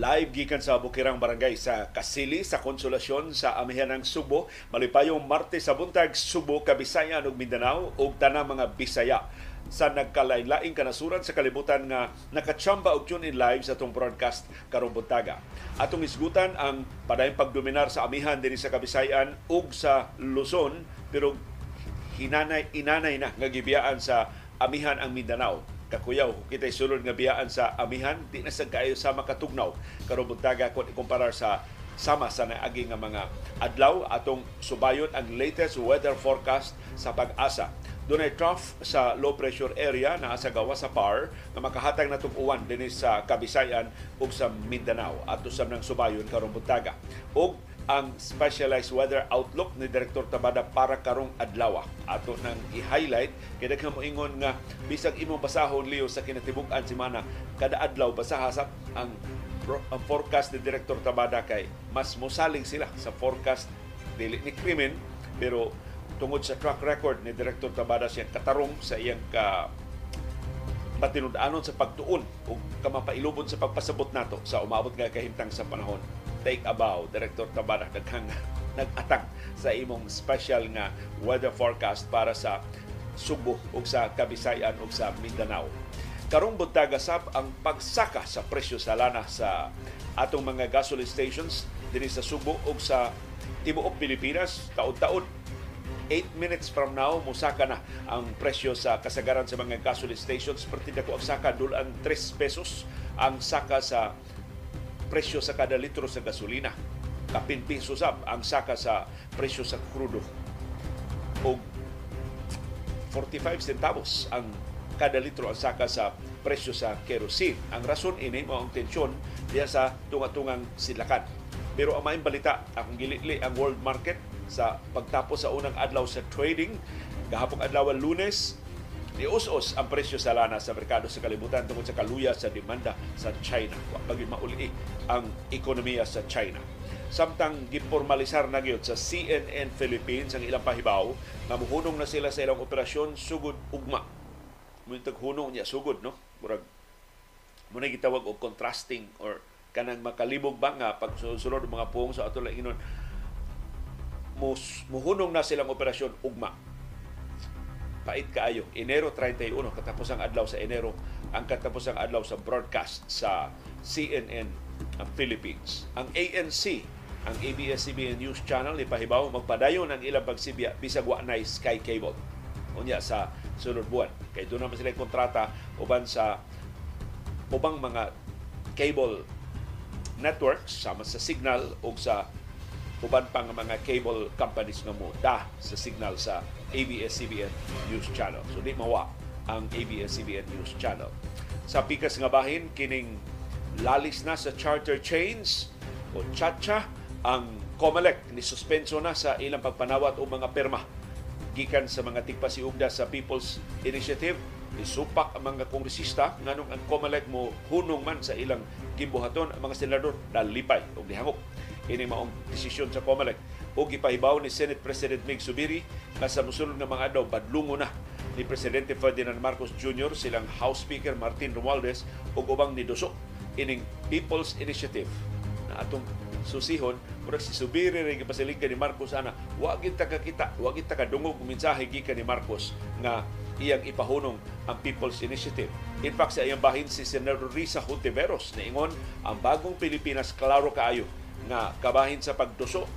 Live gikan sa Bukirang Barangay sa Kasili sa Konsolasyon sa Amihan ng Subo. Malipayong Martes sa buntag Subo, Kabisayan ug Mindanao ug tanang mga Bisaya sa nagkalain-laing kanasuran sa kalibutan nga nakachamba og tune in live sa atong broadcast karong buntaga. Atong isgutan ang padayong pagdominar sa amihan dinhi sa Kabisayan ug sa Luzon pero hinanay inanay na nga gibiyaan sa amihan ang Mindanao kakuyaw kita sulod nga biyaan sa amihan di na sa kayo sa makatugnaw. Karon buntaga kung ikumparar sa sama sa naagi nga mga adlaw atong subayon ang latest weather forecast sa pag-asa. Dunay trough sa low pressure area na sa gawa sa PAR na makahatag na uwan dinhi sa Kabisayan ug sa Mindanao. At usab ng subayon karong buntaga. Og ang specialized weather outlook ni Director Tabada para karong adlaw. Ato nang i-highlight kay daghan mo ingon nga bisag imong basahon liyo sa kinatibuk-an semana kada adlaw basahasap ang ang forecast ni Director Tabada kay mas mosaling sila sa forecast dili ni krimen pero tungod sa track record ni Director Tabada siya katarong sa iyang ka matinud-anon sa pagtuon o kamapailubon sa pagpasabot nato sa umabot nga kahimtang sa panahon take a bow, Director Tabada, daghang nag-atang sa imong special nga weather forecast para sa Subo ug sa Kabisayan ug sa Mindanao. Karong buntaga sab ang pagsaka sa presyo sa lana sa atong mga gasoline stations dinhi sa Subo ug sa tibuok Pilipinas taon-taon 8 minutes from now, musaka na ang presyo sa kasagaran sa mga gasoline stations. Partida ko ang saka dulang 3 pesos ang saka sa presyo sa kada litro sa gasolina. Kapin piso sab ang saka sa presyo sa krudo. O 45 centavos ang kada litro ang saka sa presyo sa kerosene. Ang rason ini mo ang tensyon diya sa tunga-tungang silakan. Pero ang maing balita, ang gilili ang world market sa pagtapos sa unang adlaw sa trading, gahapong adlaw lunes, Nius-us ang presyo sa lana sa merkado sa kalibutan tungkol sa kaluya sa demanda sa China. Pag mauli ang ekonomiya sa China. Samtang gipormalisar na gyud sa CNN Philippines ang ilang pahibaw na muhunong na sila sa ilang operasyon sugod ugma. Muntag hunong niya sugod no. Murag muna gitawag og contrasting or kanang makalibog ba nga pagsunod mga puong sa ato lang inon muhunong na silang operasyon ugma pait kaayo. Enero 31, katapos ang adlaw sa Enero, ang katapos ang adlaw sa broadcast sa CNN ang Philippines. Ang ANC, ang ABS-CBN News Channel, ni Pahibaw, magpadayon ang ilang pagsibya bisag wa na Sky Cable. Unya sa sunod buwan. Kay doon naman sila kontrata uban sa ubang mga cable networks sama sa Signal o sa uban pang mga cable companies nga mo da sa signal sa ABS-CBN News Channel. So di mawa ang ABS-CBN News Channel. Sa pikas nga bahin, kining lalis na sa charter chains o chacha ang COMELEC ni suspenso na sa ilang pagpanawat o mga perma gikan sa mga tigpasiugda sa People's Initiative isupak ang mga kongresista nganong ang COMELEC mo hunong man sa ilang gibuhaton ang mga senador dalipay og dihangop ini maong desisyon sa COMELEC o gipahibaw ni Senate President Mig Subiri na sa musulod ng mga adlaw badlungo na ni Presidente Ferdinand Marcos Jr. silang House Speaker Martin Romualdez ug ubang ni Duso ining People's Initiative na atong susihon murag si Subiri rin gipasiligkan ni Marcos ana wa gid ta kita wa gid ta kadungog mensahe gikan ni Marcos nga iyang ipahunong ang People's Initiative. In fact, sa iyang bahin si Senator Risa Hontiveros na ingon ang bagong Pilipinas klaro kaayo nga kabahin sa pagduso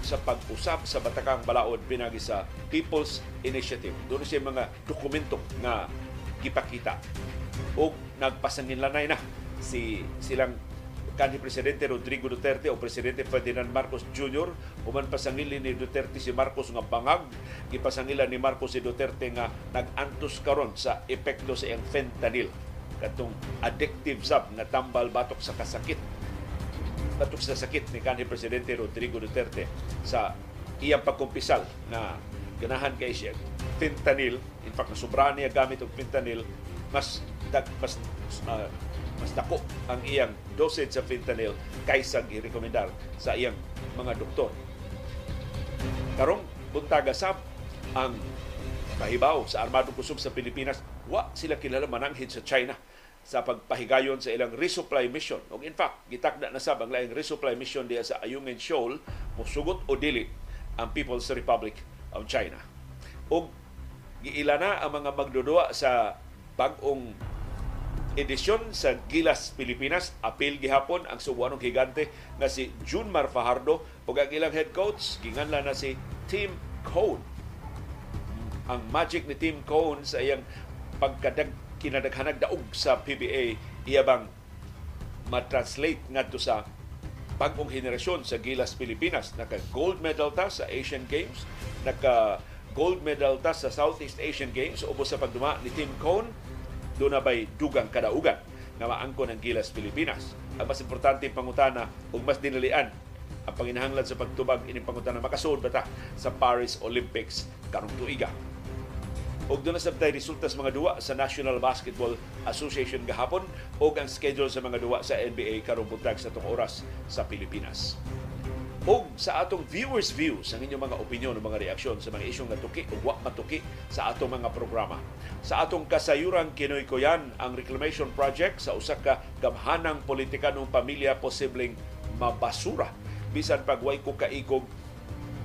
sa pag-usap sa Batakang Balaod pinagi sa People's Initiative. Doon siya mga dokumento nga gipakita. O nagpasanginlanay na si silang kanhi Presidente Rodrigo Duterte o Presidente Ferdinand Marcos Jr. Human pasangili ni Duterte si Marcos nga bangag. Gipasangila ni Marcos si Duterte nga nag-antos karon sa epekto sa iyang fentanyl. Katong addictive sab nga tambal batok sa kasakit batok sa sakit ni kanhi Presidente Rodrigo Duterte sa iyang pagkumpisal na ganahan kay siya fentanyl in fact nasubra niya gamit og fentanyl mas dag, mas uh, mas dako ang iyang dosage sa fentanyl kaysa girekomendar sa iyang mga doktor. Karong buntaga sab ang pahibaw sa armadong kusog sa Pilipinas, wa sila kilala mananghid sa China sa pagpahigayon sa ilang resupply mission. Og in fact, gitakda na sab ang laing resupply mission diya sa Ayungin Shoal, musugot o dili ang People's Republic of China. Og giila na ang mga magdudua sa bag-ong edisyon sa Gilas Pilipinas apil gihapon ang subuanong higante nga si Junmar Fajardo ug ang ilang head coach ginganla na si Tim Cone ang magic ni Tim Cone sa iyang pagkadag kinadaghanag daog sa PBA iya bang ma-translate ngadto sa bagong henerasyon sa Gilas Pilipinas. Naka gold medal ta sa Asian Games, naka gold medal ta sa Southeast Asian Games ubos sa pagduma ni Tim Cone doon na ba'y dugang kadaugan na maangko ng Gilas Pilipinas. Ang mas importante pangutana ug mas dinalian ang panginahanglan sa pagtubag ining pangutana makasuod ba ta sa Paris Olympics karong tuiga og doon na sabtay resulta sa mga duwa sa National Basketball Association gahapon o ang schedule sa mga duwa sa NBA karong buntag sa tong oras sa Pilipinas. O sa atong viewers views ang inyong mga opinion o mga reaksyon sa mga isyong natuki o wa matuki sa atong mga programa. Sa atong kasayuran kinoy ko yan ang reclamation project sa usa ka gamhanang politika ng pamilya posibleng mabasura bisan pagway ko kaigog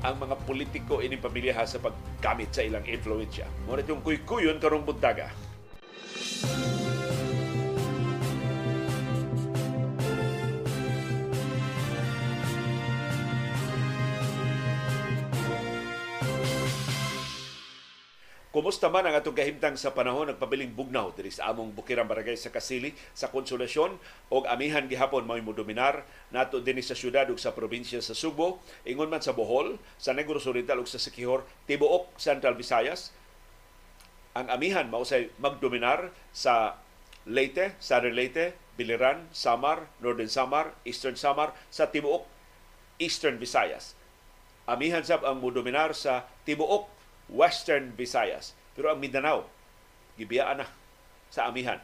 ang mga politiko ining pamilya sa paggamit sa ilang influensya. Ngunit yung kuy-kuyon karong buntaga. Kumusta man ang atong kahimtang sa panahon nagpabiling bugnaw diri sa among Bukirang Barangay sa Kasili sa Konsolasyon og amihan gihapon mao dominar nato dinhi sa syudad ug sa probinsya sa Subo ingon man sa Bohol, sa Negros Oriental ug sa Siquijor, tibuok Central Visayas. Ang amihan mao say magdominar sa Leyte, Southern Leyte, Biliran, Samar, Northern Samar, Eastern Samar sa tibuok Eastern Visayas. Amihan sab ang modominar sa tibuok Western Visayas. Pero ang Mindanao, gibiyaan na sa amihan.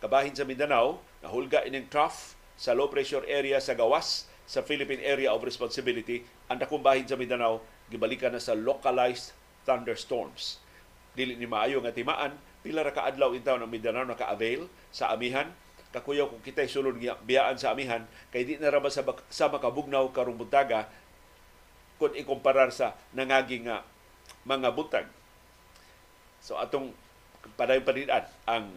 Kabahin sa Mindanao, nahulga ining trough sa low pressure area sa gawas sa Philippine Area of Responsibility. Ang dakong sa Mindanao, gibalikan na sa localized thunderstorms. Dili ni maayo nga timaan, pila ra kaadlaw intaw ng Mindanao naka-avail sa amihan kakuyaw kung kita'y sulod biyaan sa amihan kay di na sa, sa makabugnaw karong buntaga kung ikumparar sa nangaging nga mga butag. So atong padayon panidan ang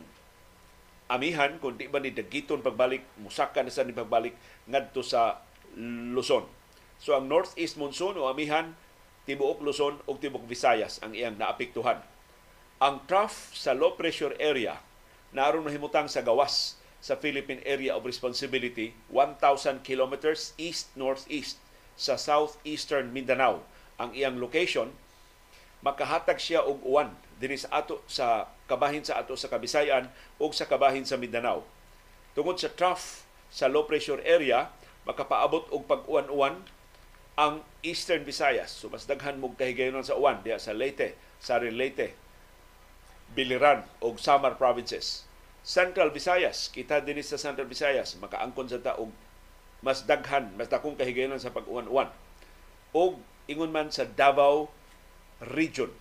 amihan kung di ba ni dagiton pagbalik musaka na sa ni pagbalik ngadto sa Luzon. So ang northeast monsoon o amihan tibuok Luzon ug tibuok Visayas ang iyang naapektuhan. Ang trough sa low pressure area naroon himutang sa gawas sa Philippine Area of Responsibility 1,000 kilometers east-northeast sa southeastern Mindanao. Ang iyang location makahatag siya og uwan dinhi sa ato sa kabahin sa ato sa Kabisayan ug sa kabahin sa Mindanao. Tungod sa trough sa low pressure area, makapaabot og pag-uwan-uwan ang Eastern Visayas. So mas daghan mo kahigayon sa uwan diya sa Leyte, Sarin Leyte, Biliran ug Samar provinces. Central Visayas, kita din sa Central Visayas, makaangkon sa taog mas daghan, mas dakong kahigayon sa pag-uwan-uwan. Og ingon man sa Davao Region.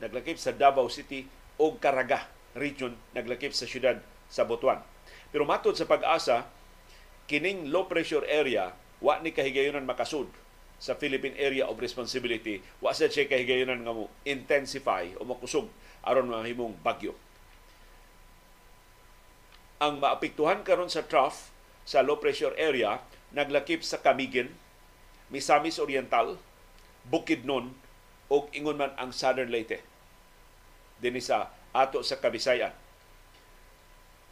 Naglakip sa Davao City o Caraga Region naglakip sa syudad sa Butuan. Pero matod sa pag-asa, kining low pressure area wa ni kahigayonan makasud sa Philippine Area of Responsibility wa sa siya kahigayonan nga mo intensify o makusog aron mahimong bagyo. Ang maapektuhan karon sa trough sa low pressure area naglakip sa Camiguin, Misamis Oriental, Bukidnon o ingon man ang Southern Leyte dinhi sa ato sa Kabisayan.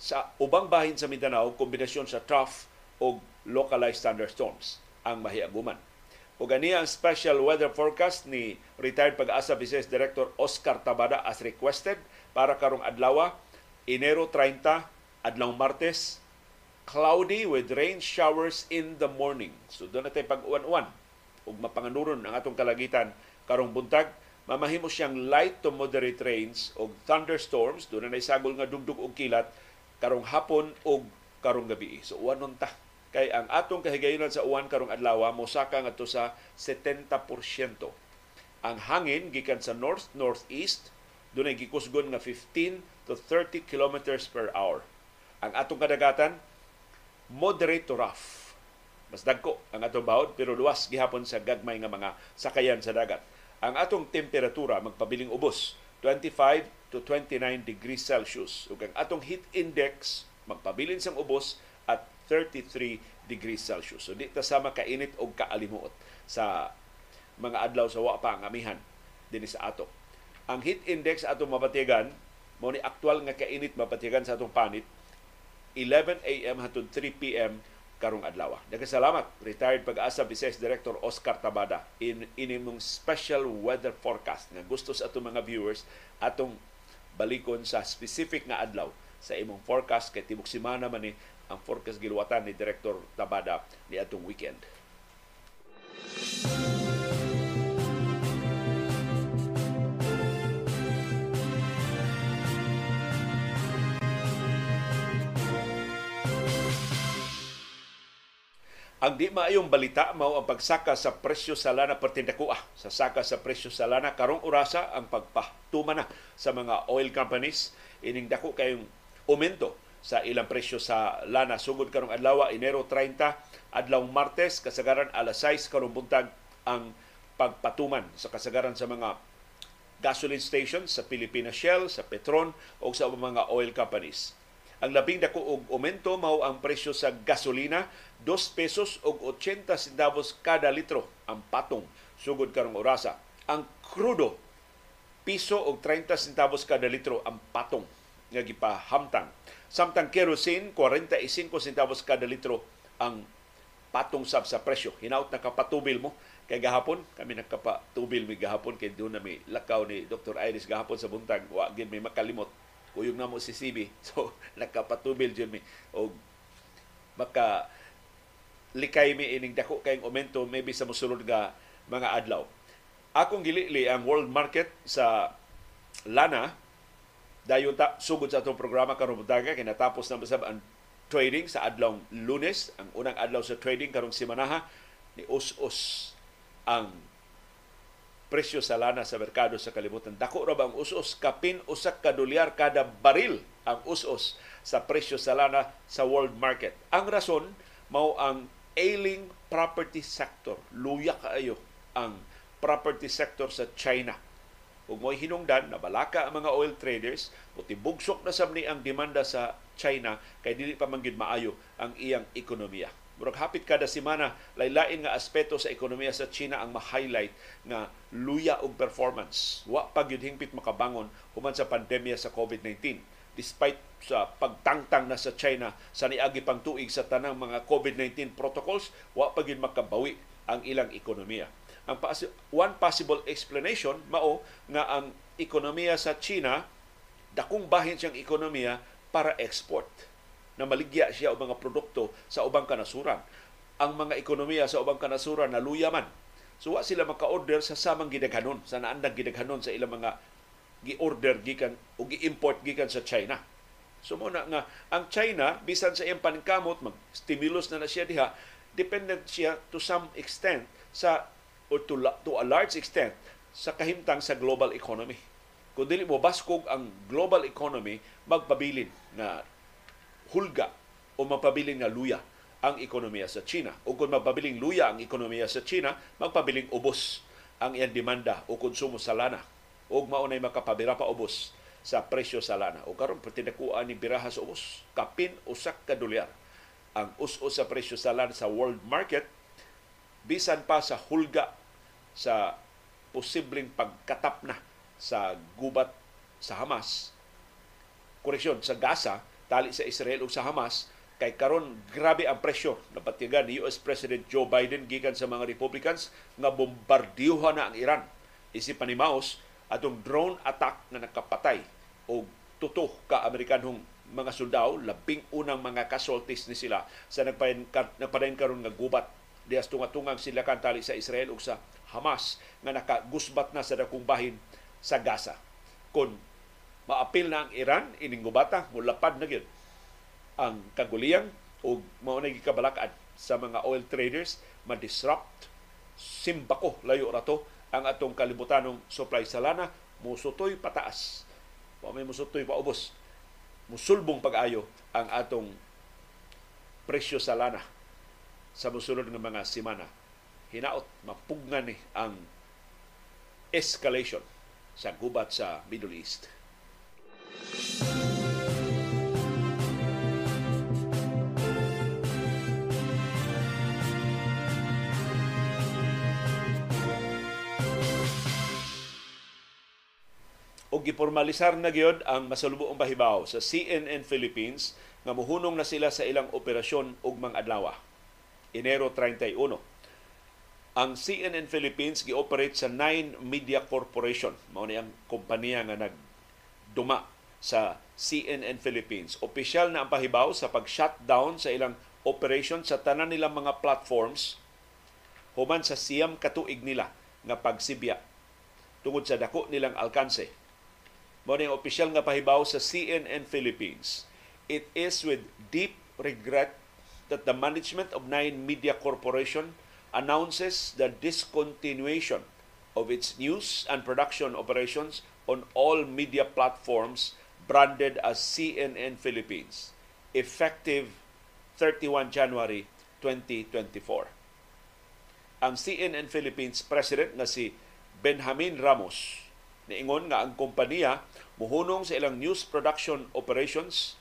Sa ubang bahin sa Mindanao, kombinasyon sa trough o localized thunderstorms ang mahiaguman. O ganiya ang special weather forecast ni retired pag-asa Business Director Oscar Tabada as requested para karong adlaw, Enero 30, adlaw Martes, cloudy with rain showers in the morning. So doon natin pag-uwan-uwan ug mapanganuron ang atong kalagitan karong buntag mamahimo siyang light to moderate rains o thunderstorms doon na isagol nga dugdug og kilat karong hapon o karong gabi so uwanon ta kay ang atong kahigayonan sa uwan karong adlaw mosaka ngadto sa 70% ang hangin gikan sa north northeast dunay gikusgon nga 15 to 30 kilometers per hour Ang atong kadagatan moderate to rough. Mas dagko ang atong bahod pero luwas gihapon sa gagmay nga mga sakayan sa dagat. Ang atong temperatura magpabiling ubos 25 to 29 degrees Celsius ug ang atong heat index magpabilin sang ubos at 33 degrees Celsius. So di ta sama kainit o kaalimuot sa mga adlaw sa wa pa ang amihan dinhi sa ato. Ang heat index atong mapatigan mo ni aktual nga kainit mapatigan sa atong panit 11 a.m. hangtod 3 p.m. karong adlaw. Nagkasalamat retired pag-asa Vice Director Oscar Tabada in inimong special weather forecast nga gusto sa atong mga viewers atong balikon sa specific nga adlaw sa imong forecast kay tibok semana man ni ang forecast giluwatan ni Director Tabada ni atong weekend. Ang di maayong balita mao ang pagsaka sa presyo sa lana pertindakuha sa saka sa presyo sa lana karong orasa ang pagpatuma na sa mga oil companies. Ining dako kayong aumento sa ilang presyo sa lana. Sugod karong adlaw Enero 30 adlaw Martes kasagaran alas 6 karong buntag ang pagpatuman sa kasagaran sa mga gasoline stations sa Pilipinas Shell, sa Petron o sa mga oil companies. Ang labing dako og aumento mao ang presyo sa gasolina 2 pesos og 80 centavos kada litro ang patong sugod karong orasa. Ang krudo piso og 30 centavos kada litro ang patong nga gipahamtang. Samtang kerosene 45 centavos kada litro ang patong sab sa presyo. Hinaut na kapatubil mo kay gahapon kami nakapatubil mi gahapon kay doon na mi lakaw ni Dr. Iris gahapon sa buntag wa gid may makalimot kuyog na mo si CB. So, nakapatubil dyan mi. O maka likay mi ining dako kayong aumento maybe sa musulod nga mga adlaw. Akong gilili ang world market sa lana dayon ta sugod sa atong programa karon buntaga kay natapos na basab ang trading sa adlaw Lunes, ang unang adlaw sa trading karong semanaha ni us-us ang presyo sa lana sa merkado sa kalibutan. Dako ra ang usos kapin usak ka dolyar kada baril ang usos sa presyo sa lana sa world market. Ang rason mao ang ailing property sector. Luya kaayo ang property sector sa China. Ug mo'y hinungdan na balaka ang mga oil traders, puti bugsok na sabni ang demanda sa China kay dili pa man maayo ang iyang ekonomiya. Murag hapit kada semana, laylain nga aspeto sa ekonomiya sa China ang ma-highlight nga luya og performance. Wa pa gyud hingpit makabangon human sa pandemya sa COVID-19. Despite sa pagtangtang na sa China sa niagi pang tuig sa tanang mga COVID-19 protocols, wa pa gyud makabawi ang ilang ekonomiya. Ang one possible explanation mao nga ang ekonomiya sa China dakong bahin siyang ekonomiya para export na maligya siya og mga produkto sa ubang kanasuran. Ang mga ekonomiya sa ubang kanasuran naluyaman. So wa sila maka-order sa samang gidaghanon, sa naandang gidaghanon sa ilang mga gi-order gikan o gi-import gikan sa China. So mo na nga ang China bisan sa iyang paningkamot mag-stimulus na na siya diha, dependent siya to some extent sa or to, to a large extent sa kahimtang sa global economy. Kung dili mo baskog ang global economy, magpabilin na hulga o mapabiling nga luya ang ekonomiya sa China. O kung mapabiling luya ang ekonomiya sa China, magpabiling ubos ang iyang demanda o konsumo sa lana. O maunay makapabira pa ubos sa presyo sa lana. O karon pertinakuan ni biraha sa ubos. Kapin usak ka dolyar ang us-us sa presyo sa lana sa world market bisan pa sa hulga sa posibleng pagkatap na sa gubat sa Hamas. Koreksyon, sa Gaza, tali sa Israel ug sa Hamas kay karon grabe ang presyo. Na patigan ni US President Joe Biden gikan sa mga Republicans nga bombardiyuhan na ang Iran. Isip pa ni Maos atong drone attack na nakapatay og tuto ka Amerikanong mga sundao labing unang mga casualties ni sila sa nagpadayon karon nga gubat. Dias tunga-tungang sila kan tali sa Israel ug sa Hamas nga nakagusbat na sa dakong bahin sa Gaza. Kon maapil na ang Iran ining gubata mulapad na gyud ang kaguliyang o mao na gikabalakad sa mga oil traders ma-disrupt simbako layo rato ang atong kalibutanong supply sa lana musutoy pataas wa may musutoy paubos musulbong pag-ayo ang atong presyo sa lana sa musunod ng mga semana. Hinaot, mapugnan ni ang escalation sa gubat sa Middle East. O gipormalisar na gyud ang masalubong bahibaw sa CNN Philippines nga muhunong na sila sa ilang operasyon ug mga adlaw. Enero 31. Ang CNN Philippines gi-operate sa Nine Media Corporation. Mao ni ang kompanya nga nagduma sa CNN Philippines. Opisyal na ang pahibaw sa pag-shutdown sa ilang operation sa tanan nilang mga platforms human sa siyam katuig nila nga pagsibya tungod sa dako nilang alkanse Mao ning opisyal nga pahibaw sa CNN Philippines. It is with deep regret that the management of Nine Media Corporation announces the discontinuation of its news and production operations on all media platforms branded as CNN Philippines, effective 31 January 2024. Ang CNN Philippines President nga si Benjamin Ramos niingon nga ang kompanya muhunong sa ilang news production operations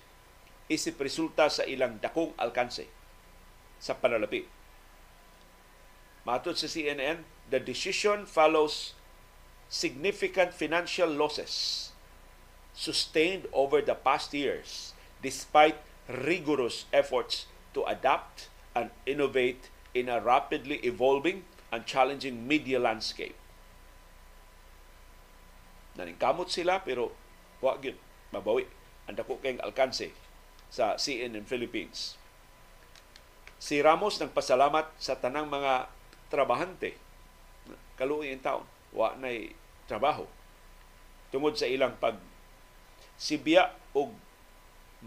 isip resulta sa ilang dakong alkanse sa panalapi. Matod sa CNN, the decision follows significant financial losses sustained over the past years despite rigorous efforts to adapt and innovate in a rapidly evolving and challenging media landscape. Naningkamot sila pero wa gyud mabawi ang dako kayong alkanse sa CNN Philippines. Si Ramos nagpasalamat sa tanang mga trabahante kaluoy ang taon wa nay trabaho tungod sa ilang pag sibya og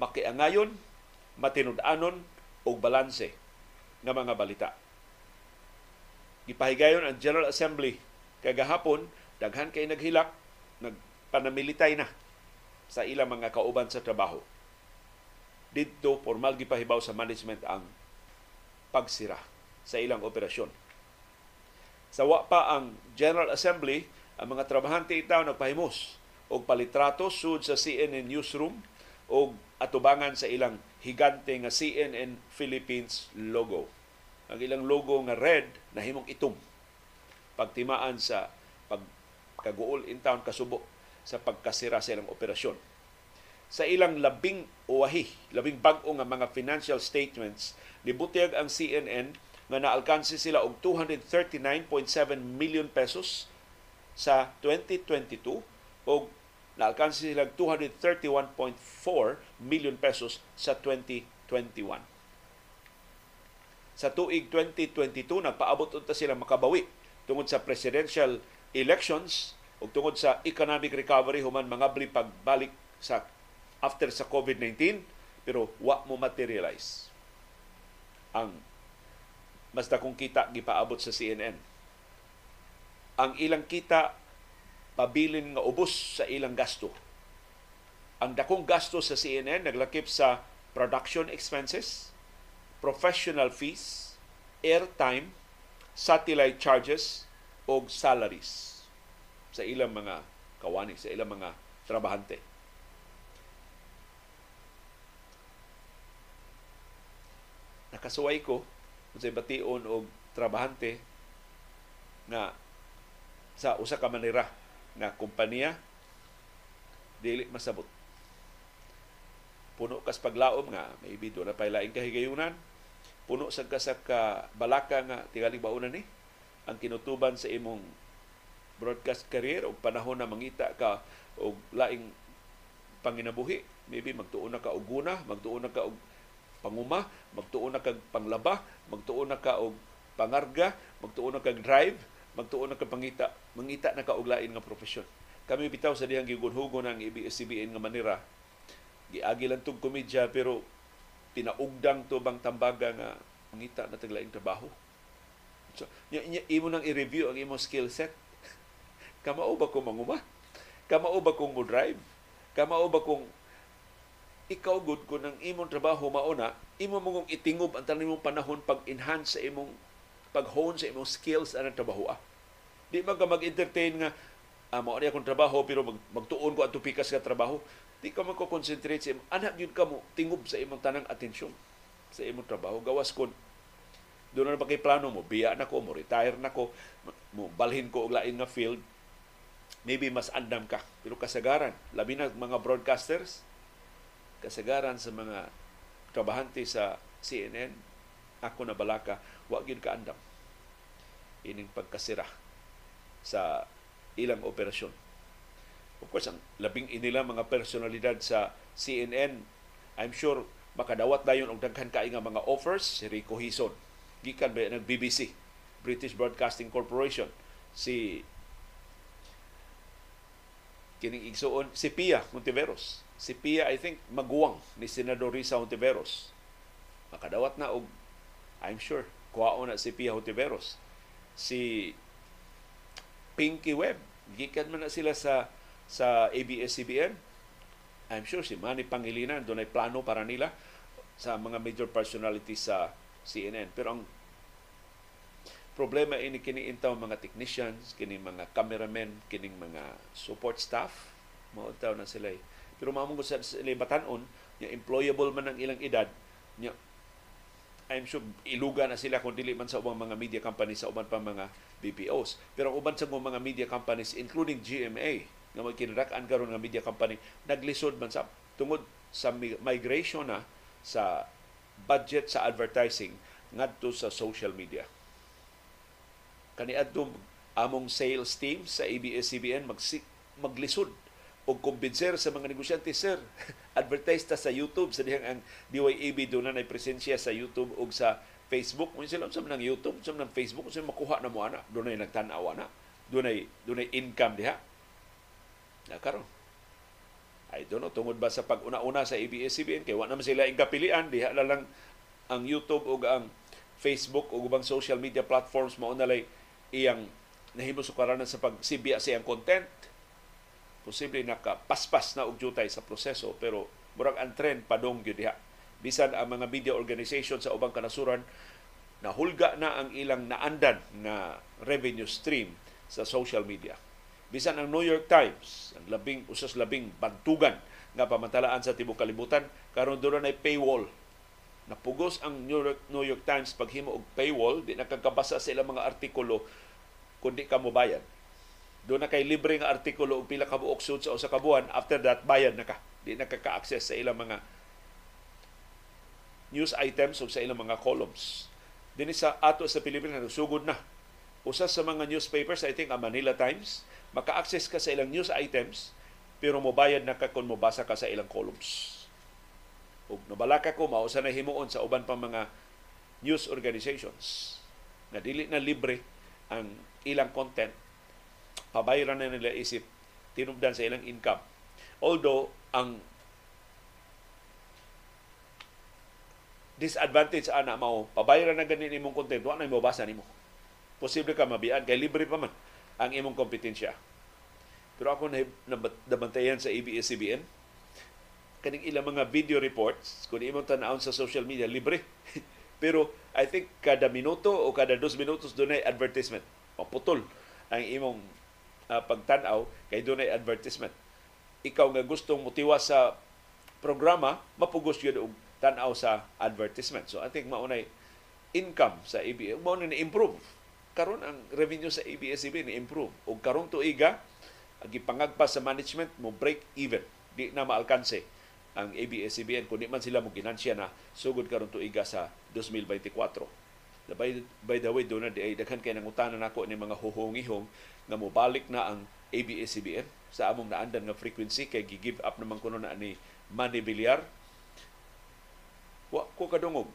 makiangayon, matinud-anon og balanse nga mga balita. Gipahigayon ang General Assembly kagahapon daghan kay naghilak nagpanamilitay na sa ilang mga kauban sa trabaho. Dito, formal gipahibaw sa management ang pagsira sa ilang operasyon. Sa wa pa ang General Assembly, ang mga trabahante itaw nagpahimos og palitrato sud sa CNN newsroom og atubangan sa ilang higante nga CNN Philippines logo. Ang ilang logo nga red nahimong itom pagtimaan sa pagkaguol in town kasubo sa pagkasira sa ilang operasyon. Sa ilang labing uwahi, labing bag-o nga mga financial statements, nibutiyag ang CNN nga naalkansi sila og 239.7 million pesos sa 2022 o naalkansi sila 231.4 million pesos sa 2021. Sa tuig 2022, nagpaabot unta sila makabawi tungod sa presidential elections ug tungod sa economic recovery human mga bli pagbalik sa after sa COVID-19 pero wa mo materialize ang mas dakong kita gipaabot sa CNN. Ang ilang kita pabilin nga ubos sa ilang gasto. Ang dakong gasto sa CNN naglakip sa production expenses, professional fees, airtime, satellite charges, o salaries sa ilang mga kawani, sa ilang mga trabahante. Nakasuway ko sa bation og trabahante nga sa usa ka manera nga kompanya dili masabot. Puno kas paglaom nga maybe do na pay laing kahigayunan. Puno sa ka sa ka balaka nga tingali baunan ni ang kinutuban sa imong broadcast career o panahon na mangita ka og laing panginabuhi maybe magtuon na ka og guna magtuon na ka og panguma magtuon na kag panglaba magtuon na ka og pangarga magtuon na kag drive magtuon na ka pangita mangita na ka og lain nga profesyon kami bitaw sa dihang gigunhugon ng ABS-CBN nga manera giagi lang tong komedya pero pinaugdang to bang tambaga nga mangita na taglaing trabaho so, imo nang i-review ang imong skill set Kamao ba kong manguma? Kamao ba kong mo-drive? Kamao ba kong ikaw good kung ang imong trabaho mauna, imo mong itingob ang tanan mong panahon pag-enhance sa imong pag-hone sa imong skills anang trabaho. Ah. Di man ka mag-entertain nga ah, mao akong trabaho pero mag, magtuon ko ang pikas ka trabaho. Di ka man ko concentrate sa imong anak gyud ka mo tingob sa imong tanang atensyon sa imong trabaho. Gawas kon doon na ba kay plano mo, biya na ko, mo retire na ko, mo balhin ko og lain nga field, maybe mas andam ka. Pero kasagaran, labi na mga broadcasters, kasagaran sa mga trabahante sa CNN, ako na balaka, wa gyud ka andam. Ining pagkasira sa ilang operasyon. Of course, ang labing inila mga personalidad sa CNN, I'm sure makadawat dayon og daghan kay nga mga offers. Si Rico Hison gikan ba nag BBC British Broadcasting Corporation. Si kining igsuon si Pia Montiveros si Pia I think maguwang ni Senador Risa Montiveros makadawat na og I'm sure kuhaon na si Pia Montiveros si Pinky Webb gikan man na sila sa sa ABS-CBN I'm sure si Manny Pangilinan doon ay plano para nila sa mga major personalities sa CNN. Pero ang problema ini kini intaw mga technicians, kini mga cameramen, kining mga support staff, mao na sila. Pero mamong sa sila batanon, nya employable man ang ilang edad, nya I'm sure iluga na sila kung dili man sa ubang mga media companies sa uban pa mga BPOs. Pero ang uban sa mga media companies including GMA nga magkinadak-an karon nga media company naglisod man sa tungod sa migration na sa budget sa advertising ngadto sa social media. Kaniadto among sales team sa ABS-CBN mag maglisod o kumbinser sa mga negosyante, sir, advertise ta sa YouTube sa dihang ang DYAB doon na presensya sa YouTube o sa Facebook. Kung sila sa ng YouTube, sa ng Facebook, kung makuha na mo ana, doon ay nagtanaw ana. Doon ay, doon ay income diha na karon. I don't know, tungod ba sa pag-una-una sa ABS-CBN, kay wala naman sila ingkapilian, diha na lang ang YouTube o ang Facebook o ubang social media platforms mao na iyang nahimo sukaranan sa pagsibya sa iyang content. Posible nakapaspas na og jutay sa proseso pero murag ang trend padong gyud diha. Bisan ang mga media organization sa ubang kanasuran nahulga na ang ilang naandan na revenue stream sa social media bisan ang New York Times, ang labing usas labing bantugan nga pamantalaan sa tibuok kalibutan, karon doon ay paywall. Napugos ang New York, New York Times paghimo og paywall, di nakakabasa sa ilang mga artikulo kundi ka mo bayad. Doon na kay libre nga artikulo og pila ka buok sa usa ka buwan, after that bayad na ka. Di nakaka-access sa ilang mga news items o sa ilang mga columns. Dinhi sa ato sa Pilipinas sugod na. Usa sa mga newspapers, I think ang Manila Times, maka-access ka sa ilang news items pero mobayad na ka kung mobasa ka sa ilang columns. Ug nabalaka ko mao sa nahimuon sa uban pang mga news organizations na dili na libre ang ilang content pabayaran na nila isip tinubdan sa ilang income. Although ang disadvantage ana mao pabayaran na ganin imong content wa na mo basa nimo. Posible ka mabian kay libre pa man ang imong kompetensya. Pero ako na nabantayan sa ABS-CBN, kaning ilang mga video reports, kung imong tanawon sa social media, libre. Pero I think kada minuto o kada dos minutos doon ay advertisement. Maputol ang imong uh, pagtanaw kay doon ay advertisement. Ikaw nga gustong motiwa sa programa, mapugos yun og tanaw sa advertisement. So I think maunay income sa ABS, maunay na improve. Karon ang revenue sa ABS-CBN improve. Ug karong tuiga gipangagpas sa management mo break even. Di na maalkanse ang ABS-CBN kundi man sila mo ginansya na sugod karon tuiga sa 2024 by, by the way doon na di daghan kay nangutanan nako ni mga huhungihong nga mobalik na ang ABS-CBN sa among naandan nga frequency kay gi-give up naman kuno na ni Manny Villar. Wa ko kadungog.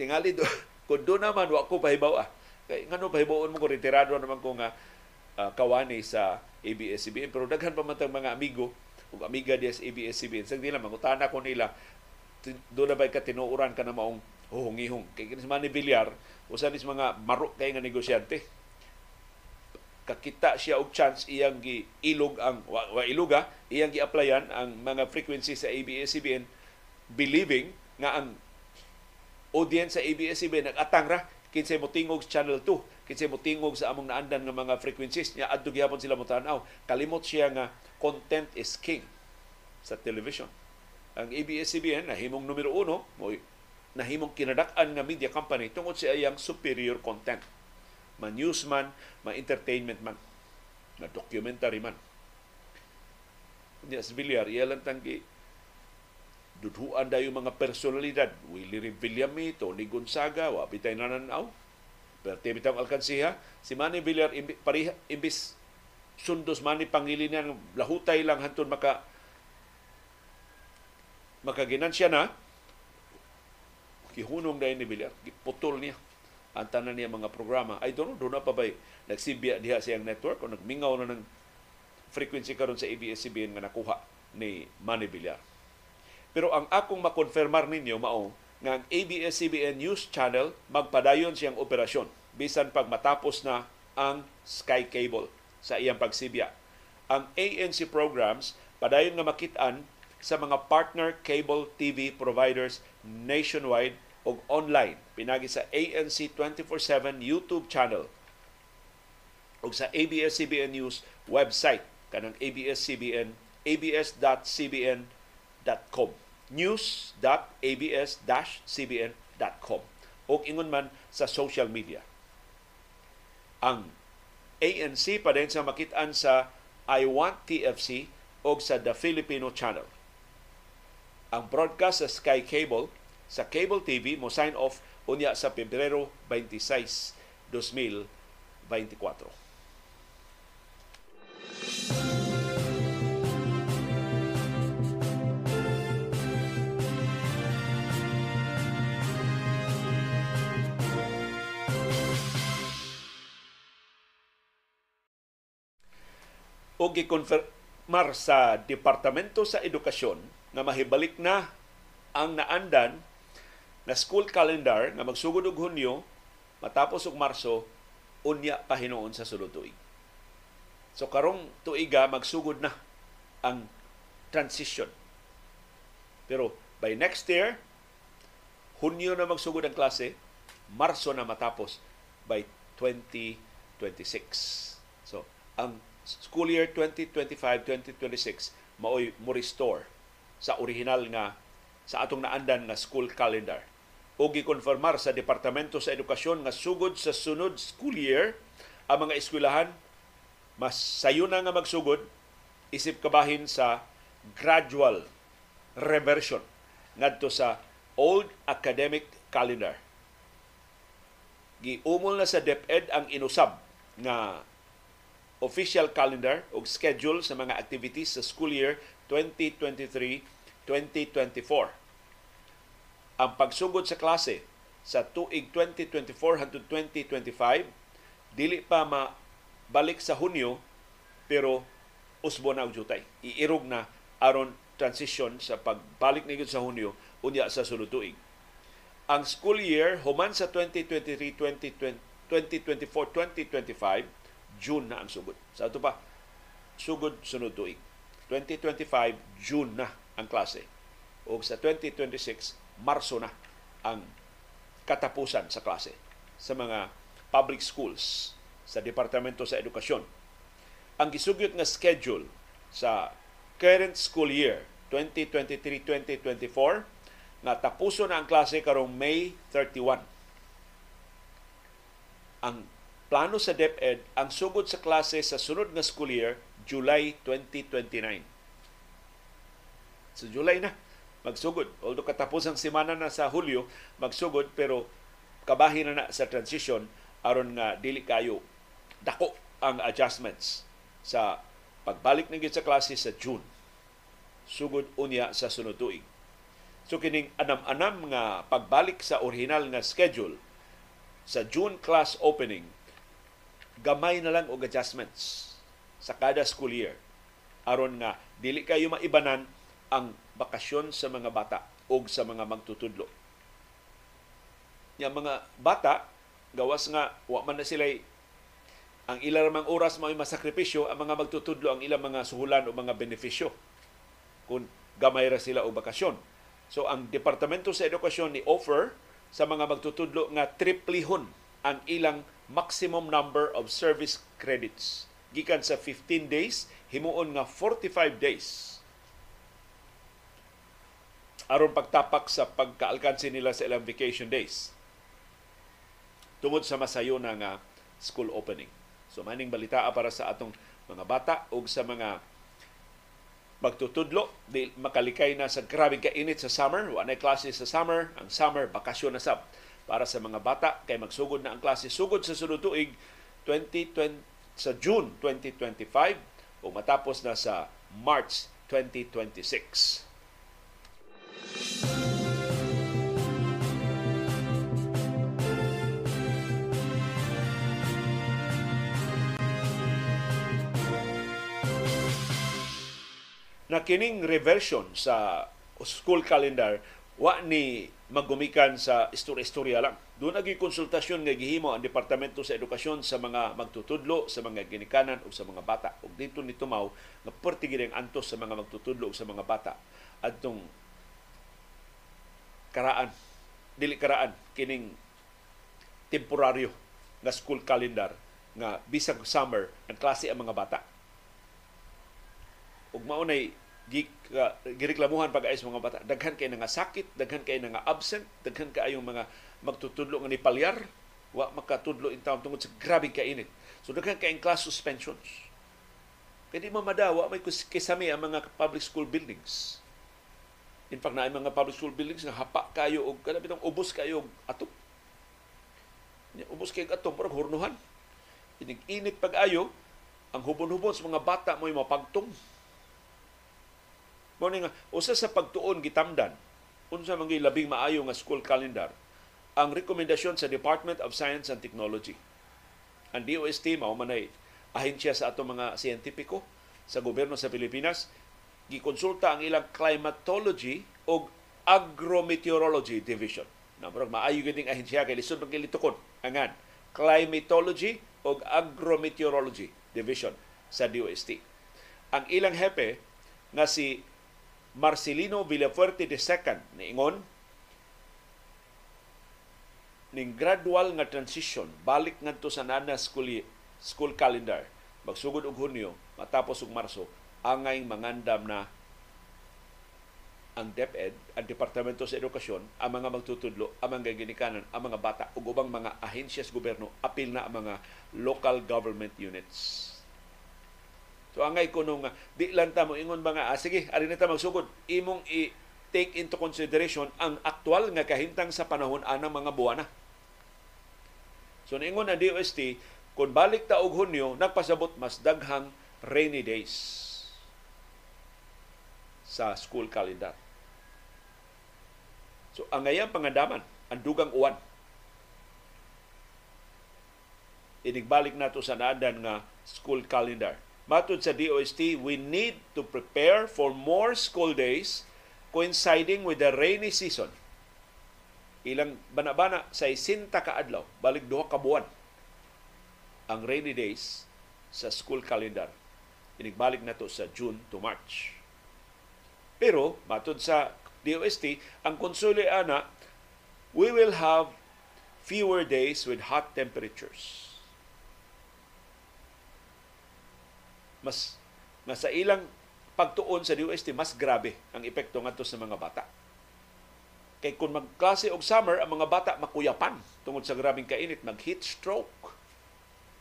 Tingali do kun do naman wa ko pahibaw ah Kay ngano pahibuon mo ko retirado naman ko nga uh, kawani sa ABS-CBN pero daghan pa man mga amigo ug amiga diya sa ABS-CBN sang dila mangutana ko nila do na ba ka tinuuran ka na maong huhungihong kay ni Villar usa ni mga marok kay nga negosyante. Kakita siya og chance iyang gi ilog ang wa, wa iluga iyang gi-applyan ang mga frequency sa ABS-CBN believing nga ang audience sa ABS-CBN nag-atang ra kinsay mo tingog sa Channel 2 kinsay mo tingog sa among naandan nga mga frequencies niya adto gyapon sila mo tan-aw kalimot siya nga content is king sa television. Ang ABS-CBN nahimong numero uno mo nahimong kinadak-an nga media company tungod sa iyang superior content ma news man ma entertainment man na documentary man niya sa Villar, iya lang tanggi dudhuan dayo mga personalidad. Willie Villami, Tony Gonzaga, wa bitay nananaw. Pero bitang alkansiha, si Manny Villar, imbi, pariha, imbis sundos Manny Pangilinan, lahutay lang hantun maka makaginansya na, kihunong dahil ni Villar, putol niya ang tanan niya mga programa. I don't know, doon na pa ba'y nagsibya diha siyang network o nagmingaw na ng frequency karon sa ABS-CBN nga nakuha ni Manny Villar. Pero ang akong makonfirmar ninyo mao nga ang ABS-CBN News Channel magpadayon siyang operasyon bisan pag matapos na ang Sky Cable sa iyang pagsibya. Ang ANC programs padayon nga makitaan sa mga partner cable TV providers nationwide o online pinagi sa ANC 24/7 YouTube channel o sa ABS-CBN News website kanang ABS-CBN abs.cbn.com news.abs-cbn.com o ingon man sa social media. Ang ANC pa din sa makitaan sa I Want TFC o sa The Filipino Channel. Ang broadcast sa Sky Cable sa Cable TV mo sign off unya sa Pebrero 26, 2024. o gikonfirmar sa Departamento sa Edukasyon nga mahibalik na ang naandan na school calendar nga magsugod og Hunyo matapos og Marso unya pa hinuon sa sulod tuig. So karong tuiga magsugod na ang transition. Pero by next year Hunyo na magsugod ang klase, Marso na matapos by 2026. So ang school year 2025-2026 maoy mo restore sa original nga sa atong naandan nga school calendar. O gikonfirmar sa Departamento sa Edukasyon nga sugod sa sunod school year ang mga eskwelahan mas sayo na nga magsugod isip kabahin sa gradual reversion ngadto sa old academic calendar. Giumol na sa DepEd ang inusab nga official calendar o schedule sa mga activities sa school year 2023-2024. Ang pagsugod sa klase sa tuig 2024 hangtod 2025 dili pa mabalik sa Hunyo pero usbo na og jutay. Iirog na aron transition sa pagbalik ni sa Hunyo unya sa sulod tuig. Ang school year human sa 2023-2024-2025 June na ang sugod. Sa ito pa, sugod sunod tuig. 2025, June na ang klase. O sa 2026, Marso na ang katapusan sa klase sa mga public schools sa Departamento sa Edukasyon. Ang gisugyot nga schedule sa current school year 2023-2024 nga tapuso na ang klase karong May 31. Ang plano sa DepEd ang sugod sa klase sa sunod nga school year, July 2029. So July na, magsugod. Although katapos ang semana na sa Hulyo, magsugod pero kabahin na na sa transition aron nga dili kayo dako ang adjustments sa pagbalik ng sa klase sa June. Sugod unya sa sunod tuig. So kining anam-anam nga pagbalik sa original nga schedule sa June class opening gamay na lang og adjustments sa kada school year aron nga dili kayo maibanan ang bakasyon sa mga bata o sa mga magtutudlo. Yang mga bata gawas nga wa man na sila ang ilang mang oras may masakripisyo ang mga magtutudlo ang ilang mga suhulan o mga benepisyo kung gamay ra sila o bakasyon. So ang Departamento sa Edukasyon ni offer sa mga magtutudlo nga triplihon ang ilang maximum number of service credits. Gikan sa 15 days, himuon nga 45 days aron pagtapak sa pagkaalkansi nila sa ilang vacation days. Tungod sa masayo na nga school opening. So maning balita para sa atong mga bata o sa mga magtutudlo di makalikay na sa grabing kainit sa summer. Wa na klase sa summer ang summer bakasyon na sab. Para sa mga bata kay magsugod na ang klase. Sugod sa sunod tuig 2020 sa June 2025 o matapos na sa March 2026 na kining reversion sa school calendar wa ni magumikan sa istorya-istorya lang. Doon naging konsultasyon nga gihimo ang Departamento sa Edukasyon sa mga magtutudlo, sa mga ginikanan o sa mga bata. Ug dito ni tumaw nga perti ang antos sa mga magtutudlo o sa mga bata adtong karaan. Dili karaan kining temporaryo nga school calendar nga bisag summer ang klase ang mga bata. Ug maunay gi uh, gireklamuhan pag sa mga bata. Daghan kay nga sakit daghan kay nga absent daghan kay mga magtutudlo nga ni palyar wa makatudlo in taon tungod sa grabe kainit. So daghan kay class suspensions. Kay di mamadawa may kisami ang mga public school buildings in fact na mga public school buildings nga hapa kayo og kada bitong ubos kayo og atom. Ubos kayo atom pero hurnuhan inig init pag-ayo ang hubon-hubon sa mga bata mo mapagtong. Mao nga usa sa pagtuon gitamdan unsa man labing maayo nga school calendar ang rekomendasyon sa Department of Science and Technology. Ang DOST mao manay ahensya sa ato mga siyentipiko sa gobyerno sa Pilipinas gikonsulta ang ilang climatology o agrometeorology division. Na murag maayo giding ahensya kay lisod magilitukon angan climatology o agrometeorology division sa DOST. Ang ilang hepe nga si Marcelino Villafuerte II niingon ning gradual nga transition balik ngadto sa nana school school calendar magsugod og Hunyo matapos og Marso angay mangandam na ang DepEd, ang Departamento sa Edukasyon, ang mga magtutudlo, ang mga ginikanan, ang mga bata, ug ubang mga ahensyas gobyerno, apil na ang mga local government units. So angay ko nung di lang ta mo ingon mga ah, sige ari ta magsugod imong i take into consideration ang aktual nga kahintang sa panahon anang mga buwana. So niingon na DOST kung balik ta og Hunyo nagpasabot mas daghang rainy days sa school calendar. So ang ngayang pangadaman ang dugang uwan inigbalik nato sa naadan nga school calendar Matod sa DOST, we need to prepare for more school days coinciding with the rainy season. Ilang banabana sa isinta ka adlaw, balik duha ka buwan ang rainy days sa school calendar. Inigbalik na to sa June to March. Pero, matod sa DOST, ang konsuli ana, we will have fewer days with hot temperatures mas nga sa ilang pagtuon sa DOST mas grabe ang epekto ngadto sa mga bata. Kay kung magklase og summer ang mga bata makuyapan tungod sa grabing kainit, mag heat stroke.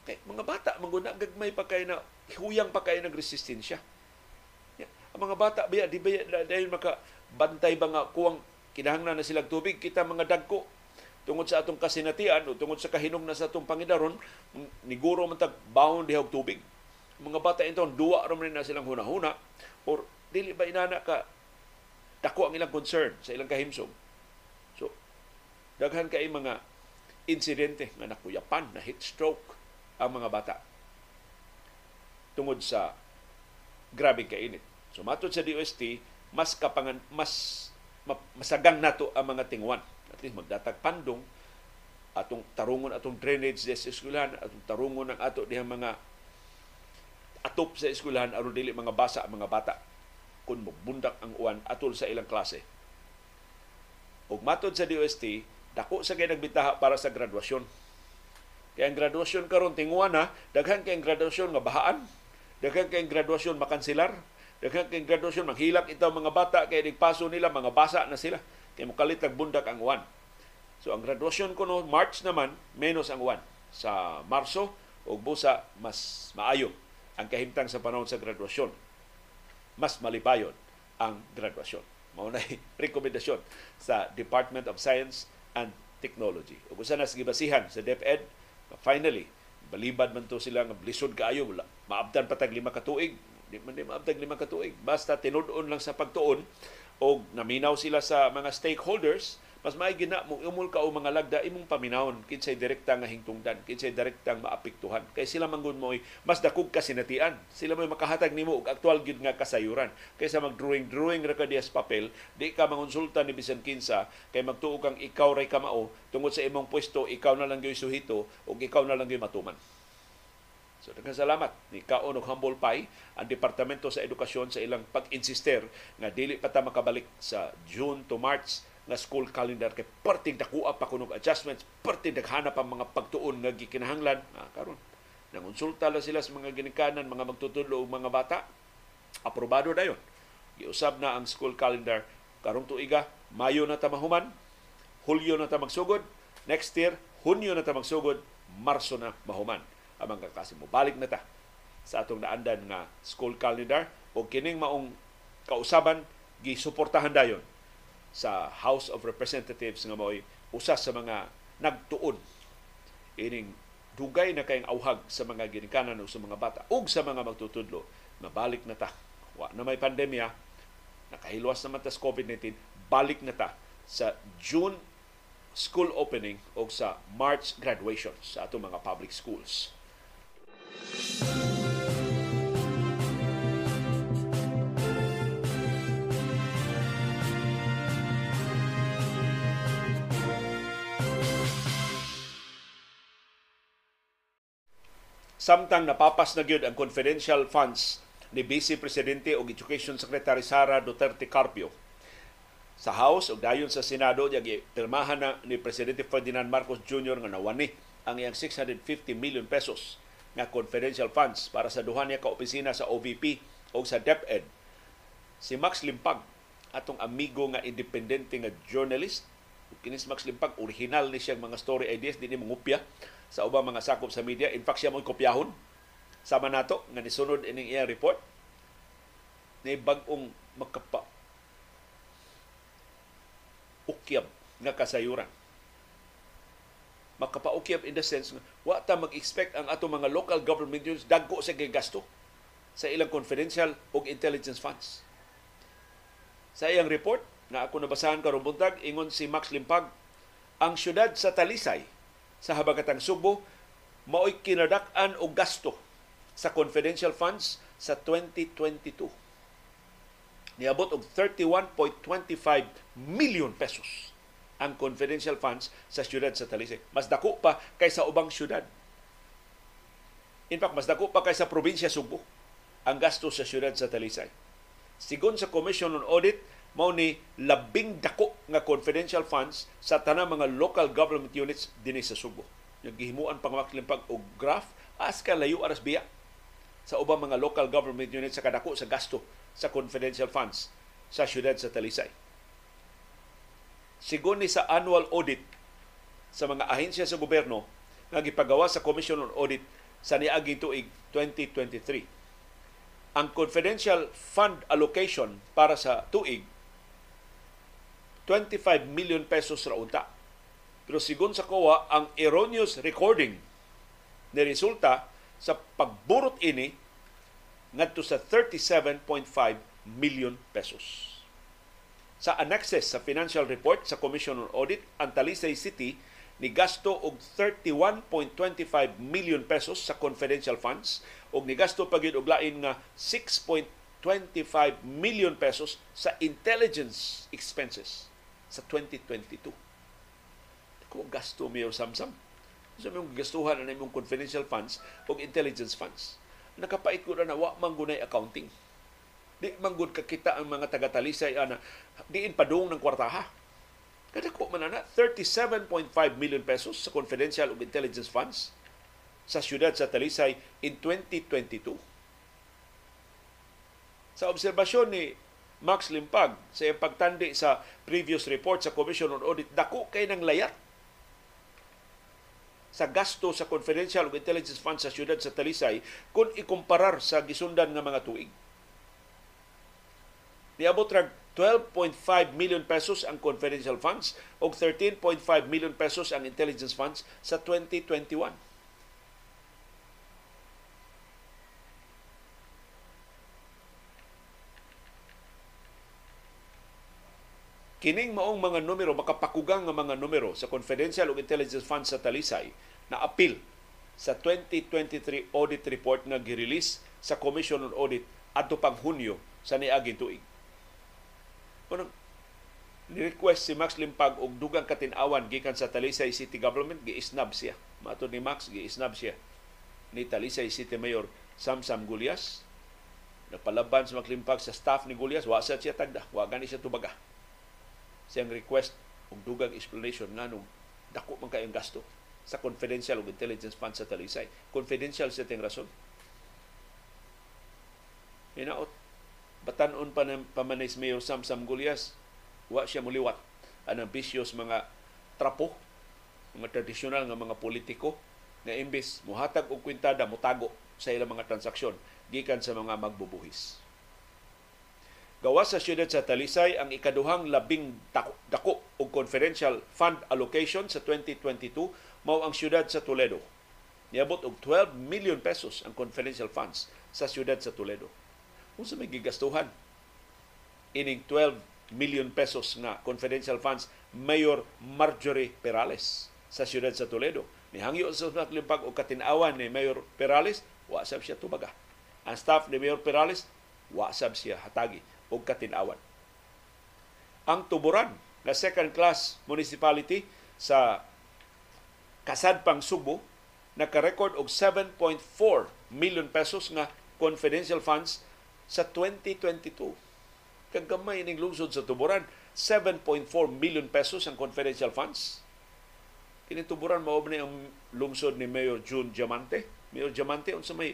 Kay mga bata manguna gagmay pa kay na huyang pa kay nagresistensya. Ang mga bata biya di ba dahil maka bantay ba nga kuwang kinahanglan na silang tubig kita mga dagko tungod sa atong kasinatian o tungod sa kahinom na sa atong pangidaron niguro man tag bound dihog tubig mga bata ito, duwa rin na silang hunahuna or dili ba inana ka dako ang ilang concern sa ilang kahimsog. So, daghan kay mga insidente nga nakuyapan, na heat stroke ang mga bata tungod sa grabe kainit. So, matod sa DOST, mas kapangan, mas masagang nato ang mga tingwan. At least magdatag pandong atong tarungon atong drainage sa eskwelahan, atong tarungon ang ato dihang mga atop sa eskwelahan aron dili mga basa mga bata kun bundak ang uwan atol sa ilang klase. ug matod sa DOST dako sa kay nagbitaha para sa graduasyon kaya ang graduasyon karon tinguan na daghan kay ang graduasyon nga bahaan daghan kay ang graduasyon makansilar daghan kay ang graduasyon manghilak itaw mga bata kay nigpaso nila mga basa na sila kay mukalit bundak ang uwan so ang graduasyon kuno March naman menos ang uwan sa Marso ug busa mas maayo ang kahimtang sa panahon sa graduasyon mas malipayon ang graduasyon. Mao na rekomendasyon sa Department of Science and Technology. Ug usa na gibasihan sa DepEd, finally balibad man to sila nga lisod kaayo maabdan patag lima ka tuig di man di maabdag lima ka tuig basta tinud-on lang sa pagtuon og naminaw sila sa mga stakeholders mas may gina mo umol ka o mga lagda imong paminawon kinsay direkta nga hingtungdan kinsay direktang maapektuhan kay sila manggod mo mas dakog ka sinatian sila may makahatag nimo og aktual gyud nga kasayuran. Kaysa mag drawing ra ka papel di ka mangonsulta ni bisan kinsa kay magtuo kang ikaw ray kamao tungod sa imong pwesto ikaw na lang gyud suhito ug ikaw na lang gyud matuman So, daghang salamat ni Kaon og Humble Pie ang Departamento sa Edukasyon sa ilang pag-insister nga dili pa ta makabalik sa June to March nga school calendar kay perting dakuha pa kunog adjustments, perting daghanap pa mga pagtuon nga gikinahanglan. Ah, karon nangonsulta lang sila sa mga ginikanan, mga magtutulo og mga bata. Aprobado na yon. Giusab na ang school calendar karong tuiga, Mayo na ta mahuman, Hulyo na ta magsugod, next year Hunyo na ta magsugod, Marso na mahuman. Ang mga kasi mo. Balik na ta sa atong naandan nga school calendar o kining maong kausaban gisuportahan dayon sa House of Representatives nga mo'y usa sa mga nagtuon. Ining dugay na kayong auhag sa mga ginikanan o sa mga bata ug sa mga magtutudlo mabalik na ta. Wa na may pandemya nakahilwas naman ta sa COVID-19 balik na ta sa June school opening o sa March graduation sa ato mga public schools. Samtang napapas na gyud ang confidential funds ni Vice Presidente o Education Secretary Sara Duterte Carpio sa House o dayon sa Senado diya pirmahan na ni Presidente Ferdinand Marcos Jr. nga nawani ang iyang 650 million pesos nga confidential funds para sa duha niya ka opisina sa OVP o sa DepEd. Si Max Limpag atong amigo nga independente nga journalist kini si Max Limpag original ni siyang mga story ideas dinhi mangupya sa ubang mga sakop sa media. In fact, siya mo kopyahon sama nato nga nisunod ining iya report ni bag-ong makapa ukyab nga kasayuran. Makapaukyab in the sense nga wa ta mag-expect ang ato mga local government units dagko sa gasto sa ilang confidential o intelligence funds. Sa iyang report na ako nabasahan karong buntag ingon si Max Limpag ang syudad sa Talisay sa habagatang Subo mao'y kinadak-an og gasto sa confidential funds sa 2022. Niabot og 31.25 million pesos ang confidential funds sa siyudad sa Talisay. Mas dako pa kaysa ubang siyudad. In fact, mas dako pa kaysa probinsya Subo ang gasto sa siyudad sa Talisay. Sigon sa Commission on Audit, mao ni labing dako nga confidential funds sa tanang mga local government units dinhi sa Subo. Yung gihimuan pangmaklimpag og graph as ka layo aras biya sa ubang mga local government units sa kadako sa gasto sa confidential funds sa syudad sa Talisay. Sigon ni sa annual audit sa mga ahensya sa gobyerno nga gipagawa sa Commission on Audit sa niaging tuig 2023. Ang confidential fund allocation para sa tuig 25 million pesos ra unta. Pero sigon sa COA, ang erroneous recording ni resulta sa pagburot ini ngadto sa 37.5 million pesos. Sa annexes sa financial report sa Commission on Audit, ang Talisay City ni gasto og 31.25 million pesos sa confidential funds ug ni gasto pa og lain nga 6.25 million pesos sa intelligence expenses sa 2022. Kung gasto mayor samsam. So may gastuhan na imong confidential funds o intelligence funds. Nakapait ko na na wa man gunay accounting. Di man gud kakita ang mga taga-talisay ana diin padung ng kwartaha. Kadako man na 37.5 million pesos sa confidential ug intelligence funds sa siyudad sa Talisay in 2022. Sa obserbasyon ni Max Limpag sa pagtandi sa previous report sa Commission on Audit, dako kay nang layat sa gasto sa confidential ug intelligence fund sa siyudad sa Talisay kung ikumparar sa gisundan nga mga tuig. Niabot rag 12.5 million pesos ang confidential funds o 13.5 million pesos ang intelligence funds sa 2021. Kining maong mga numero, makapakugang nga mga numero sa confidential ug intelligence funds sa Talisay na appeal sa 2023 audit report nga girelease sa Commission on Audit adto pang Hunyo sa niaging tuig. Unang ni-request si Max Limpag og dugang katinawan gikan sa Talisay City Government giisnab siya. Matod ni Max giisnab siya ni Talisay City Mayor Samsam Gulyas. Napalaban sa Max Limpag sa staff ni Gulyas, wa siya tagda, wa gani siya tubaga siyang request og dugang explanation nganong dako man kayong gasto sa confidential ug intelligence fund sa Talisay. Confidential sa ting rason. Hinaot, batanon pa ng pamanis Mayor Sam Sam Gulyas, wa siya muliwat ang ambitious mga trapo, mga tradisyonal nga mga politiko na imbis muhatag og kwintada mutago sa ilang mga transaksyon gikan sa mga magbubuhis. Gawas sa siyudad sa Talisay ang ikaduhang labing dako og confidential fund allocation sa 2022 mao ang siyudad sa Toledo. Niabot og 12 million pesos ang confidential funds sa siyudad sa Toledo. Unsa may gigastuhan ining 12 million pesos na confidential funds Mayor Marjorie Perales sa siyudad sa Toledo. Nihangyo sa limpag og katinawan ni Mayor Perales, wa sab siya tubaga. Ang staff ni Mayor Perales, wa sab siya hatagi o katinawan. Ang tuburan na second class municipality sa Kasadpang Subo naka-record og 7.4 million pesos nga confidential funds sa 2022. Kagamay ning lungsod sa tuburan, 7.4 million pesos ang confidential funds. Kini tuburan mao ang lungsod ni Mayor June Diamante. Mayor Diamante unsa may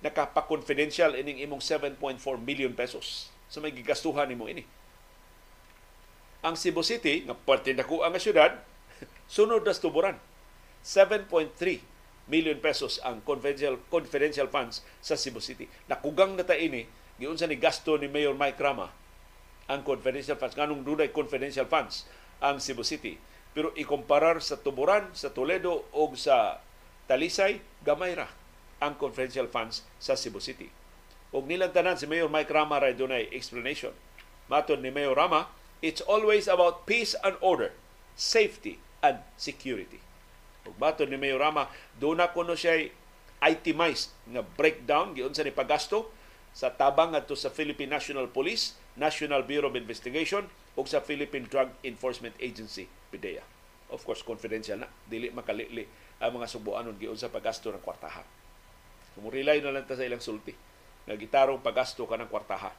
nakapa-confidential ining imong 7.4 million pesos sa may gigastuhan nimo ini. Ang Cebu City, nga parte dako ang syudad, sunod na tuburan. 7.3 million pesos ang confidential confidential funds sa Cebu City. Nakugang na ta ini giunsa ni gasto ni Mayor Mike Rama ang confidential funds nganong dunay confidential funds ang Cebu City. Pero ikomparar sa Tuburan, sa Toledo o sa Talisay, gamay ra ang confidential funds sa Cebu City. Og nilang tanan si Mayor Mike Rama ray dunay explanation. Matod ni Mayor Rama, it's always about peace and order, safety and security. Ug matod ni Mayor Rama, do na kuno siya itemized nga breakdown giunsa ni pagasto sa tabang adto sa Philippine National Police, National Bureau of Investigation ug sa Philippine Drug Enforcement Agency, PDEA. Of course, confidential na. Dili makalili ang mga subuanon giunsa pagasto ng kwartahan. Kumurilay na lang ta sa ilang sulti nga gitarong pagasto ka ng kwartaha.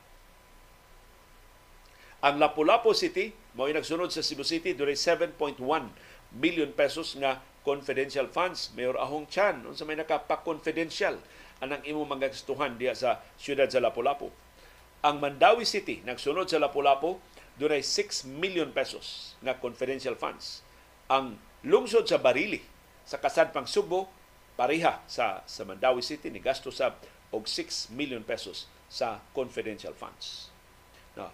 Ang Lapu-Lapu City, mao nagsunod sa Cebu City, dunay 7.1 million pesos nga confidential funds. Mayor Ahong Chan, unsa may nakapa-confidential anang imo magastuhan diya sa siyudad sa Lapu-Lapu. Ang Mandawi City, nagsunod sa Lapu-Lapu, dunay 6 million pesos nga confidential funds. Ang lungsod sa Barili, sa Kasadpang Subo, pariha sa, sa Mandawi City, ni gasto sa og 6 million pesos sa confidential funds. Na,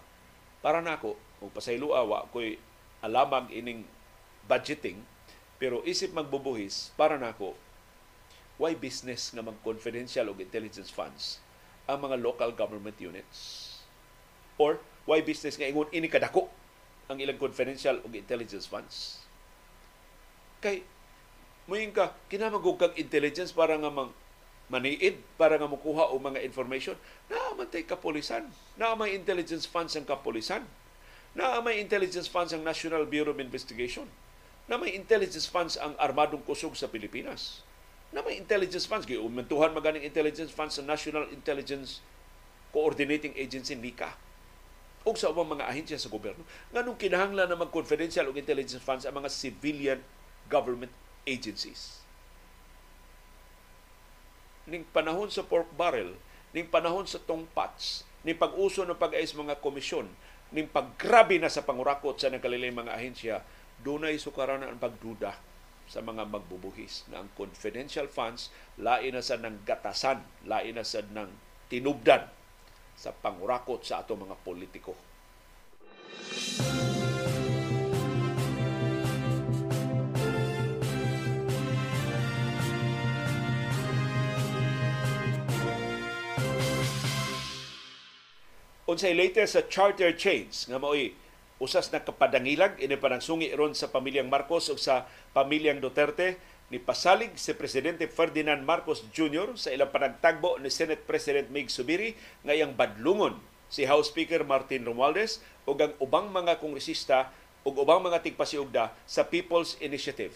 para na ako, kung pasayloa, wa ko'y alamang ining budgeting, pero isip magbubuhis, para na ako, why business nga mag-confidential og intelligence funds ang mga local government units? Or why business nga ingon ini kadako ang ilang confidential og intelligence funds? Kay muing ka kinamagog kag intelligence para nga mang maniid para nga mukuha og mga information. Na tay kapulisan na may intelligence funds ang kapulisan na may intelligence funds ang National Bureau of Investigation. Na may intelligence funds ang armadong kusog sa Pilipinas na may intelligence funds. Giumentuhan maganing intelligence funds sa National Intelligence Coordinating Agency NICA o sa ubang mga ahensya sa gobyerno. Nganong kinahanglan na mag-confidential o intelligence funds ang mga civilian government agencies. Ning panahon sa pork barrel, ning panahon sa tongpats, ning pag-uso ng pag-ais mga komisyon, ning paggrabe na sa pangurakot sa nagkaliling mga ahensya, dunay sukaran ang pagduda sa mga magbubuhis na ang confidential funds lain na sa nang gatasan, lain na sa nang tinubdan sa pangurakot sa ato mga politiko. Unsay latest sa charter change nga mao'y usas na kapadangilag ini panang sungi ron sa pamilyang Marcos ug sa pamilyang Duterte ni pasalig si Presidente Ferdinand Marcos Jr. sa ilang panagtagbo ni Senate President Mig Subiri ngayang badlungon si House Speaker Martin Romualdez ug ang ubang mga kongresista ug ubang mga tigpasiugda sa People's Initiative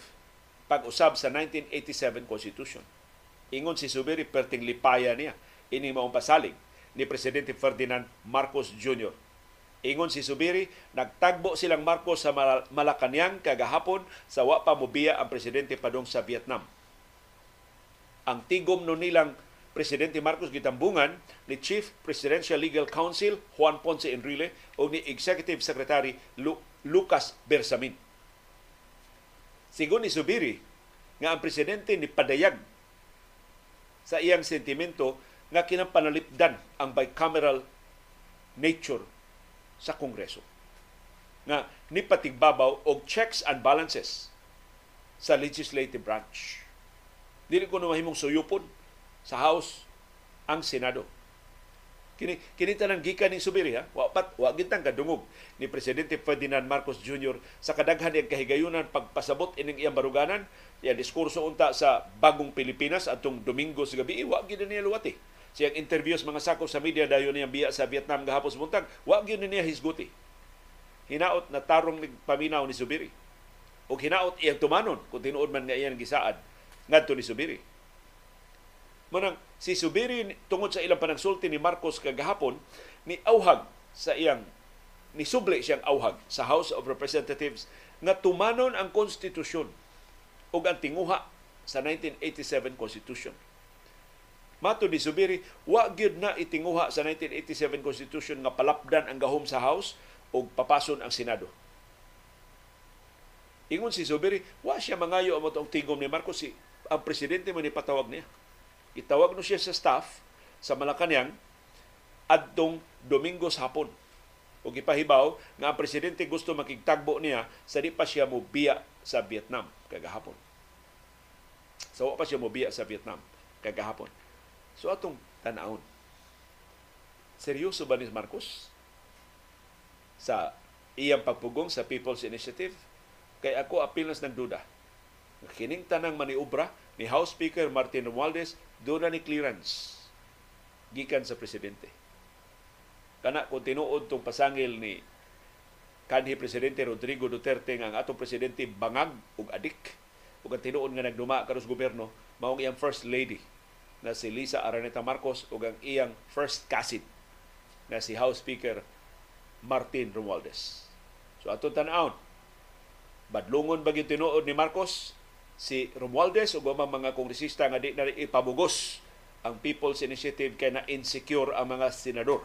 pag-usab sa 1987 Constitution. Ingon si Subiri perting lipaya niya ini maong pasalig ni Presidente Ferdinand Marcos Jr. Ingon si Subiri, nagtagbo silang Marcos sa Malacanang kagahapon sa wa pa mobiya ang presidente padong sa Vietnam. Ang tigom no nilang Presidente Marcos gitambungan ni Chief Presidential Legal Counsel Juan Ponce Enrile o ni Executive Secretary Lu- Lucas Bersamin. Sigon ni Subiri nga ang presidente ni padayag sa iyang sentimento nga kinampanalipdan ang bicameral nature sa Kongreso nga nipatigbabaw og checks and balances sa legislative branch. Dili ko na mahimong suyupon sa House ang Senado. Kini kini tanang gikan ni Subiri ha. Wa pat wa gintang kadungog ni presidente Ferdinand Marcos Jr. sa kadaghan iyang kahigayunan pagpasabot ining iyang baruganan, iyang diskurso unta sa bagong Pilipinas atong Domingo sa gabi, wa gid niya luwati. Siyang interviews mga sakop sa media dayon niyang biya sa Vietnam gahapon sa buntag, wa gyud niya hisguti. Hinaot na tarong ni paminaw ni Subiri. O hinaot iyang tumanon kung tinuod man nga iyang gisaad ngadto ni Subiri. Manang si Subiri tungod sa ilang panagsulti ni Marcos kagahapon ni auhag sa iyang ni suble siyang auhag sa House of Representatives nga tumanon ang konstitusyon ug ang tinguha sa 1987 Constitution Mato ni Subiri, wa gyud na itinguha sa 1987 Constitution nga palapdan ang gahom sa House o papason ang Senado. Ingon si Subiri, wa siya mangayo ang matong tingom ni Marcos. Si, ang presidente mo ni patawag niya. Itawag no siya sa staff sa Malacanang adtong Domingos hapon. O gipahibaw nga ang presidente gusto makigtagbo niya sa di pa siya mo biya sa Vietnam kagahapon. So pa siya mo biya sa Vietnam kagahapon. So atong tanawon. Seryoso ba ni Marcos sa iyang pagpugong sa People's Initiative? Kay ako apil nas nagduda. Kining tanang maniubra ni House Speaker Martin Romualdez doon ni clearance gikan sa presidente. Kana kung tinuod tong pasangil ni kanhi presidente Rodrigo Duterte nga ang atong presidente bangag ug adik ug ang tinuod nga nagduma karos gobyerno mao iyang first lady na si Lisa Araneta Marcos ug ang iyang first cousin na si House Speaker Martin Romualdez. So ato tan-aon, badlungon ba tinuod ni Marcos si Romualdez ug ang mga kongresista nga di na ipabugos ang People's Initiative kay na insecure ang mga senador.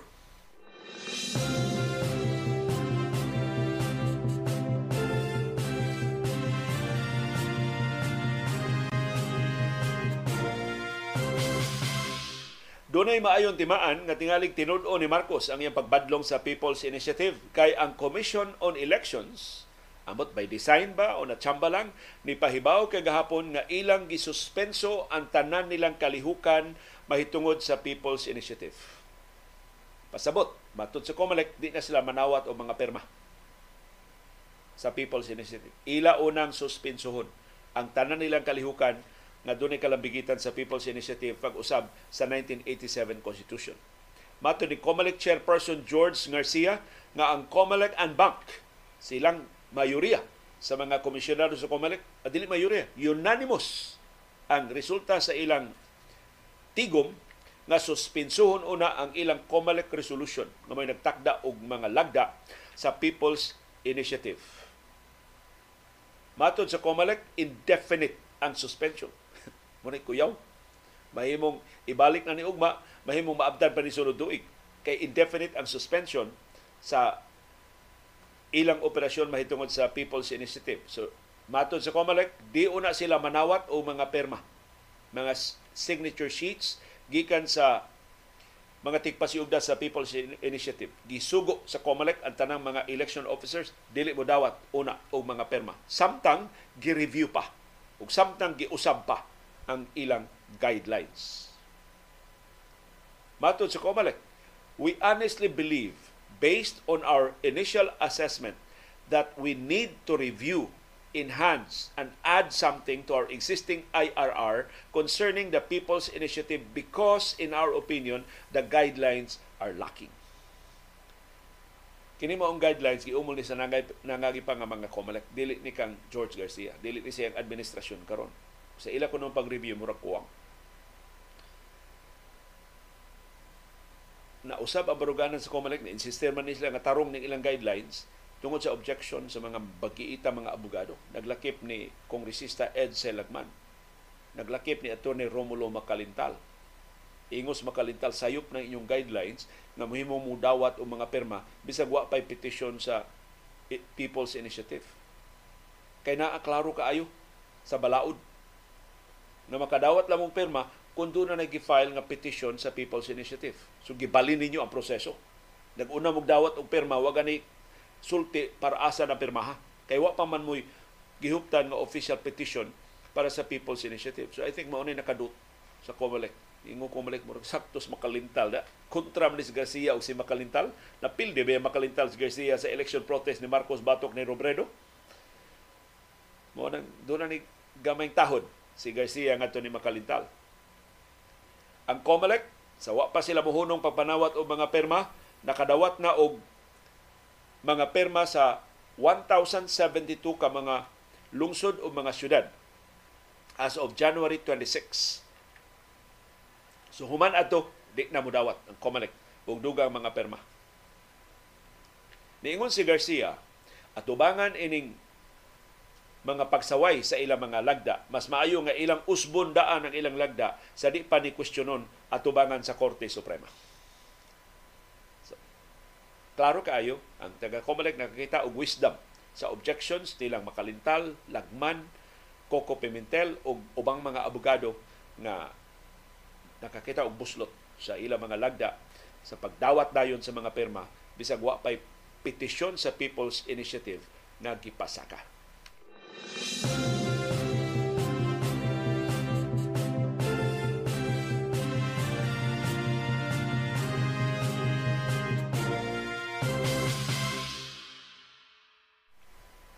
Dunay maayon timaan nga tingalig tinud-o ni Marcos ang iyang pagbadlong sa People's Initiative kay ang Commission on Elections amot by design ba o natsamba lang ni pahibaw kay gahapon nga ilang gisuspenso ang tanan nilang kalihukan mahitungod sa People's Initiative. Pasabot, matud sa COMELEC, di na sila manawat o mga perma sa People's Initiative. Ila unang suspensohon ang tanan nilang kalihukan nga dunay kalambigitan sa People's Initiative pag-usab sa 1987 Constitution. Mato ni COMELEC Chairperson George Garcia nga ang COMELEC and Bank silang mayoriya sa mga komisyonado sa COMELEC, at dili mayoriya, unanimous ang resulta sa ilang tigom nga suspensuhon una ang ilang COMELEC resolution nga may nagtakda og mga lagda sa People's Initiative. Matod sa COMELEC, indefinite ang suspension. Muna kuyaw, mahimong ibalik na ni Ugma, mahimong maabdan pa ni sunod duig. Kay indefinite ang suspension sa ilang operasyon mahitungod sa People's Initiative. So, matod sa COMELEC, di una sila manawat o mga perma, mga signature sheets gikan sa mga tigpasiugda sa People's Initiative. Gisugo sa COMELEC ang tanang mga election officers, dili mo dawat una o mga perma. Samtang gi-review pa ug samtang giusab pa ang ilang guidelines. Matod sa COMELEC, we honestly believe based on our initial assessment that we need to review enhance and add something to our existing IRR concerning the People's Initiative because, in our opinion, the guidelines are lacking. Kini mo ang guidelines giumol ni sa nangagi pa nga mga COMELEC dili ni kang George Garcia dili ni siyang administrasyon karon sa ila kuno pag-review murag kuwang na usab ang baruganan sa COMELEC na insistir man nila nga tarong ning ilang guidelines tungod sa objection sa mga bagiita mga abogado. Naglakip ni Kongresista Ed Selagman. Naglakip ni Atty. Romulo Makalintal. Ingos Makalintal, sayop ng inyong guidelines na muhimo mo dawat o mga perma bisag wa pay petition sa People's Initiative. Kay naa klaro kaayo sa balaod na makadawat lamong perma kung doon na nag-file nga petition sa People's Initiative. So gibalin ninyo ang proseso. Nag-una mong dawat og perma, wa gani sulti para asa na pirmaha. Kay wa pa man mo'y gihuptan nga official petition para sa People's Initiative. So I think maunay nakadut sa COMELEC. Ingo COMELEC mo saktos makalintal da. Kontra si Garcia o si Makalintal. Napilde ba Makalintal si Garcia sa election protest ni Marcos Batok ni Robredo? Mo nang doon na ni gamayng tahod si Garcia ngadto ni Makalintal. Ang COMELEC sa wa pa sila mohunong pagpanawat og mga perma, nakadawat na og mga perma sa 1,072 ka mga lungsod o mga syudad as of January 26. So human ato di na mudawat ang COMELEC og dugang mga perma. Niingon si Garcia, atubangan ining mga pagsaway sa ilang mga lagda, mas maayo nga ilang usbon daan ang ilang lagda sa di pa ni kwestiyonon atubangan sa Korte Suprema. So, klaro kaayo ang taga Comelec nakakita og wisdom sa objections nilang Makalintal, Lagman, Coco Pimentel ug ubang mga abogado nga nakakita og buslot sa ilang mga lagda sa pagdawat dayon sa mga perma bisag wa pay petisyon sa People's Initiative nga gipasaka.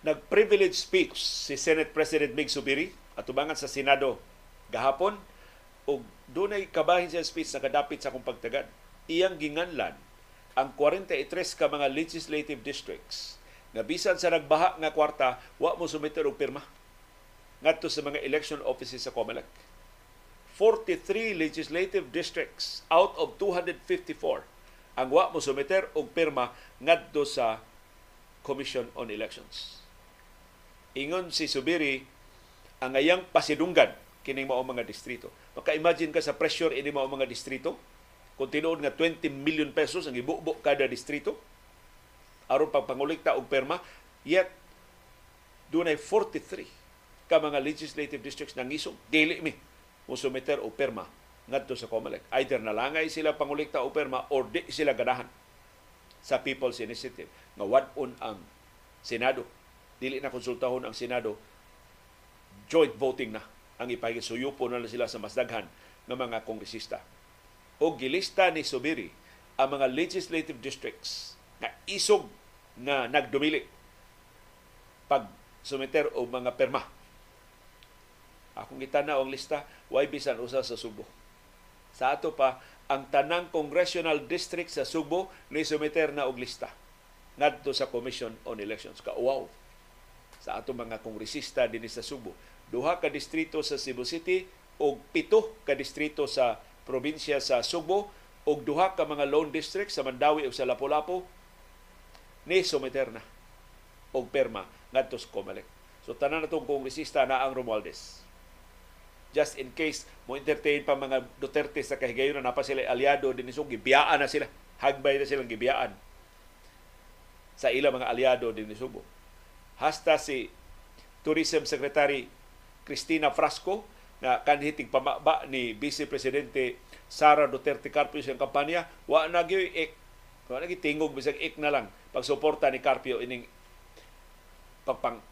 Nag-privilege speech si Senate President Mig Subiri at tubangan sa Senado gahapon ug dunay kabahin sa speech na kadapit sa akong pagtagad. Iyang ginganlan ang 43 ka mga legislative districts nga bisan sa nagbaha nga kwarta wa mo sumiter og pirma ngadto sa mga election offices sa COMELEC. 43 legislative districts out of 254 ang wa mo sumiter og pirma ngadto sa Commission on Elections. Ingon si Subiri, ang ayang pasidunggan kining mao mga distrito. Maka-imagine ka sa pressure ini mao mga distrito. Kung tinuod nga 20 million pesos ang ibubo kada distrito aron pagpangulikta og perma, yet dunay 43 ka mga legislative districts nang isog dili mi mo sumiter og perma ngadto sa COMELEC. Either nalangay sila pangulikta og perma or di sila ganahan sa People's Initiative nga wadon ang Senado dili na konsultahon ang Senado, joint voting na ang ipahigit. Suyupo na, na sila sa mas daghan ng mga kongresista. O gilista ni Subiri ang mga legislative districts na isog na nagdumili pag sumiter o mga perma. Akong itanaw ang lista, why bisan usa sa Subo. Sa ato pa, ang tanang congressional district sa Subo ni sumiter na og lista ngadto sa Commission on Elections. Ka wow sa ato mga kongresista dinhi sa Subo. Duha ka distrito sa Cebu City o pito ka distrito sa probinsya sa Subo ug duha ka mga loan district sa Mandawi ug sa Lapu-Lapu ni sumiter na og perma ngadto sa COMELEC. So tanan natong kongresista na ang Romualdez. Just in case mo entertain pa mga Duterte sa kahigayon na napa sila aliado din so gibiyaan na sila. Hagbay na silang gibiyaan sa ilang mga aliado din ni Subo. Hasta si Tourism Secretary Cristina Frasco na kanhitig pamaba ni Vice Presidente Sara Duterte Carpio sa kampanya, wa na gyud ik wa na bisag ik na lang pagsuporta ni Carpio ining pagpang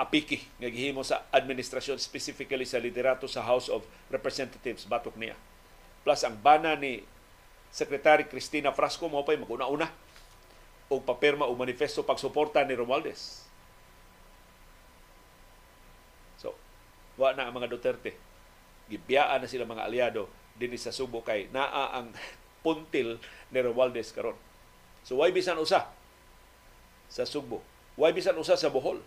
apiki nga gihimo sa administrasyon specifically sa liderato sa House of Representatives batok niya. Plus ang bana ni Secretary Cristina Frasco mo pa'y maguna-una o papirma o manifesto pagsuporta ni Romualdez wa na ang mga Duterte. Gibiyaan na sila mga aliado din sa Subo kay naa ang puntil ni Romualdez karon. So why bisan usa sa Subo? Why bisan usa sa Bohol?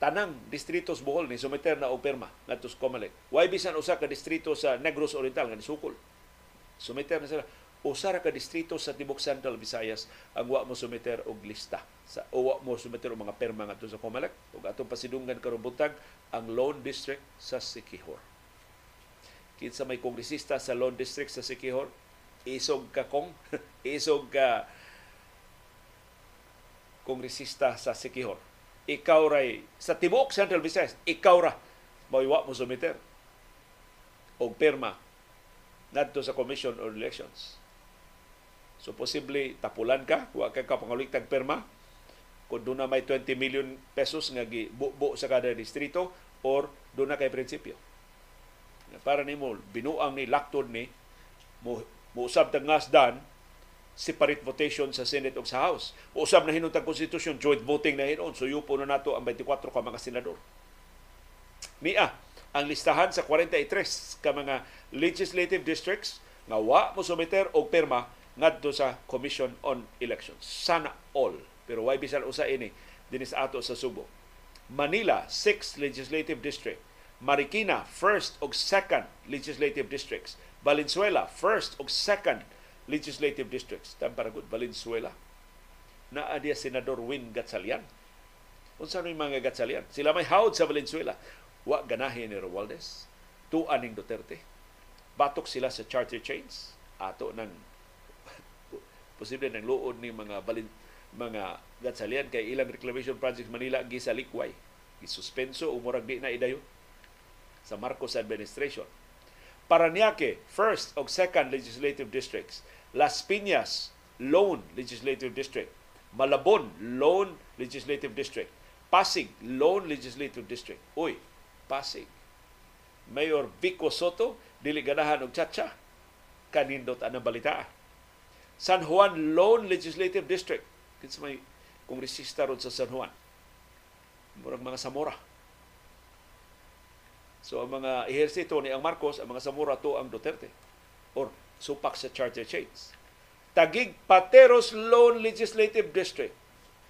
Tanang distritos Bohol ni sumiter na operma ngadto sa Comelec. Why bisan usa ka distrito sa Negros Oriental nga Sukol? Sumiter na sila usa ra ka distrito sa tibok Central Visayas ang wa mo sumiter og lista sa o wa mo sumiter og mga perma ngadto sa Comelec ug atong pasidunggan karon butag ang Lone District sa Sikihor. Kinsa may kongresista sa Lone District sa Sikihor, isog ka kong, isog ka kongresista sa Sikihor. Ikaw ray sa tibok Central Visayas, ikaw ra mawaiwa mo sumiter og perma nadto sa Commission on Elections So posible tapulan ka, wa ka kapanguliktag perma kung doon na may 20 million pesos nga gibubo sa kada distrito or doon na kay prinsipyo. Para nimo binuang ni laktod ni mo muusab tag ngasdan separate votation sa Senate ug sa House. Usab na hinuntang konstitusyon, joint voting na hinon. So yupo na nato ang 24 ka mga senador. Nia, ang listahan sa 43 ka mga legislative districts nga wa mo sumiter og perma ngadto sa Commission on Elections. Sana all. Pero why bisan usa ini dinis ato sa Subo. Manila, 6th Legislative District. Marikina, 1st ug 2nd Legislative Districts. Valenzuela, 1st ug 2nd Legislative Districts. Tamparagot, Valenzuela. Naa dia Senador Win Gatsalian. Unsa may mga Gatsalian? Sila may hawd sa Valenzuela. Wa ganahin ni Romualdez. Tuan ning Duterte. Batok sila sa charter chains. Ato ng posible nang luod ni mga balin, mga gatsalian kay ilang reclamation project Manila gisalikway gisuspenso o murag di na idayo sa Marcos administration Paranaque first o second legislative districts. Las Piñas lone legislative district. Malabon lone legislative district. Pasig lone legislative district. Uy Pasig. Mayor Vico Soto dili ganahan og chacha. Kanindot anang balita. San Juan Lone Legislative District. Kinsa may kongresista ron sa San Juan. Murag mga Samora. So ang mga ehersito ni ang Marcos, ang mga Samora to ang Duterte. Or supak sa charter chains. Tagig Pateros Lone Legislative District.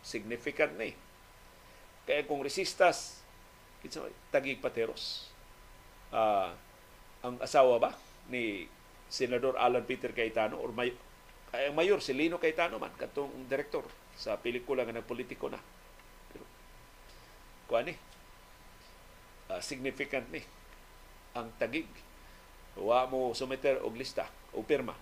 Significant ni. Kaya kongresistas, kinsa may Tagig Pateros. Uh, ang asawa ba ni Senador Alan Peter Cayetano or may ay ang mayor si Lino Cayetano man katong direktor sa pelikula nga nagpolitiko na. Kuan ni uh, significant ni ang tagig. Wa mo sumiter og lista o pirma.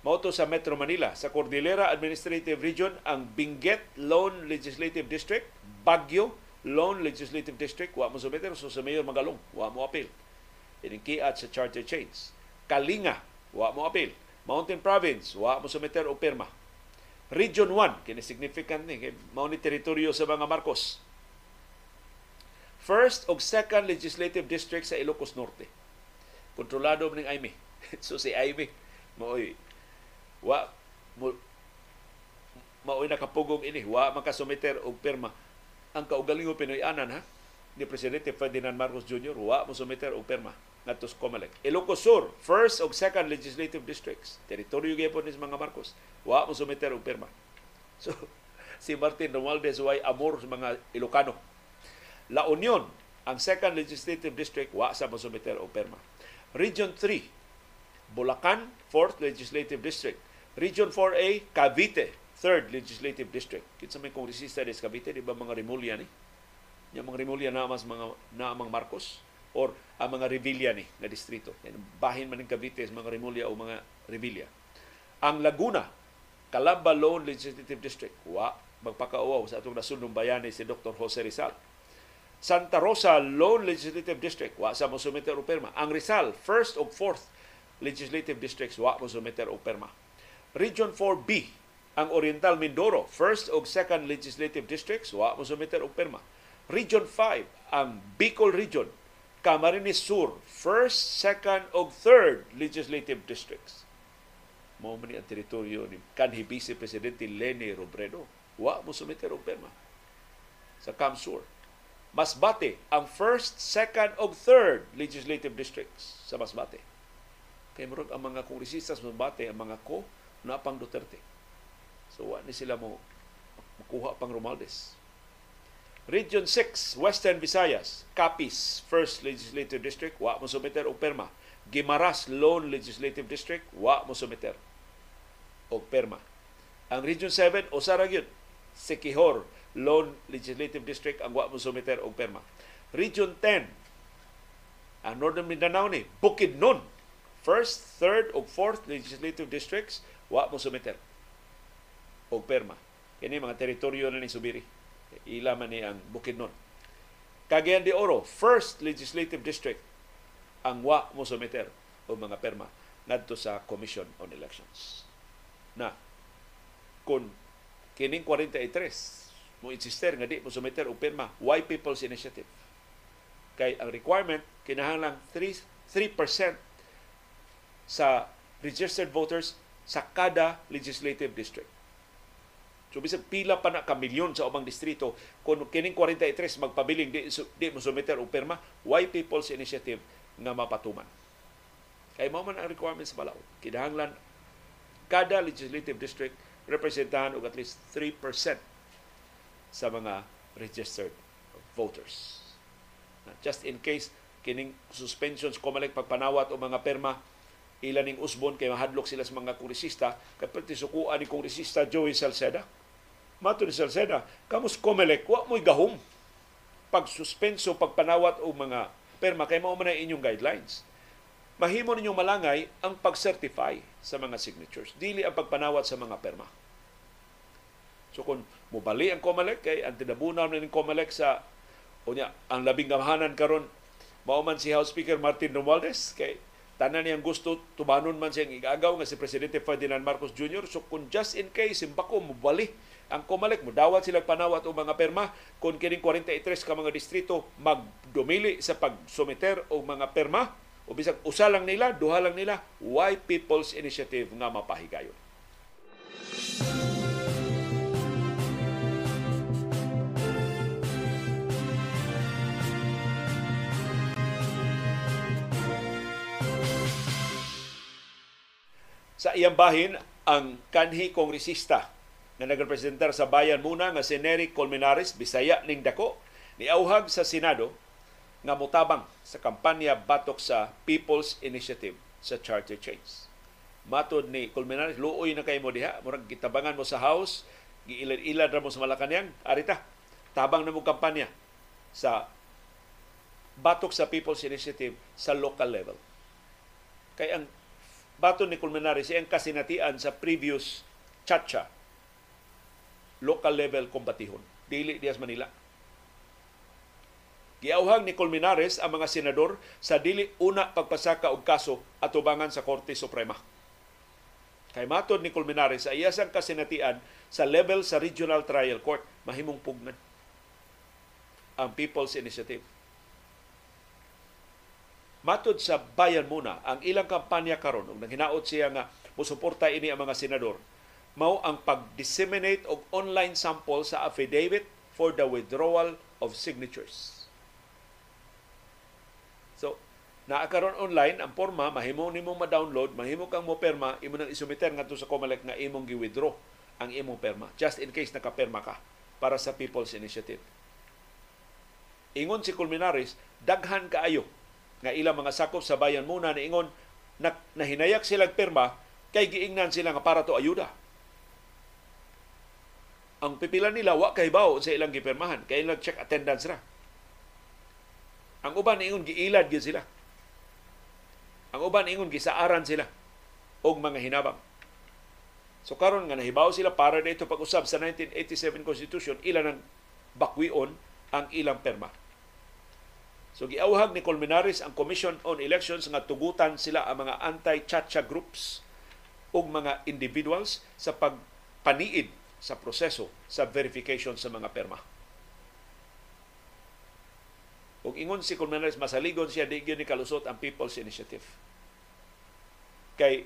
Mauto sa Metro Manila, sa Cordillera Administrative Region, ang Benguet Lone Legislative District, Baguio Lone Legislative District, wa mo sumiter, so sa Mayor Magalong, wa mo apil. Ining sa charter chains. Kalinga, wa mo apil Mountain Province, wa mo sumiter og pirma. Region 1, kini significant ni, mao ni teritoryo sa mga Marcos. First og second legislative district sa Ilocos Norte. Kontrolado ning Aime. so si Aime maoy wa mo maoy nakapugong ini wa makasumiter og pirma ang kaugalingon Pinoy-anan ha ni Presidente Ferdinand Marcos Jr. wa mo sumiter og pirma ngadto sa. Ilocos Sur, first ug second legislative districts. Teritoryo gyapon ni mga Marcos. Wa mo sumiter og pirma. So si Martin Romualdez way amor sa mga Ilocano. La Union, ang second legislative district wa sa mo sumiter og pirma. Region 3, Bulacan, 4th Legislative District. Region 4A, Cavite, 3rd Legislative District. Kinsa may kongresista des Cavite, di ba mga Rimulya ni? Yung mga Rimulya na mas mga na mga Marcos or ang mga Revilla ni nga distrito. Yan, bahin man ng Cavite mga Rimulya o mga Revilla. Ang Laguna, Calamba Lone Legislative District. Wa magpakauaw sa atong nasundong bayani si Dr. Jose Rizal. Santa Rosa Lone Legislative District, wa sa mosumeter o perma. Ang Rizal, 1st o 4th Legislative Districts, wa mosumeter o perma. Region 4B, ang Oriental Mindoro, 1st o 2nd Legislative Districts, wa mosumeter o perma. Region 5, ang Bicol Region, Camarines Sur, 1st, 2nd o 3rd Legislative Districts. Mao man ang teritoryo ni kanhi Vice Presidente Leni Robredo. Wa mo sumiter og perma sa Camsur. Masbate ang first, second ug third legislative districts sa Masbate. Kay murag ang mga kongresista sa Masbate ang mga ko na pang Duterte. So wa ni sila mo makuha pang Romualdez. Region 6, Western Visayas, Capiz, 1st Legislative District, wa mo sumiter og perma. Gimaras Lone Legislative District, wa mo sumiter og perma. Ang Region 7, Osara gyud, Sikihor Lone Legislative District ang wa mo sumiter og perma. Region 10, ang Northern Mindanao ni Bukidnon, first, third ug fourth legislative districts wa mo sumiter og perma. Kini mga teritoryo na ni Subiri. Ila man ni ang Bukidnon. Cagayan de Oro, first legislative district ang wa mo sumiter og mga perma ngadto sa Commission on Elections. Na kung kining 43 mo insister nga di mo sumiter og perma, why People's Initiative? Kay ang requirement kinahanglan 3 3% sa registered voters sa kada legislative district. So bisag pila pa na ka milyon sa ubang distrito kung kining 43 magpabiling di, di mo sumiter og perma, why People's Initiative nga mapatuman. Kay mao man ang requirement sa balaod. Kinahanglan kada legislative district representahan og at least 3% sa mga registered voters. Just in case kining suspensions kumalik pagpanawat o mga perma ilan ning usbon kay mahadlok sila sa mga kongresista kay pati sukuan ni kongresista Joey Salceda. Mato ni Salceda kamus komelek wa mo'y gahom pag suspenso pagpanawat o mga perma kay mao man inyong guidelines. Mahimo ninyong malangay ang pag-certify sa mga signatures. Dili ang pagpanawat sa mga perma so kung mubali ang COMELEC kay ang tinabunaw na ng COMELEC sa unya ang labing gamahanan karon mao man si House Speaker Martin Romualdez kay tanan niyang gusto tubanon man siyang igagaw nga si Presidente Ferdinand Marcos Jr. So kung just in case simbako mubali ang Comelec mo dawat sila panawat o mga perma kung kining 43 ka mga distrito magdumili sa pagsumiter o mga perma o bisag usa lang nila, duha lang nila, why People's Initiative nga mapahigayon. Sa iyang bahin, ang kanhi kongresista na nagrepresentar sa bayan muna nga si Nery Colmenares, Bisaya ning dako, niauhag sa Senado nga mutabang sa kampanya batok sa People's Initiative sa charter change. Matod ni Colmenares, luoy na kay mo diha, murag gitabangan mo sa House, giilad-ilad ra mo sa Malacanang, arita, tabang na mo kampanya sa batok sa People's Initiative sa local level. Kay ang bato ni Colmenares ang kasinatian sa previous chacha local level kombatihon. Dili dias Manila. Giauhag ni Colmenares ang mga senador sa dili una pagpasaka og kaso atubangan sa Korte Suprema. Kay matod ni Colmenares sa iyasang kasinatian sa level sa Regional Trial Court mahimong pugnan ang People's Initiative Matod sa bayan muna, ang ilang kampanya karon ug nanghinaot siya nga musuporta ini ang mga senador mao ang pag-disseminate og online sample sa affidavit for the withdrawal of signatures. So, naa karon online ang forma mahimo nimo ma-download, mahimo kang mo perma, imo nang isumiter ngadto sa COMELEC nga imong gi-withdraw ang imong perma just in case nakaperma ka para sa People's Initiative. Ingon si Culminares, daghan kaayo nga ilang mga sakop sa bayan muna niingon na, nahinayak silang pirma kay giingnan sila nga para to ayuda. Ang pipila nila wa kay bawo sa ilang gipirmahan kay ilang check attendance ra. Ang uban ingon giilad gyud sila. Ang uban ingon gisaaran sila og mga hinabang. So karon nga nahibaw sila para dito pag-usab sa 1987 Constitution, ila nang bakwion ang ilang perma. So giawhag ni Colmenares ang Commission on Elections nga tugutan sila ang mga anti-chacha groups ug mga individuals sa pagpaniid sa proseso sa verification sa mga perma. Ug ingon si Colmenares masaligon siya di ni kalusot ang People's Initiative. Kay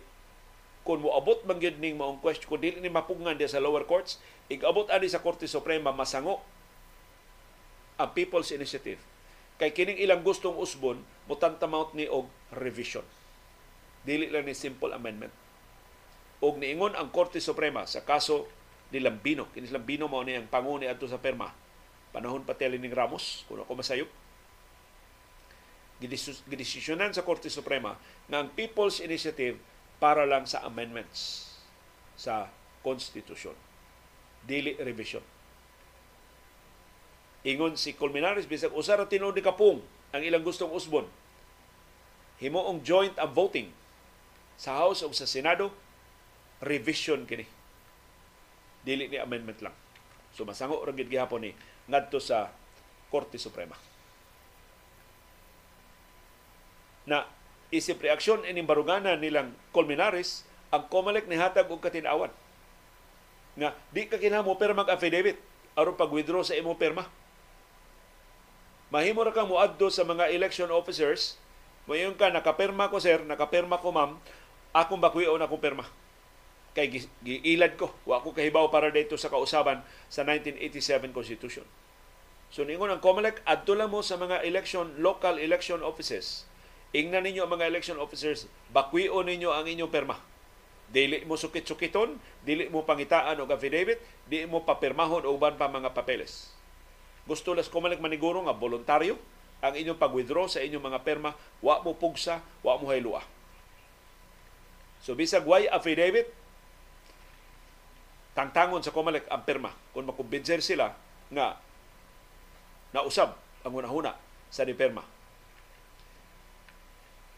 kung moabot man gyud ning maong question kung dili ni mapugngan diya sa lower courts igabot ani sa Korte Suprema masango ang People's Initiative kay kining ilang gustong usbon mutantamount ni og revision. Dili lang ni simple amendment. Og niingon ang Korte Suprema sa kaso ni Lambino. Kini Lambino mao ni ang panguni adto sa perma. Panahon pa ni Ramos kung ako masayop. Gidesisyonan sa Korte Suprema nga People's Initiative para lang sa amendments sa konstitusyon. Dili revision. Ingon si Colmenares, bisag usar at tinuod ni Kapung ang ilang gustong usbon. Himoong joint ang voting sa House o sa Senado, revision kini. Dili ni amendment lang. So masango ra gid gihapon ni ngadto sa Korte Suprema. Na isip reaksyon ining barugana nilang Colmenares, ang Comelec ni hatag og katinawan. Nga di ka kinahanglan perma mag affidavit aron pag-withdraw sa imo perma. Mahimo ra kang muadto sa mga election officers, mayon ka nakapirma ko sir, nakapirma ko ma'am, akong bakwion akong perma. Kay giilad ko, wa ko kahibaw para dito sa kausaban sa 1987 Constitution. So ningon ang COMELEC adto lang mo sa mga election local election offices Ingnan ninyo ang mga election officers, bakwiyo ninyo ang inyong perma. Dili mo sukit-sukiton, dili mo pangitaan og affidavit, di mo papirmahon o uban pa mga papeles. Gusto las kumalik maniguro nga voluntaryo. Ang inyong pag-withdraw sa inyong mga perma, wa mo pugsa, wa mo haylua. So bisag way affidavit, tangtangon sa Comelec ang perma. Kung makumbinser sila nga nausab ang hunahuna sa di perma.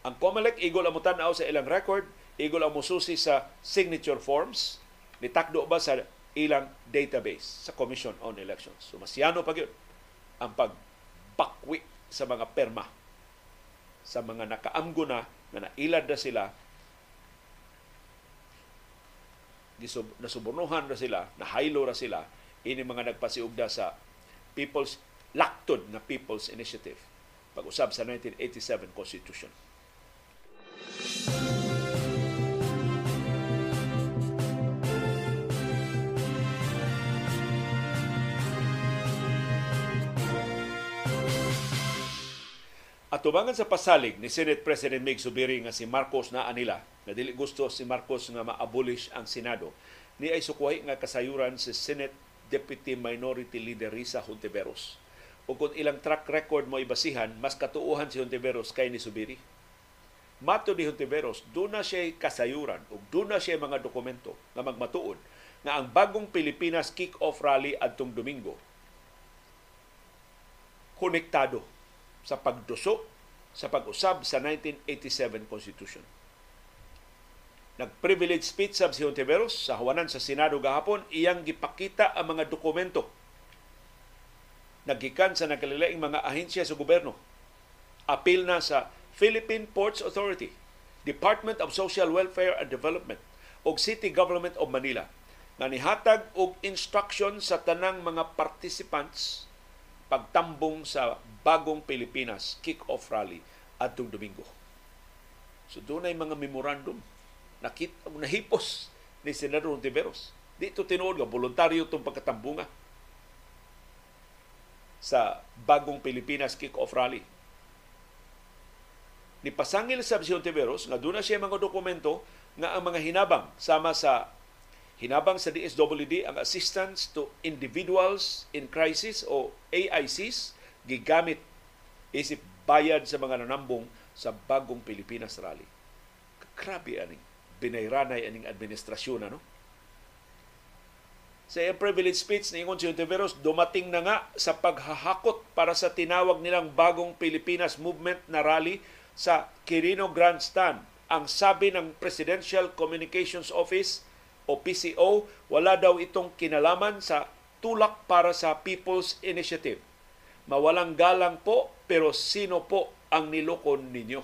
Ang COMELEC, igol ang mutanaw sa ilang record, igol ang mususi sa signature forms, nitakdo ba sa ilang database sa Commission on Elections. So masyano pa yun ang pagbakwi sa mga perma sa mga nakaamgo na na nailad na sila nasuburnuhan na sila, nahaylo na sila, ini mga nagpasiugda sa People's Laktod na People's Initiative pag-usab sa 1987 Constitution. At tubangan sa pasalig ni Senate President Mig Subiri nga si Marcos na anila, na dili gusto si Marcos nga ma-abolish ang Senado, ni ay sukuhay nga kasayuran si Senate Deputy Minority Leader Risa Hontiveros. O kung ilang track record mo ibasihan, mas katuuhan si Hontiveros kay ni Subiri. Mato ni Hontiveros, doon na siya kasayuran o doon na siya mga dokumento na magmatuod na ang bagong Pilipinas kick-off rally adtong Domingo konektado sa pagduso sa pag-usab sa 1987 Constitution. Nag-privilege speech sab si Hontiveros sa hawanan sa Senado gahapon, iyang gipakita ang mga dokumento naggikan sa nagkalilaing mga ahensya sa gobyerno. Apil na sa Philippine Ports Authority, Department of Social Welfare and Development ug City Government of Manila nga nihatag og instruction sa tanang mga participants pagtambong sa bagong Pilipinas kick-off rally adtong Domingo. So doon ay mga memorandum nakit nahipos ni Senador Ontiveros. Dito tinuod nga voluntaryo itong pagkatambunga sa bagong Pilipinas kick-off rally. Ni pasangil sa si Ontiveros nga doon na siya mga dokumento nga ang mga hinabang sama sa Hinabang sa DSWD ang Assistance to Individuals in Crisis o AICs gigamit isip bayad sa mga nanambong sa bagong Pilipinas rally. Grabe aning binayranay aning administrasyon ano. Sa privilege speech ni Ingon si Ontiveros, dumating na nga sa paghahakot para sa tinawag nilang bagong Pilipinas Movement na rally sa Quirino Grandstand. Ang sabi ng Presidential Communications Office o PCO, wala daw itong kinalaman sa tulak para sa People's Initiative. Mawalang galang po, pero sino po ang nilokon ninyo?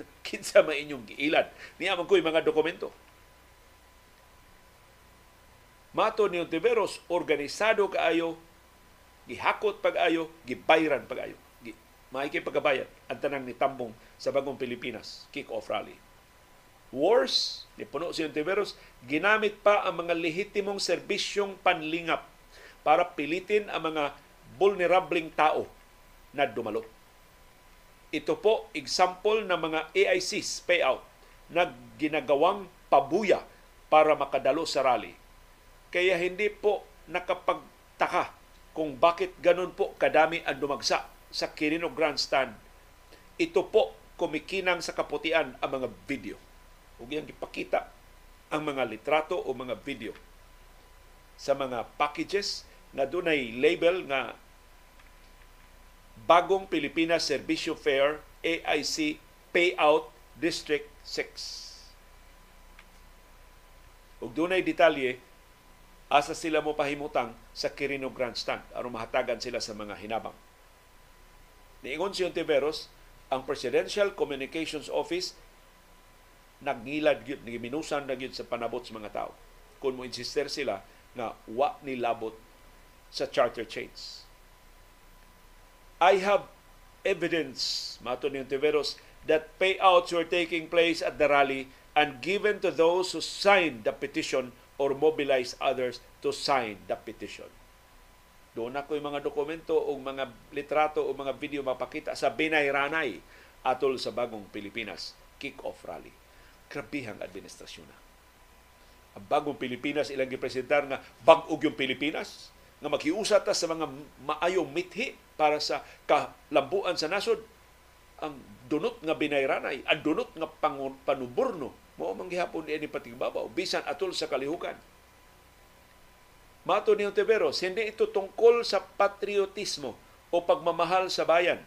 Kinsa ma inyong giilan? Niya man ko'y mga dokumento. Mato ni Ontiveros, organisado kaayo, gihakot pag-ayo, gibayran pag-ayo. Gi, makikipagabayan ang tanang nitambong sa bagong Pilipinas, kick-off rally. Worse, ni puno si Ontiveros, ginamit pa ang mga lehitimong serbisyong panlingap para pilitin ang mga vulnerableng tao na dumalo. Ito po example ng mga AICs payout na ginagawang pabuya para makadalo sa rally kaya hindi po nakapagtaka kung bakit ganun po kadami ang dumagsa sa Quirino Grandstand. Ito po kumikinang sa kaputian ang mga video. Huwag yung ipakita ang mga litrato o mga video sa mga packages na dunay label nga Bagong Pilipinas Servisyo Fair AIC Payout District 6. Ug dunay detalye asa sila mo pahimutang sa Quirino Grandstand aron mahatagan sila sa mga hinabang. Niingon si Ontiveros, ang Presidential Communications Office nagnilad gyud nagiminusan na gyud sa panabot sa mga tao kung mo insister sila nga wa nilabot sa charter chains. I have evidence, mato ni Ontiveros, that payouts were taking place at the rally and given to those who signed the petition or mobilize others to sign the petition. Doon ako yung mga dokumento o mga litrato o mga video mapakita sa binayranay atol sa bagong Pilipinas kick-off rally. Krabihang administrasyon na. Ang bagong Pilipinas ilang gipresentar nga bag-og yung Pilipinas nga maghiusat ta sa mga maayong mithi para sa kalambuan sa nasod ang dunot nga binayranay, ang dunot nga panuburno Mao man gihapon ni patigbabaw bisan atol sa kalihukan. Mato ni Ontiveros, hindi ito tungkol sa patriotismo o pagmamahal sa bayan.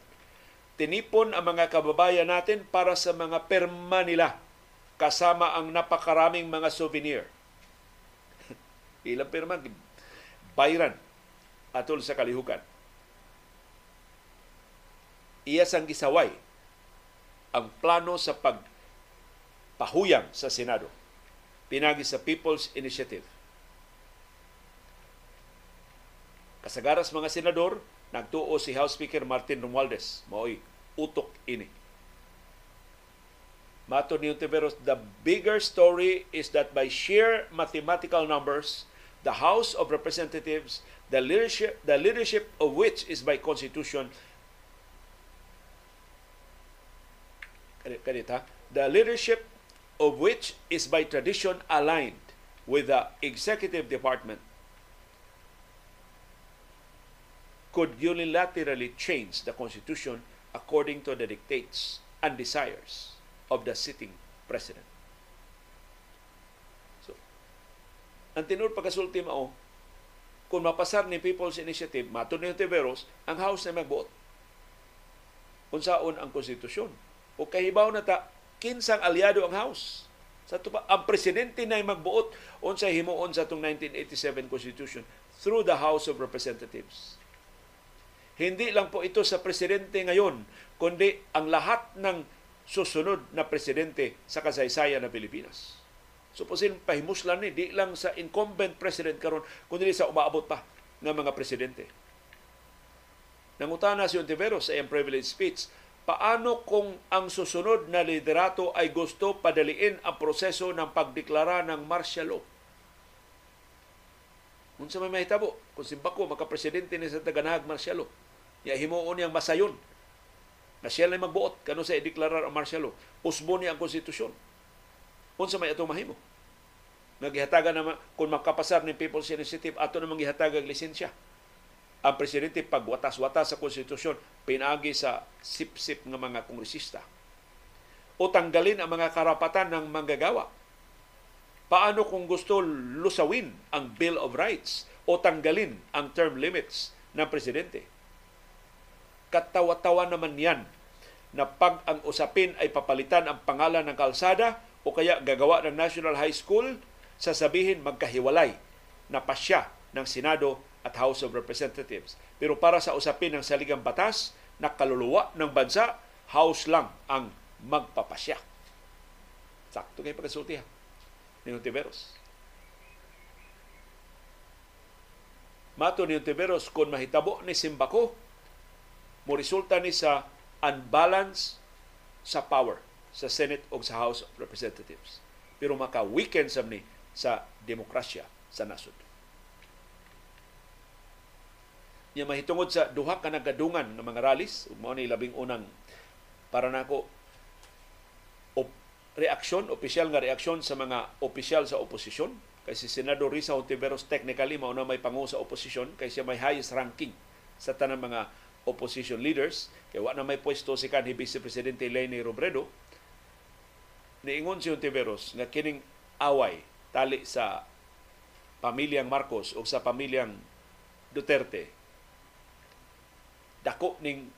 Tinipon ang mga kababayan natin para sa mga perma nila kasama ang napakaraming mga souvenir. Ilang perma? Bayran atol sa kalihukan. Iya sang gisaway ang plano sa pag pahuyang sa Senado pinagi sa People's Initiative. Kasagaras mga senador, nagtuo si House Speaker Martin Romualdez. Mao'y utok ini. Mato ni Ontiveros, the bigger story is that by sheer mathematical numbers, the House of Representatives, the leadership, the leadership of which is by constitution, the leadership of which is by tradition aligned with the executive department, could unilaterally change the constitution according to the dictates and desires of the sitting president. So, ang tinur pagkasulti mao, kung mapasar ni People's Initiative, mato ni Tiveros, ang House na magbuot. Unsaon ang konstitusyon. O kahibaw na ta, kinsang aliado ang House. Sa tupa, ang presidente na magbuot unsa himuon sa itong 1987 Constitution through the House of Representatives. Hindi lang po ito sa presidente ngayon, kundi ang lahat ng susunod na presidente sa kasaysayan ng Pilipinas. So pasin pahimuslan ni di lang sa incumbent president karon kundi sa umaabot pa ng mga presidente. Nangutana si Ontiveros sa iyang privilege speech paano kung ang susunod na liderato ay gusto padaliin ang proseso ng pagdeklara ng martial law? Kung sa may mahitabo, kung si Bako makapresidente ni sa taganahag martial law, ya himuon niyang masayon na siya lang magbuot kano sa ideklarar ang martial law, usbo niya ang konstitusyon. Kung sa may atong mahimo. Naghihatagan naman, kung makapasar ni People's Initiative, ato namang gihatagan lisensya ang presidente pagwatas-watas sa konstitusyon pinagi sa sip-sip ng mga kongresista o tanggalin ang mga karapatan ng manggagawa? Paano kung gusto lusawin ang Bill of Rights o tanggalin ang term limits ng presidente? Katawa-tawa naman yan na pag ang usapin ay papalitan ang pangalan ng kalsada o kaya gagawa ng National High School, sasabihin magkahiwalay na pasya ng Senado at House of Representatives. Pero para sa usapin ng saligang batas, na kaluluwa ng bansa, House lang ang magpapasya. Sakto kay pagkasulti ha. Ni Ontiveros. Mato ni Ontiveros, kung mahitabo ni Simbako, mo resulta ni sa unbalance sa power sa Senate o sa House of Representatives. Pero maka-weekend sa ni sa demokrasya sa nasod. Niya mahitungod sa duha ka nagadungan ng mga rallies, mao ni labing unang para nako reaksyon, opisyal nga reaksyon sa mga opisyal sa oposisyon. Kay si Senador Risa Hontiveros technically mao na may pangu sa oposisyon kay siya may highest ranking sa tanang mga opposition leaders. Kay wa na may pwesto si kanhi Vice Presidente Leni Robredo. Niingon si Hontiveros nga kining away tali sa pamilyang Marcos o sa pamilyang Duterte dako ning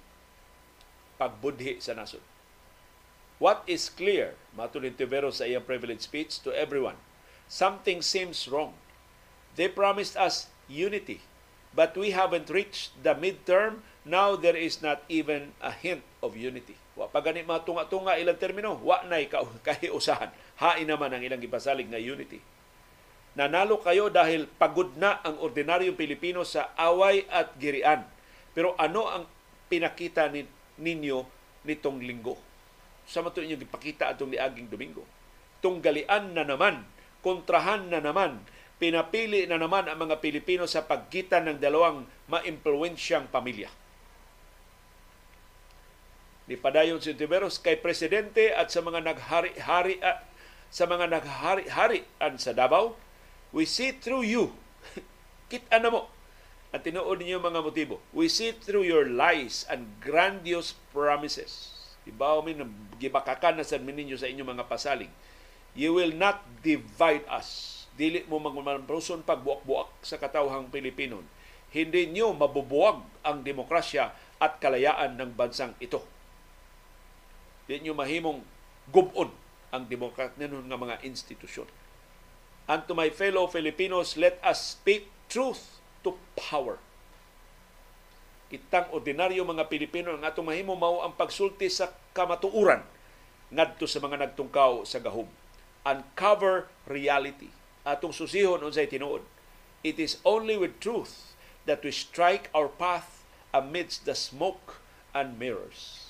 pagbudhi sa nasod What is clear, matulid Tibero sa iyang privilege speech to everyone, something seems wrong. They promised us unity, but we haven't reached the midterm. Now there is not even a hint of unity. Wa pa gani matunga-tunga ilang termino, wa nay kahiusahan. Hain naman ang ilang ipasalig na unity. Nanalo kayo dahil pagod na ang ordinaryong Pilipino sa away at girian. Pero ano ang pinakita ni, ninyo nitong linggo? sa mato inyong ipakita atong niaging Domingo. Tunggalian na naman, kontrahan na naman, pinapili na naman ang mga Pilipino sa paggitan ng dalawang maimpluwensyang pamilya. Ni padayon si Tiberos kay presidente at sa mga naghari-hari sa mga naghari-harian sa Davao, we see through you. Kita na mo at tinuod ninyo mga motibo. We see through your lies and grandiose promises Ibaw min gibakakan na sa ninyo sa inyong mga pasalig. You will not divide us. Dili mo magmampruson pagbuak-buak sa katawhang Pilipino. Hindi nyo mabubuwag ang demokrasya at kalayaan ng bansang ito. Hindi nyo mahimong gubon ang demokrat ninyo nga mga institusyon. And to my fellow Filipinos, let us speak truth to power kitang ordinaryo mga Pilipino ang atong mahimo mao ang pagsulti sa kamatuuran ngadto sa mga nagtungkaw sa gahom. Uncover reality. Atong susihon unsay tinuod. It is only with truth that we strike our path amidst the smoke and mirrors.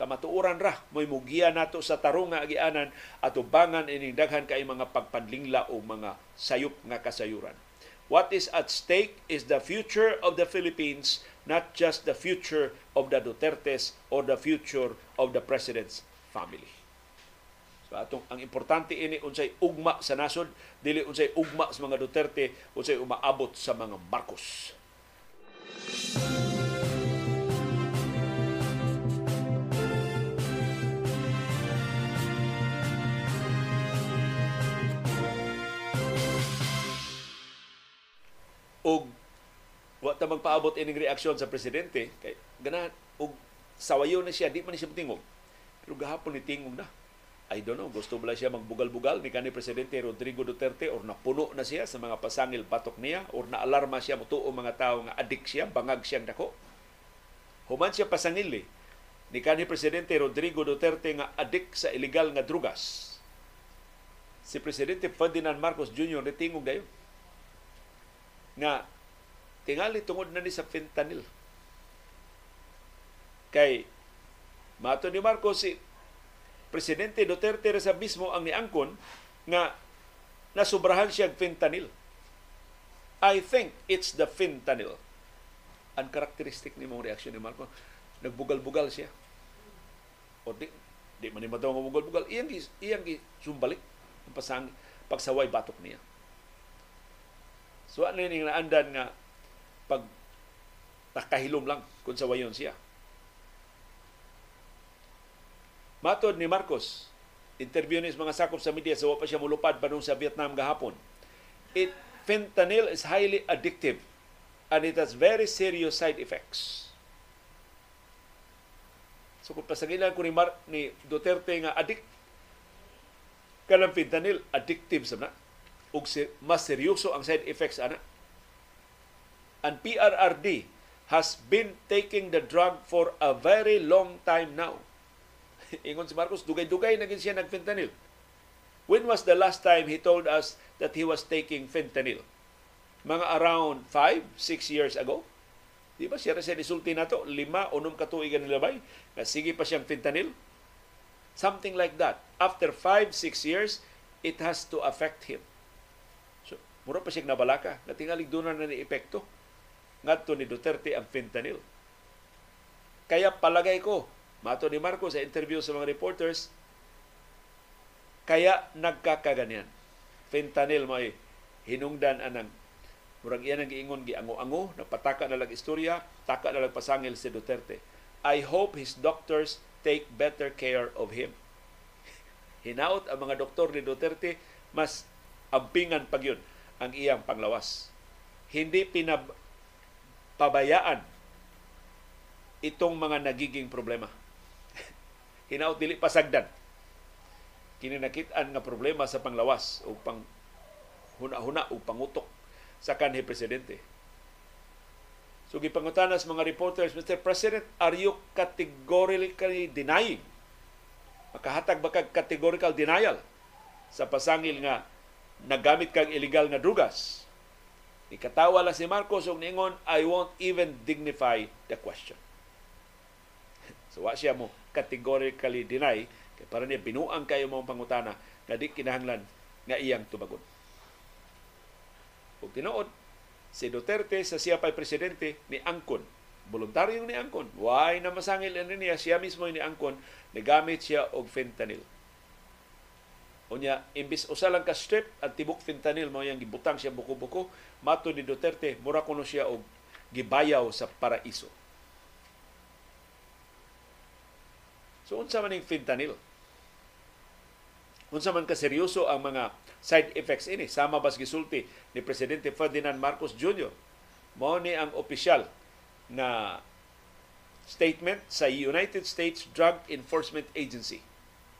Kamatuuran ra moy mugiya nato sa tarong nga agianan at ubangan ining daghan kay mga pagpanlingla o mga sayop nga kasayuran. What is at stake is the future of the Philippines not just the future of the Dutertes or the future of the President's family. So atong ang importante ini unsay ugma sa nasod, dili unsay ugma sa mga Duterte, unsay umaabot sa mga Marcos. og ta magpaabot ining reaksyon sa presidente kay gana og sawayo na siya di man siya tingog pero gahapon ni tingog na I don't know, gusto ba siya magbugal-bugal ni kanhi Presidente Rodrigo Duterte or napuno na siya sa mga pasangil batok niya or naalarma siya mo tuo mga tao nga adik siya, bangag siyang dako. Human siya pasangil eh. ni kanhi Presidente Rodrigo Duterte nga adik sa illegal nga drugas. Si Presidente Ferdinand Marcos Jr. ni tingog dayon nga tingali tungod na ni sa fentanyl. Kay mato ni Marcos si Presidente Duterte sa mismo ang niangkon nga nasubrahan siya fentanyl. I think it's the fentanyl. Ang karakteristik ni mong reaksyon ni Marcos, nagbugal-bugal siya. O di, di man ni mataw nga bugal-bugal, iyang, iyang sumbalik ang pasang, pagsaway batok niya. So ano yung naandan nga pag nakahilom lang kung sa wayon siya. Matod ni Marcos, interview ni mga sakop sa media sa so, pa siya mulupad pa sa Vietnam gahapon. It fentanyl is highly addictive and it has very serious side effects. So kung pasagilan ko ni, Mar- ni Duterte nga addict kanang fentanyl addictive sa na ug mas seryoso ang side effects ana. And PRRD has been taking the drug for a very long time now. Ingon si Marcos, dugay-dugay na siya nag-fentanyl. When was the last time he told us that he was taking fentanyl? Mga around 5, 6 years ago? Di ba siya sa isulti na to? Lima, unom katuigan nilabay? Na sige pa siyang fentanyl? Something like that. After 5, 6 years, it has to affect him. So, mura pa siyang nabalaka. Natingalig doon na ni epekto. Ngadto ni Duterte ang fentanyl. Kaya palagay ko, mato ni Marco sa interview sa mga reporters, kaya nagkakaganyan. Fentanyl mo hinungdan anang murag iyan ang giingon giango-ango napataka na lang istorya taka na lang pasangil si Duterte I hope his doctors take better care of him hinaut ang mga doktor ni Duterte mas ampingan pag ang iyang panglawas hindi pinab pabayaan itong mga nagiging problema hinaut dili pasagdan kini nakitaan nga problema sa panglawas o pang huna-huna o pangutok sa kanhi presidente. So gipangutana sa mga reporters, Mr. President, are you categorically denying? Makahatag ba kag categorical denial sa pasangil nga nagamit kag illegal nga drugas? Ikatawa lang si Marcos ug ningon, I won't even dignify the question. so wa siya mo categorically deny kay para niya binuang kayo mong pangutana nga di kinahanglan nga iyang tubagon. Ug tinuod, si Duterte sa siya pa'y presidente ni Angkon. Voluntaryo ni Angkon. Why na masangil niya, siya mismo ni Angkon, nagamit siya og fentanyl. Unya, imbis usa lang ka strip at tibok fentanyl mo yang gibutang siya buko-buko, mato ni Duterte, mura kuno siya og gibayaw sa paraiso. So unsa man ning fentanyl? Unsa man ka seryoso ang mga side effects ini sama bas gisulti ni presidente Ferdinand Marcos Jr. Mao ni ang opisyal na statement sa United States Drug Enforcement Agency.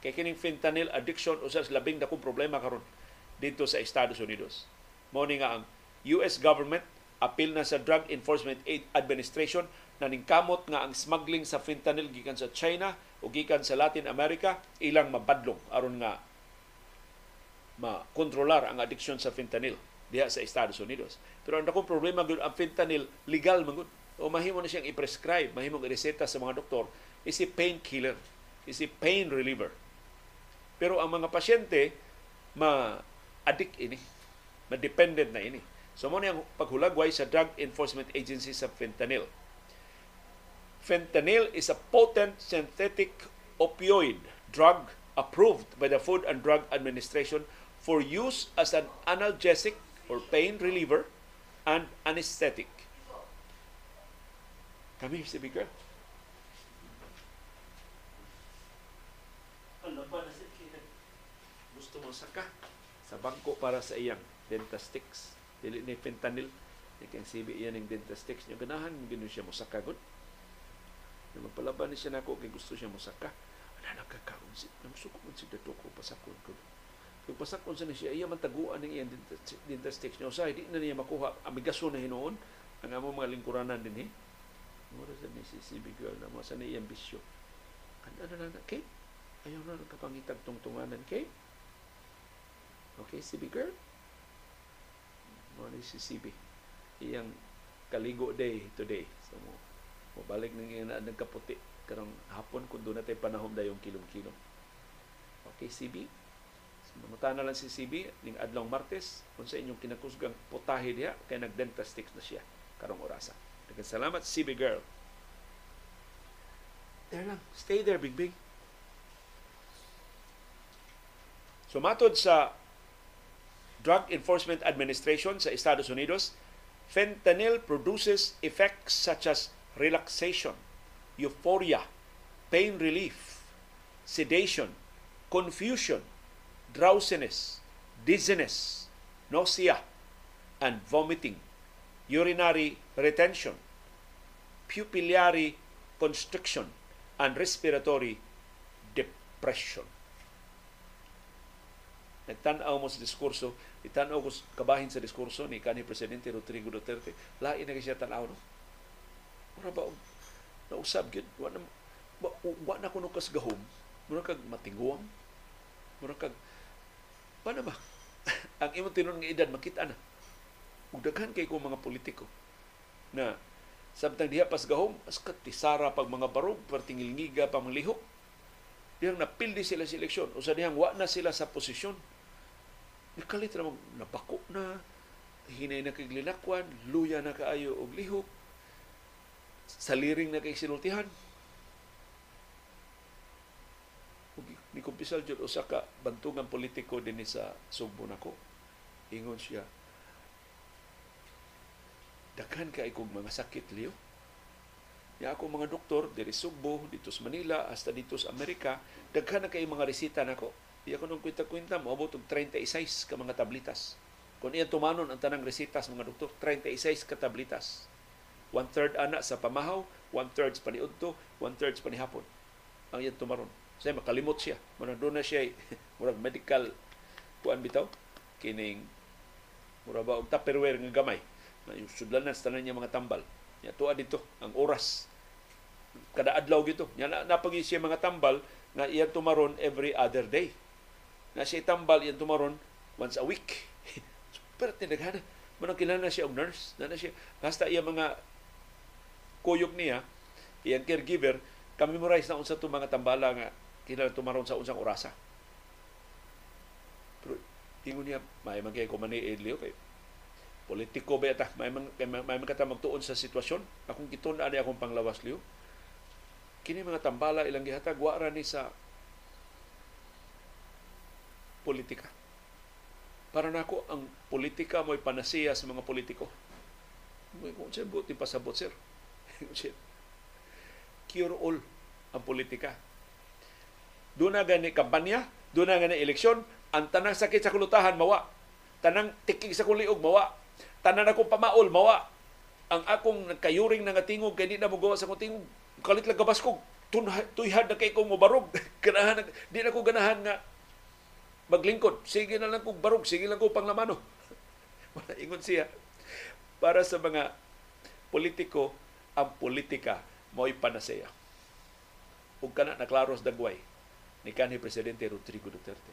Kay kining fentanyl addiction usas labing dakong problema karon dito sa Estados Unidos. Mao ni nga ang US government apil na sa Drug Enforcement Administration na ningkamot nga ang smuggling sa fentanyl gikan sa China o gikan sa Latin America ilang mabadlong aron nga makontrolar ang addiction sa fentanyl diha sa Estados Unidos. Pero ang dakong problema gyud ang fentanyl legal man o mahimo na siyang i-prescribe, mahimo i-reseta sa mga doktor is a painkiller, is a pain reliever. Pero ang mga pasyente ma-addict ini, ma-dependent na ini. So mo ang paghulagway sa Drug Enforcement Agency sa fentanyl. Fentanyl is a potent synthetic opioid drug approved by the Food and Drug Administration for use as an analgesic or pain reliever and anesthetic. Kami, si Bigger. Ano ba na Gusto mo saka sa bangko para sa iyang dentastix. Dili ni fentanyl. Ikang sibi iyan ng dentastix. Yung ganahan, gano'n siya mo saka good. Na magpalaban ni siya na ako gusto siya mo saka. Ano nagkakaroon siya? Namusuko man si Dato ko pasakon ko. Kung pasakon sa siya, iya man taguan ng iyang dentastix niya. Usahay, di na niya makuha. Amigaso na hinoon. Ang among mga lingkuranan din eh. Mura sa Mississippi girl na mga sa iyang bisyo. Ano na na, Kate? Ayaw na nagkapangitag tungtunganan, Kate? Okay, CB girl? Mga si CB. Iyang kaligo day today. So, mo, mabalik ng iyang nagkaputi. Karong hapon kung doon natin panahon dayong kilom-kilom. Okay, CB? Mamuta na lang si CB ning adlong Martes kung sa inyong kinakusgang putahe diha kay nagdentastix na siya karong orasa. Daghang salamat CB girl. There lang. Stay there, Big Big. Sumatod sa Drug Enforcement Administration sa Estados Unidos, fentanyl produces effects such as relaxation, euphoria, pain relief, sedation, confusion, drowsiness, dizziness, nausea, and vomiting, urinary retention, pupillary constriction, and respiratory depression. Nagtanaw mo sa diskurso, itanaw ko kabahin sa diskurso ni kanhi Presidente Rodrigo Duterte, lain na siya tanaw no. Mura ba nausab gyud wa na wa, na kuno kas mura kag matinguang, mura kag paano ba? Ang imong tinon nga edad makita na. Ug daghan kay ko mga politiko na samtang diha pas gahom as katisara pag mga barog pertingilngiga pa manglihok dihang napildi sila sa eleksyon. O sa dihang wa na sila sa posisyon Nakalit na napako na, hinay na kay linakwan, luya na kaayo og lihok, saliring na kay sinultihan. Ni kumpisal jud usa ka bantungan politiko dinhi sa Sugbo nako. Ingon siya, daghan kay kog mga sakit liyo. Ya ako mga doktor diri Sugbo, dito sa Manila, hasta dito sa Amerika, daghan na kay mga resita nako Iya ko nung kwenta-kwenta, maabot og 36 ka mga tablitas. Kung iya tumanon ang tanang resitas mga doktor, 36 ka tablitas. One-third ana sa pamahaw, one-third sa paniudto, one-third sa panihapon. Ang iya tumaron. Kasi makalimot siya. Muna doon na siya, murag medical kuan bitaw, kining mura ba og tupperware nga gamay na yung sudlanan sa tanan niya mga tambal nya tuwa dito ang oras kada adlaw gito nya na, napagi siya mga tambal nga iya tumaron every other day na siya tambal yan tumaron once a week. Super tinaghana. Manang kilala siya og nurse. Na, siya, basta iya mga kuyog niya, iyang caregiver, kami-memorize na unsa to mga tambala nga kinala tumaron sa unsang orasa. Pero ingon niya, may magkaya ko mani Edlio kay politiko ba ita may man may, may kata magtuon sa sitwasyon akong kiton ani akong panglawas liyo kini mga tambala ilang gihatag wa ra ni sa politika. Para nako ang politika mo'y panasiya sa mga politiko. May kung siya buti pasabot, sir. Cure all ang politika. Doon na gani kampanya, doon na gani eleksyon, ang tanang sakit sa kulutahan, mawa. Tanang tikig sa kuliog, mawa. Tanan akong pamaol, mawa. Ang akong nagkayuring na nga tingog, kaya di na mo sa akong tingog. Kalit lang gabas ko, tuyhad na kay kong mabarog. ganahan, di na ko ganahan nga maglingkod. Sige na lang kong barog, sige lang kong panglamano. Ingon siya. Para sa mga politiko, ang politika mo'y panasaya. Ug kana naklaros dagway ni kanhi presidente Rodrigo Duterte.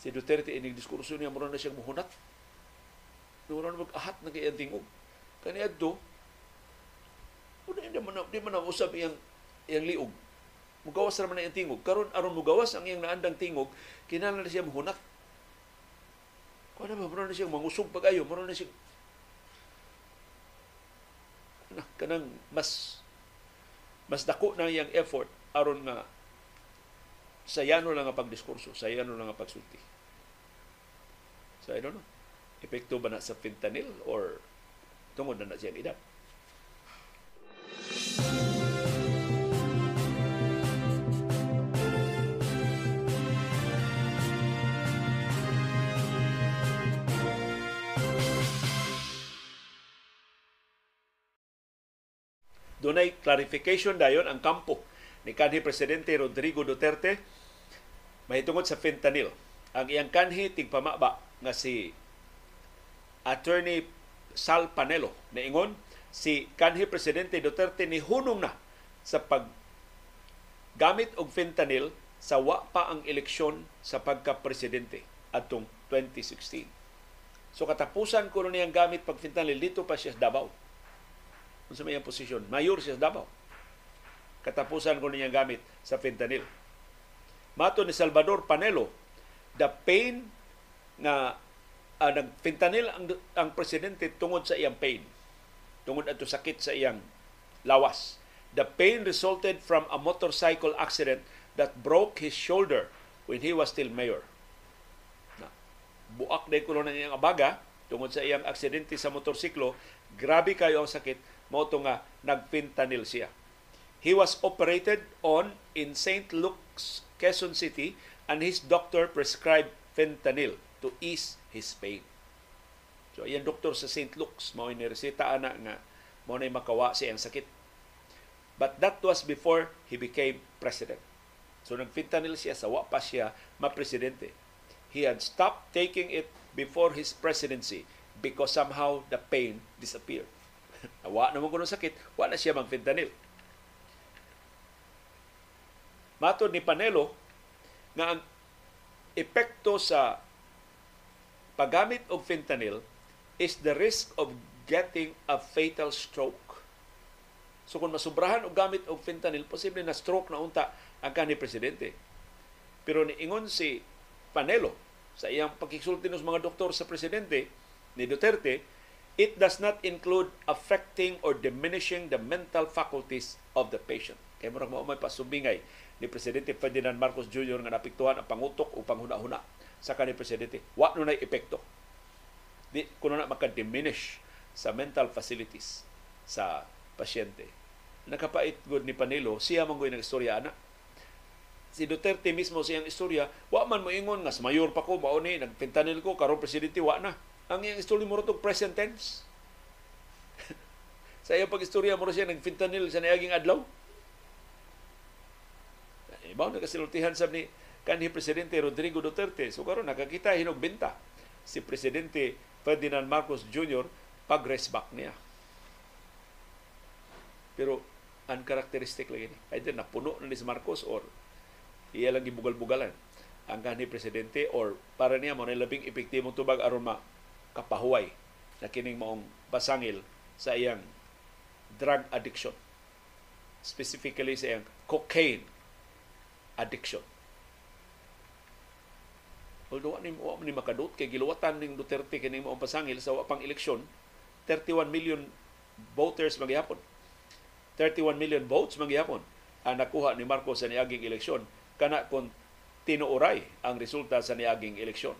Si Duterte ining diskurso niya mura na siyang muhunat. Mura na mag-ahat na kayang tingog. Kani adto, di man di man usab iyang iyang liog mugawas ra man ang tingog karon aron mugawas ang iyang naandang tingog kinahanglan na siya mahunat kuno ba mo na siya mangusog pagayo mo na siya na kanang mas mas dako na iyang effort aron nga sayano lang ang pagdiskurso, sayano lang ang pagsulti. So I don't know. Epekto ba na sa fentanyl or tungod na na siyang edad? Dunay clarification dayon ang kampo ni kanhi presidente Rodrigo Duterte mahitungod sa fentanyl. Ang iyang kanhi tigpamaba nga si Attorney Sal Panelo ingon si kanhi presidente Duterte ni hunong na sa pag gamit og fentanyl sa wa pa ang eleksyon sa pagka-presidente atong 2016. So katapusan ko niyang gamit pag fentanyl dito pa siya sa Davao sa mayang posisyon. Mayor siya sa Davao. Katapusan ko niya gamit sa fentanyl. Mato ni Salvador Panelo, the pain na uh, nag-fentanyl ang, ang presidente tungod sa iyang pain. Tungod ato sakit sa iyang lawas. The pain resulted from a motorcycle accident that broke his shoulder when he was still mayor. Buak day ko na iyang abaga tungod sa iyang aksidente sa motorsiklo. Grabe kayo ang sakit mo nga nagfentanyl siya. He was operated on in St. Luke's Quezon City and his doctor prescribed fentanyl to ease his pain. So ayan doktor sa St. Luke's mao ni reseta ana nga mao nay makawa siya ang sakit. But that was before he became president. So nagfentanyl siya sa wa pa siya ma-presidente. He had stopped taking it before his presidency because somehow the pain disappeared. Wa naman kuno sakit, wa na siya mag-fentanyl. Matod ni Panelo nga ang epekto sa paggamit og fentanyl is the risk of getting a fatal stroke. So kung masubrahan og gamit og fentanyl, posible na stroke na unta ang kanhi presidente. Pero niingon si Panelo sa iyang pagkisulti ng mga doktor sa presidente ni Duterte, it does not include affecting or diminishing the mental faculties of the patient. Kaya murag mo may pasubingay ni Presidente Ferdinand Marcos Jr. nga napiktuhan ang pangutok o panghuna-huna sa kanhi presidente. Wa no nay epekto. Di kuno na maka-diminish sa mental facilities sa pasyente. Nakapait good ni Panelo, siya man ng istorya ana. Si Duterte mismo siyang istorya, wa man mo ingon nga mayor pa ko, mao ni nagpintanil ko karon presidente wa na. Ang iyang istorya mo ito present tense. sa iyang pag-istorya mo siya nagfentanyl sa niaging adlaw Ibaw na kasilutihan sa ni kanhi Presidente Rodrigo Duterte. So karon nakakita hinugbenta si Presidente Ferdinand Marcos Jr. pag-resback niya. Pero uncharacteristic lagi ni. Either napuno na ni si Marcos or iya lang gibugal-bugalan ang kanhi presidente or para niya mo na labing epektibong tubag aron ma kapahuway na kining maong basangil sa iyang drug addiction. Specifically sa iyang cocaine addiction. Although ani mo ni makadot kay giluwatan ning Duterte kini mo pasangil sa pang eleksyon 31 million voters magyapon. 31 million votes magyapon ang nakuha ni Marcos sa niaging eleksyon kana kon tinuoray ang resulta sa niaging eleksyon.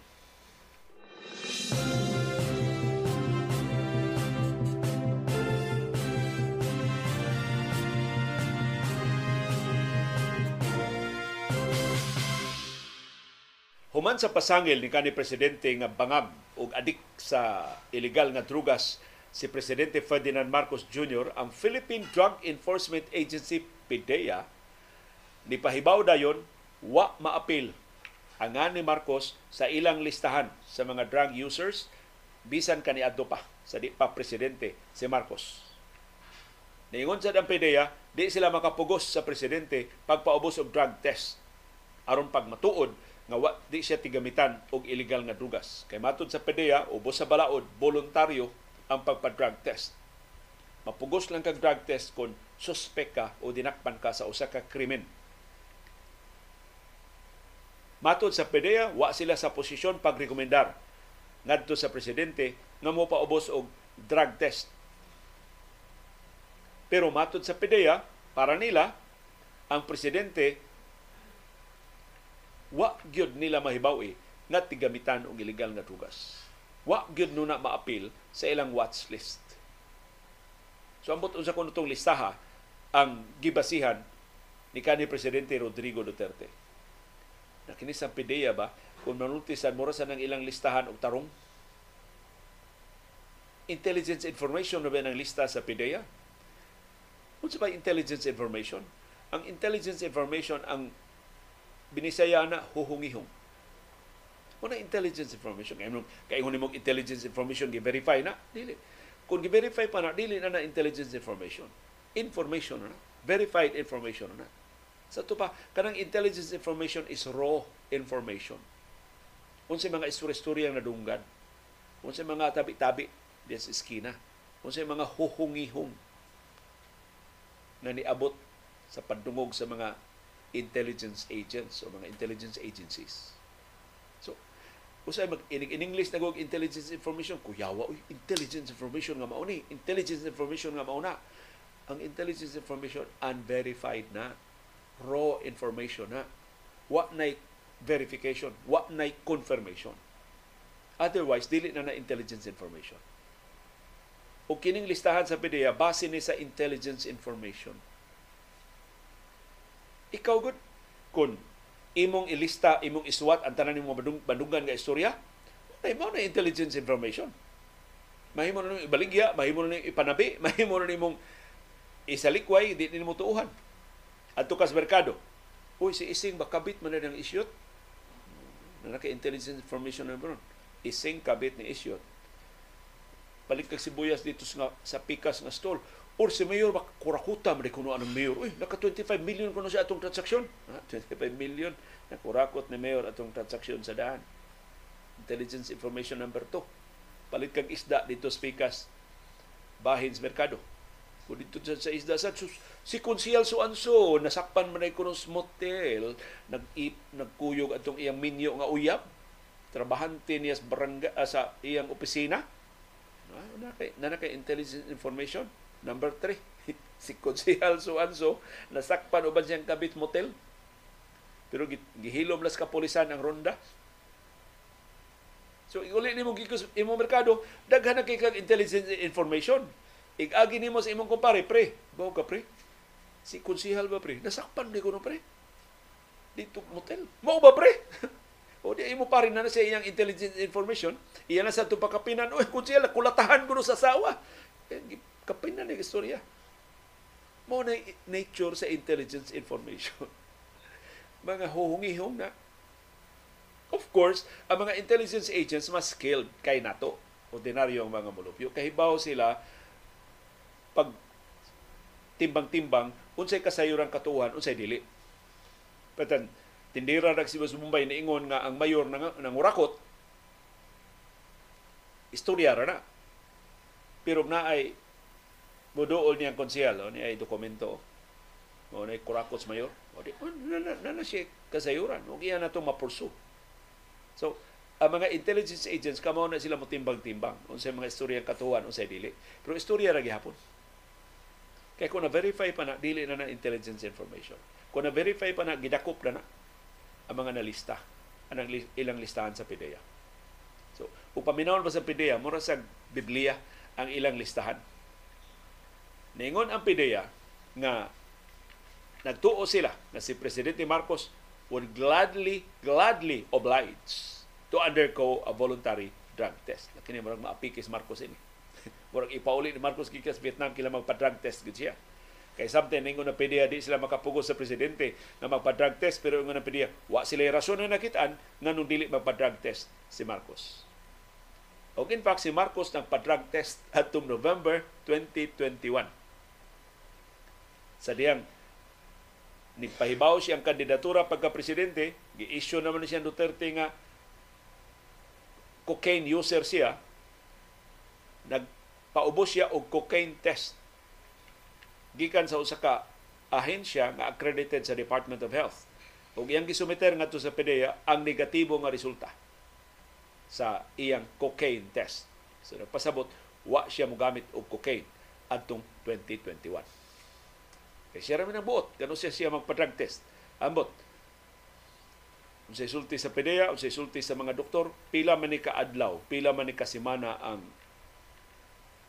Human sa pasangil ni kanhi presidente nga bangag og adik sa illegal nga drugas si presidente Ferdinand Marcos Jr. ang Philippine Drug Enforcement Agency PDEA ni pahibaw dayon wa maapil ang ni Marcos sa ilang listahan sa mga drug users bisan kaniadto pa sa di pa presidente si Marcos. Niingon sa PDEA, di sila makapugos sa presidente pagpaubos og drug test aron pag matuod nga wa di siya tigamitan og illegal nga drugas. Kay matud sa PDEA, ubos sa balaod, voluntaryo ang pagpa-drug test. Mapugos lang kag drug test kung suspek ka o dinakpan ka sa usa ka krimen. Matod sa PDEA, wa sila sa posisyon pagrekomendar ngadto sa presidente nga mo paubos og drug test. Pero matod sa PDEA, para nila, ang presidente wa gyud nila mahibaw-i nga tigamitan og illegal nga drugas. Wa gyud nuna maapil sa ilang watch list. So ambot unsa kuno tong listaha ang gibasihan ni kanhi presidente Rodrigo Duterte. Nakini sa PDEA ba kung manultisan mo sa ng ilang listahan og tarong intelligence information na ba ng lista sa PDEA? Unsa ba intelligence information? Ang intelligence information ang binisaya na huhungihong. Muna intelligence information. Kaya kaya kung mo intelligence information, gi-verify na. Dili. Kung gi-verify pa na, dili na na intelligence information. Information na. Verified information na. Sa ito pa, kanang intelligence information is raw information. Unsay mga istorya-istorya na dunggan. Unsay mga tabi-tabi diyan sa eskina. Unsay mga huhungihong na niabot sa padungog sa mga intelligence agents o mga intelligence agencies. So, usay mag in, in English nagog intelligence information kuyawa uy intelligence information nga mao ni intelligence information nga mao na ang intelligence information unverified na. Raw information na. Wa nay verification. Wa nay confirmation. Otherwise dili na na intelligence information. O kining listahan sa PDEA base ni sa intelligence information ikaw gud kun imong ilista, imong iswat ang tanan nimo bandung, bandungan nga istorya, ay mo na intelligence information. Mahimo na ibaligya, mahimo na ipanabi, mahimo na nimong isalikway, di nimo tuuhan. Adto kas merkado. Uy, si Ising bakabit man na ng isyot. Na naka-intelligence information na ron. Ising kabit ni isyot. Balik kag sibuyas dito sa, sa pikas nga store. Or si Mayor, kurakuta man kuno anong Mayor. Uy, naka 25 million kuno siya atong transaksyon. Ha? 25 million. Nakurakot ni Mayor atong transaksyon sa daan. Intelligence information number 2. Palit kag isda dito sa pikas. Bahin sa merkado o dito sa, sa isda sa si Konsyal Suanso nasakpan man ay kuno motel nag nagkuyog atong iyang minyo nga uyab trabahante niya sa barangay uh, sa iyang opisina ah, na kay na kay intelligence information number 3 si Konsyal Suanso nasakpan uban siyang kabit motel pero gihilom las kapulisan ang ronda So, uli ni mo gikos imo merkado, daghan na kay kag intelligence information Ig-agi nimo sa imong kumpare, pre. Bawa ka, pre. Si konsihal ba, pre? Nasakpan di ko no, pre. Dito motel. Mao ba, pre? o di imo pa rin na sa iyang intelligence information. Iyan na sa tupakapinan. Uy, konsihal, kulatahan ko no sa sawa. Kapinan na istorya. Mao na nature sa intelligence information. mga huhungihong na. Of course, ang mga intelligence agents mas skilled kay nato. Ordinaryo ang mga mulupyo. Kahibaw sila pag timbang-timbang unsay kasayuran katuhan unsay dili patan tindira nag si Bombay niingon nga ang mayor nang nangurakot istorya ra na pero na ay muduol niyang konsehal ni ay dokumento. O na kurakot sa mayor. O di na, na, na, na siya kasayuran. O iya na itong mapurso so ang mga intelligence agents kamo na sila mo timbang-timbang unsay mga istorya katuhan unsay dili. Pero istorya ra gihapon. Kaya kung na-verify pa na, dili na na intelligence information. Kung na-verify pa na, gidakop na na ang mga nalista, ang ilang listahan sa PIDEA. So, kung paminawon pa sa PIDEA, mura sa Biblia ang ilang listahan. Ningon ang PIDEA nga nagtuo sila na si Presidente Marcos would gladly, gladly oblige to undergo a voluntary drug test. Kini marang maapikis Marcos ini Murag ipauli ni Marcos gikas Vietnam kila magpa-drug test gid siya. Kay something ningon na pediya di sila makapugos sa presidente na magpa-drug test pero ingon na pediya wa sila rason na nakitaan nga nung dili magpa-drug test si Marcos. O in fact si Marcos nagpa-drug test atong November 2021. Sa diyang nagpahibaw siyang kandidatura pagka presidente, gi-issue naman siya Duterte nga cocaine user siya, nag paubos siya og cocaine test gikan sa usa ka ahensya nga accredited sa Department of Health. Ug iyang gisumiter ngadto sa PDEA ang negatibo nga resulta sa iyang cocaine test. So nagpasabot wa siya mogamit og cocaine adtong 2021. Kay siya rin ang buot, gano siya siya magpa-drug test. Ambot, unsay sulti sa PDEA, unsay sulti sa mga doktor, pila man ni kaadlaw, pila man ni kasimana ang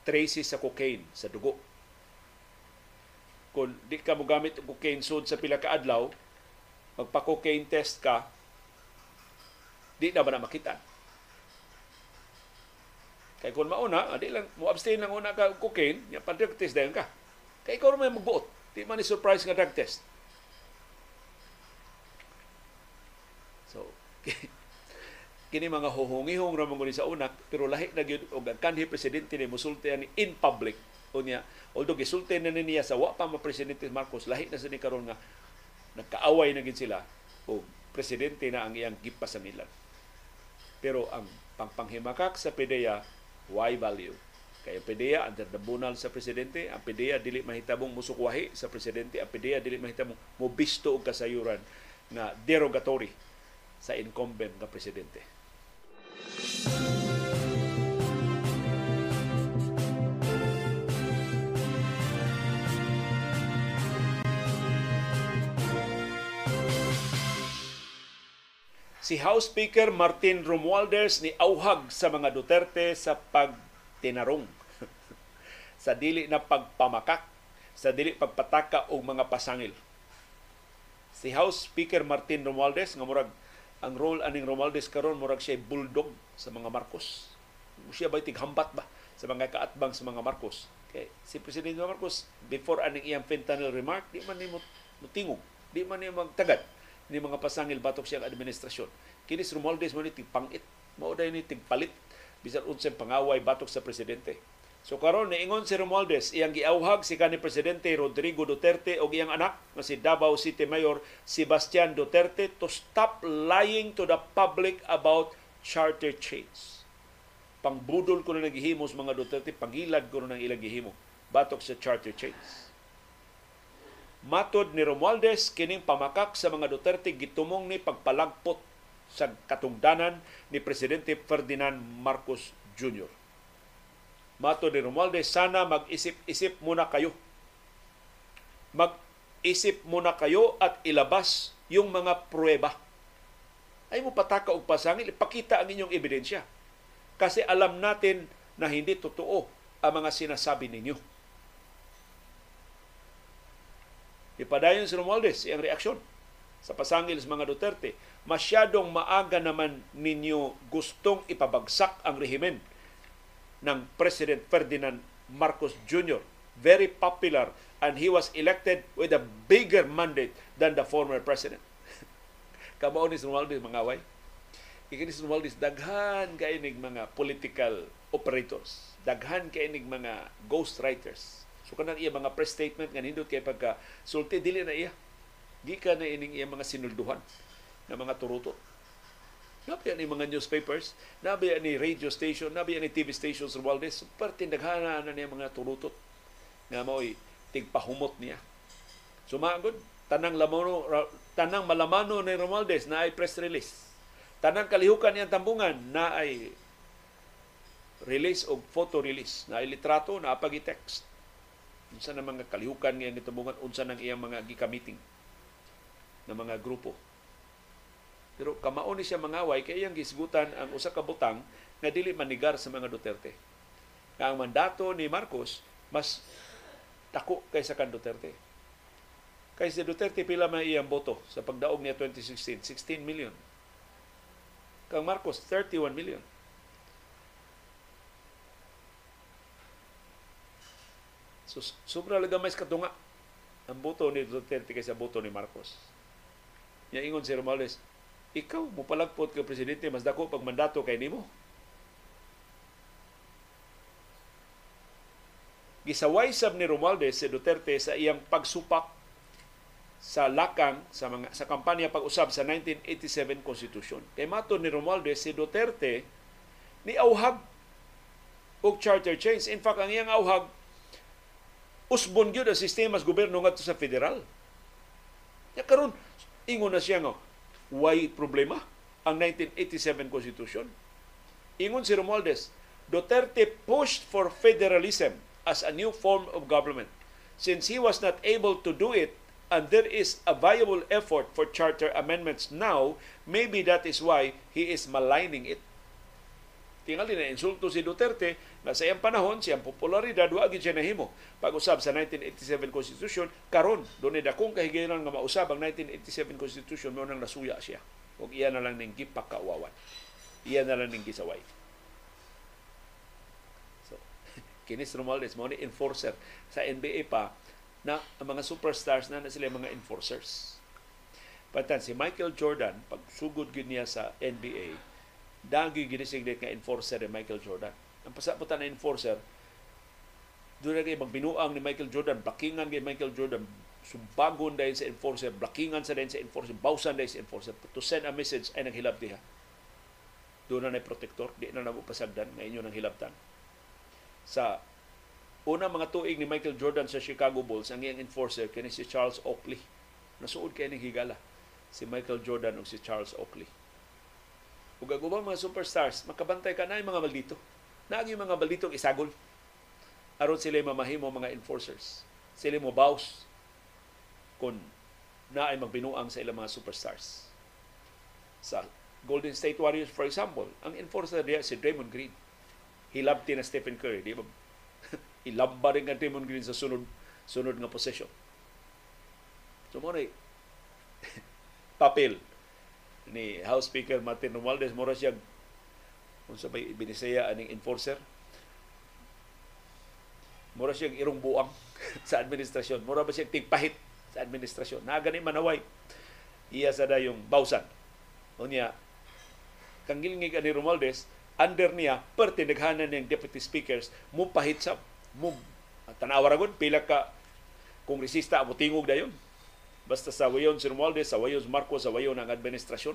traces sa cocaine sa dugo. Kung di ka mo gamit og cocaine sud sa pila ka adlaw, magpa-cocaine test ka, di na ba na makita? Kay kung mauna, di lang mo abstain lang una ka cocaine, nya pa drug test dayon ka. Kay ikaw may magbuot, di man ni surprise nga drug test. So, kini mga huhungihong ra mong sa unak pero lahi na gyud og ang kanhi presidente ni musulti ni in public. Unya although gisulti na niya sa wa pa ma presidente Marcos lahi na sa ni karon nga nagkaaway na gid sila o presidente na ang iyang gipasamilan. Pero ang pangpanghimakak sa PDEA why value kay ang PDEA under the bunal sa presidente. Ang PDEA dili mahitabong musukwahi sa presidente. Ang PDEA dili mahitabong mobisto og kasayuran na derogatory sa incumbent nga presidente. Si House Speaker Martin Romualdez ni auhag sa mga Duterte sa pagtinarong sa dili na pagpamakak sa dili pagpataka og mga pasangil Si House Speaker Martin Romualdez nga murag ang role aning Romualdez karon murag siya bulldog sa mga Marcos. Siya ba tighambat ba sa mga kaatbang sa mga Marcos? Kay si Presidente Marcos before aning iyang fentanyl remark di man ni mutingog, di man ni magtagad ni mga pasangil batok siyang administrasyon. Kini si Romualdez mo ni tigpangit, mao ni tigpalit bisan unsay pangaway batok sa presidente. So karon niingon si Romualdez iyang giauhag si kanhi presidente Rodrigo Duterte o iyang anak nga si Davao City Mayor Sebastian Duterte to stop lying to the public about charter chains. Pangbudol ko na naghihimo sa mga Duterte, pagilad ko na ilang gihimo batok sa charter chains. Matod ni Romualdez kining pamakak sa mga Duterte gitumong ni pagpalagpot sa katungdanan ni Presidente Ferdinand Marcos Jr Mato ni Romualdez, sana mag-isip-isip muna kayo. Mag-isip muna kayo at ilabas yung mga pruweba. Ay mo pataka og pasangil, ipakita ang inyong ebidensya. Kasi alam natin na hindi totoo ang mga sinasabi ninyo. Ipadayon si Romualdez iyang reaksyon sa pasangil sa mga Duterte. Masyadong maaga naman ninyo gustong ipabagsak ang rehimen ng President Ferdinand Marcos Jr. Very popular and he was elected with a bigger mandate than the former president. Kamao ni Romualdez mga way. Ikini si Romualdez daghan kainig mga political operators. Daghan kainig mga ghost writers. So kanang iya mga press statement nga nindot kay pagka sulti dili na iya. Gikan na ining iya mga sinulduhan ng mga turuto Nabi ni mga newspapers, nabi ni radio station, nabi ni TV stations Romualdez, super tindaghana na niya mga turutot nga mo'y tigpahumot niya. Sumagod, tanang lamano, tanang malamano ni Romualdez na ay press release. Tanang kalihukan niyang tambungan na ay release o photo release, na ay litrato, na apagi text. Unsa na mga kalihukan niya ni tambungan, unsa nang iyang mga gika-meeting na mga grupo pero kamao ni siya mangaway kay iyang gisgutan ang usa ka butang nga dili manigar sa mga Duterte. Nga ang mandato ni Marcos mas dako kaysa kan Duterte. Kay si Duterte pila man iyang boto sa pagdaog niya 2016, 16 million. Kang Marcos 31 million. So, sobra laga mais katunga ang boto ni Duterte kaysa boto ni Marcos. Nya ingon si Romales, ikaw mo palagpot ka presidente mas dako pag mandato kay nimo gisaway sab ni Romualdez si Duterte sa iyang pagsupak sa lakang sa mga sa kampanya pag-usab sa 1987 Constitution. Kay mato ni Romualdez si Duterte ni auhag og charter change. In fact, ang iyang auhag usbon gyud ang sistema sa gobyerno ngadto sa federal. Ya karon ingon na siya nga way problema ang 1987 Constitution. Ingon si Romualdez, Duterte pushed for federalism as a new form of government. Since he was not able to do it and there is a viable effort for charter amendments now, maybe that is why he is maligning it. Tingali na insulto si Duterte na sa iyang panahon siyang popularidad wa gid siya nahimo pag-usab sa 1987 Constitution karon dunay dakong kahigayon nga mausab ang 1987 Constitution mo nang nasuya siya. Ug iya na lang ning gipakauwawan iya na lang ning gisaway. So kinis Romualdez mo ni enforcer. Sa NBA pa na ang mga superstars na na sila mga enforcers. Patan si Michael Jordan pag sugod gid niya sa NBA dagi ginisignate nga enforcer ni Michael Jordan. Ang pasaputan na enforcer, doon na kayo magbinuang ni Michael Jordan, blockingan kay Michael Jordan, sumbagon dahil sa enforcer, blockingan sa dahil sa enforcer, bawsan dahil sa enforcer, to send a message ay naghilab diha. Doon na na protector, di na nabupasagdan na inyo nang hilabtan. Sa una mga tuig ni Michael Jordan sa Chicago Bulls, ang iyang enforcer kini si Charles Oakley. Nasuod kay ning higala si Michael Jordan ug si Charles Oakley ug ang ubang mga superstars makabantay ka. Na mga maldito na yung mga maldito isagol. Aron sila mamahimo mga enforcers. Sila mo bows kung na ay magbinuang sa ilang mga superstars. Sa Golden State Warriors for example ang enforcer diya si Draymond Green. Hilabti na Stephen Curry di ba? Ilamba rin nga Draymond Green sa sunod sunod nga possession so mo papel ni House Speaker Martin Romualdez mura siya kung sa may binisaya aning enforcer. Mura siya irong buang sa administrasyon. Mura ba siya tigpahit sa administrasyon? Na gani manaway. Iya sa dayong bawsan. Unya kang gilngig ani Romualdez under niya perti naghanan niyang deputy speakers mo pahit sa mo tanawa ragon pila ka kongresista amo tingog dayon basta sa wayon si Romualdez sa wayon si Marcos sa wayon ang administrasyon.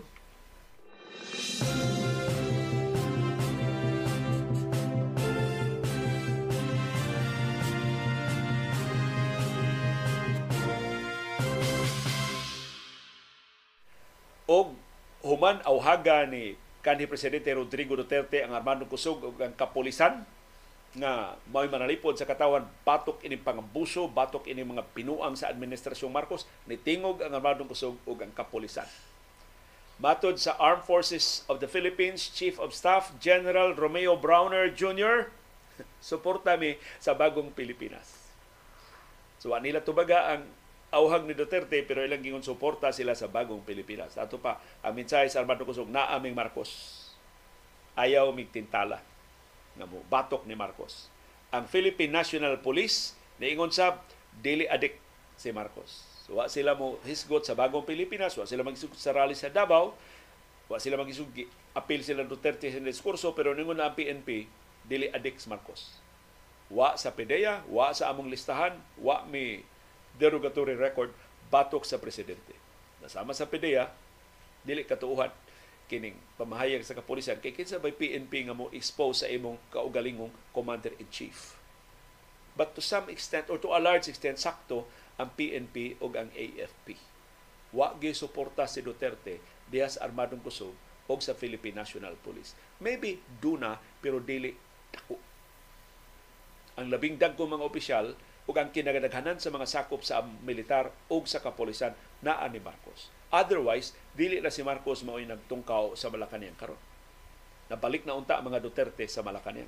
Og human awhaga ni kanhi presidente Rodrigo Duterte ang Armando Kusog ug ang kapulisan nga may manalipod sa katawan batok ini pangambuso batok ini mga pinuang sa administrasyong Marcos nitingog ang Armando Kusog ug ang kapulisan Matod sa Armed Forces of the Philippines Chief of Staff General Romeo Browner Jr. suporta mi sa bagong Pilipinas. So nila tubaga ang auhag ni Duterte pero ilang gingon suporta sila sa bagong Pilipinas. Ato pa, ang sa Armando Kusog na aming Marcos. Ayaw migtintala nga batok ni Marcos. Ang Philippine National Police niingon sa dili adik si Marcos. So wa sila mo hisgot sa bagong Pilipinas, wa sila magisug sa rally sa Davao, wa sila magisug apil sila Duterte sa diskurso pero ningon na ang PNP dili adik si Marcos. Wa sa PDEA, wa sa among listahan, wa mi derogatory record batok sa presidente. Nasama sa PDEA, dili katuuhan kining pamahayag sa kapulisan kay kinsa bay PNP nga mo expose sa imong kaugalingong commander in chief. But to some extent or to a large extent sakto ang PNP o ang AFP. Wa gi suporta si Duterte diha sa Armadong Kusog o sa Philippine National Police. Maybe duna pero dili dako. Ang labing dagko mga opisyal ug ang kinagadaghanan sa mga sakop sa militar o sa kapolisan naa ni Marcos. Otherwise, dili na si Marcos mao'y nagtungkaw sa Malacañang karon. Nabalik na unta ang mga Duterte sa Malacañang.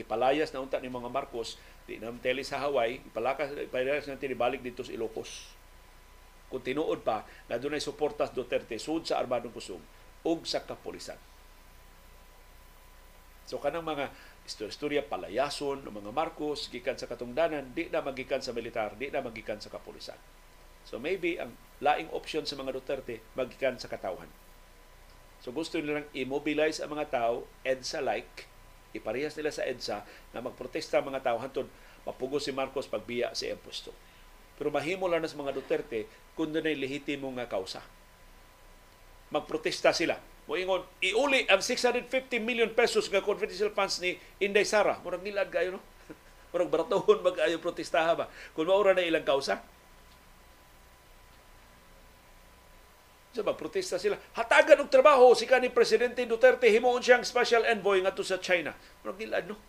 Gipalayas na unta ni mga Marcos di na tele sa Hawaii, ipalakas ipalayas na tinibalik dito sa Ilocos. Kung tinuod pa na dunay suportas Duterte sud sa armadong kusog ug sa kapolisan. So kanang mga istorya palayason ng mga Marcos gikan sa katungdanan di na magikan sa militar di na magikan sa kapulisan so maybe ang laing option sa mga Duterte magikan sa katawhan so gusto nilang immobilize ang mga tao EDSA like iparehas nila sa EDSA na magprotesta ang mga tao hantod mapugos si Marcos pagbiya sa iyang pwesto pero mahimo lang na sa mga Duterte kung doon ay lehitimo nga kausa magprotesta sila Moingon, iuli ang 650 million pesos nga confidential funds ni Inday Sara. Murag nilad kayo, no? Murag baratohon mag ayo protestaha ba? Kung maura na ilang kausa. So protesta sila. Hatagan og trabaho si kanhi Presidente Duterte himuon siyang special envoy ngadto sa China. Murag nilad, no?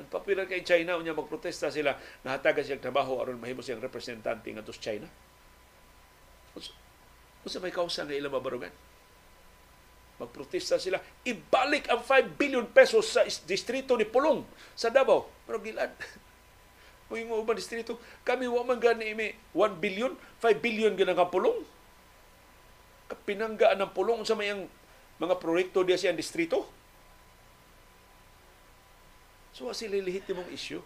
Ang popular kay China unya magprotesta sila na hatagan siyang trabaho aron mahimo siyang representante ngadto sa China. Unsa may kausa nga ilang mabarugan? magprotesta sila, ibalik ang 5 billion pesos sa distrito ni Pulong sa Davao. Gilad. Kung yung ubang distrito, kami wa man gani imi 1 billion, 5 billion gina nga Pulong. Kapinanggaan ng Pulong sa mayang mga proyekto diya siyang distrito. So, sila lehitimong issue.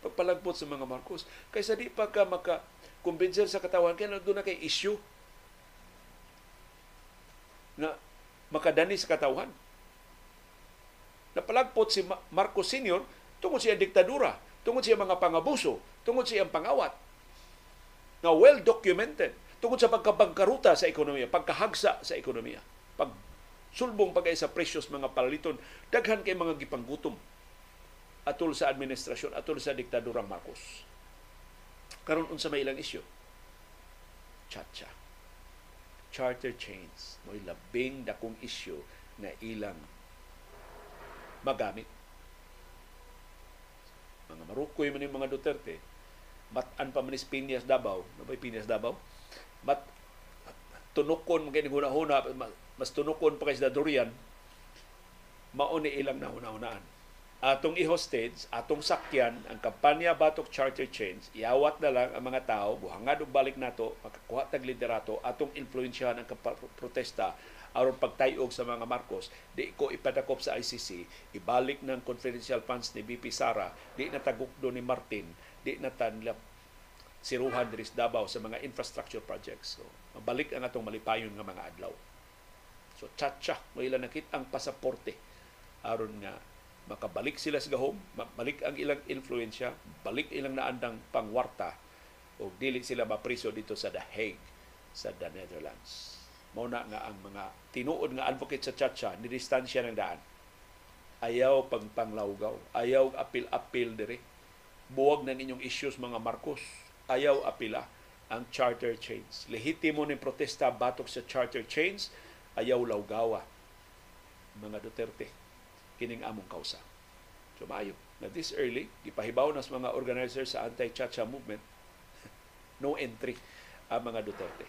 Pagpalagpot sa mga Marcos. Kaysa di pa ka maka kumbinser sa katawan, kaya doon na kay issue na makadani sa katawhan. Napalagpot si Marcos Sr. tungod siya diktadura, tungod siya mga pangabuso, tungod siya pangawat. Na well documented tungod sa pagkabangkaruta sa ekonomiya, pagkahagsa sa ekonomiya, pag sulbong pagay sa presyos mga palaliton, daghan kay mga gipanggutom atol sa administrasyon, atol sa diktadurang Marcos. Karon unsa may ilang isyu? Chacha charter chains mo'y labing dakong isyu na ilang magamit. Mga Marukoy man yung mga Duterte, matan pa man Piñas Davao, ano ba Piñas Davao? Mat tunukon mga huna-huna, mas tunukon pa kay sa Durian, mauni ilang na huna-hunaan. atong i-hostage, atong sakyan ang kampanya Batok Charter Change, iawat na lang ang mga tao, buhangad og balik nato, makakuha tag liderato, atong influensyahan ang protesta aron pagtayog sa mga Marcos, di ko ipadakop sa ICC, ibalik ng confidential funds ni BP Sara, di na tagukdo ni Martin, di na tanlap siruhan diri sa Davao sa mga infrastructure projects. So, mabalik ang atong malipayon nga mga adlaw. So, tsa-tsa, ilang nakit ang pasaporte aron nga makabalik sila sa gahom, balik ang ilang influensya, balik ilang naandang pangwarta o dili sila mapriso dito sa The Hague sa the Netherlands. Mao na nga ang mga tinuod nga advocate sa Chacha ni distansya ng daan. Ayaw pagpanglawgaw, ayaw apil-apil diri. Buwag ng inyong issues mga Marcos. Ayaw apila ang charter change. Lehitimo ni protesta batok sa charter change, ayaw lawgawa mga Duterte kining among kausa. So maayo na this early gipahibaw nas mga organizers sa anti-Chacha movement no entry ang mga Duterte.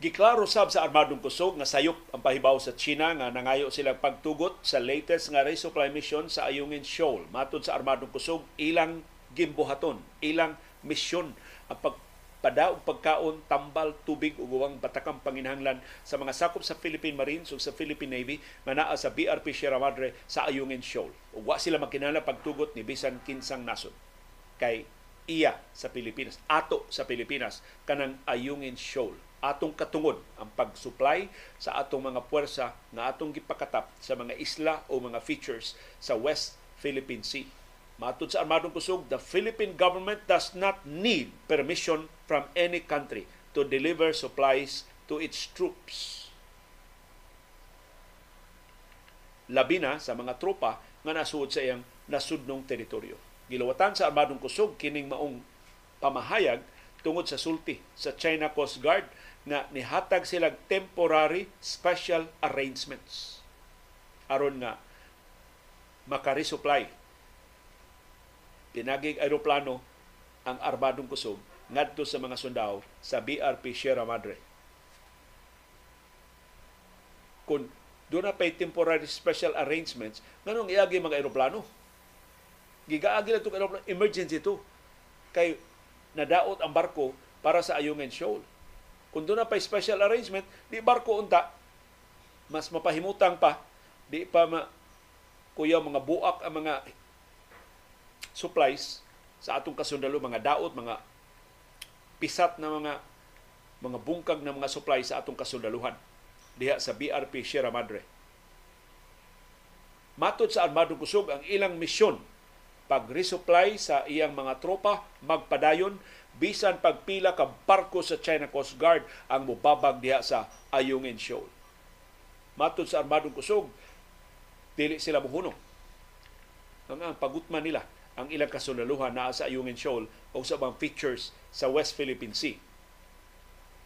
Giklaro sab sa armadong kusog nga sayop ang pahibaw sa China nga nangayo silang pagtugot sa latest nga resupply mission sa Ayungin Shoal. Matod sa armadong kusog, ilang gimbuhaton, ilang misyon ang pagpada og pagkaon, tambal, tubig ug uwang batakang panginhanglan sa mga sakop sa Philippine Marines ug sa Philippine Navy nga naa sa BRP Sierra Madre sa Ayungin Shoal. Ug sila magkinahanglan pagtugot ni bisan kinsang nasod kay iya sa Pilipinas, ato sa Pilipinas kanang Ayungin Shoal atong katungod ang pag-supply sa atong mga puwersa na atong gipakatap sa mga isla o mga features sa West Philippine Sea. Matod sa Armadong Kusog, the Philippine government does not need permission from any country to deliver supplies to its troops. Labi na sa mga tropa nga nasuod sa iyang nasudnong teritoryo. Gilawatan sa Armadong Kusog kining maong pamahayag tungod sa sulti sa China Coast Guard nga nihatag sila temporary special arrangements aron nga makaresupply pinagig aeroplano ang armadong kusog ngadto sa mga sundao sa BRP Sierra Madre. Kung doon na pay temporary special arrangements, nganong iagi mga aeroplano? Gigaagi lang itong aeroplano, emergency to. Kay nadaot ang barko para sa Ayungin Shoal. Kung doon na pa special arrangement, di barko unta, mas mapahimutang pa, di pa ma, kuya mga buak ang mga supplies sa atong kasundalo, mga daot, mga pisat na mga mga bungkag na mga supplies sa atong kasundaluhan. Diha sa BRP Sierra Madre. Matod sa Armadong Kusog, ang ilang misyon pag-resupply sa iyang mga tropa, magpadayon bisan pagpila ka barko sa China Coast Guard ang mubabag diha sa Ayungin Shoal. Matod sa Armadong Kusog, dili sila muhunong. Ang, ang pagutman nila ang ilang kasulaluhan na sa Ayungin Shoal o sa mga features sa West Philippine Sea.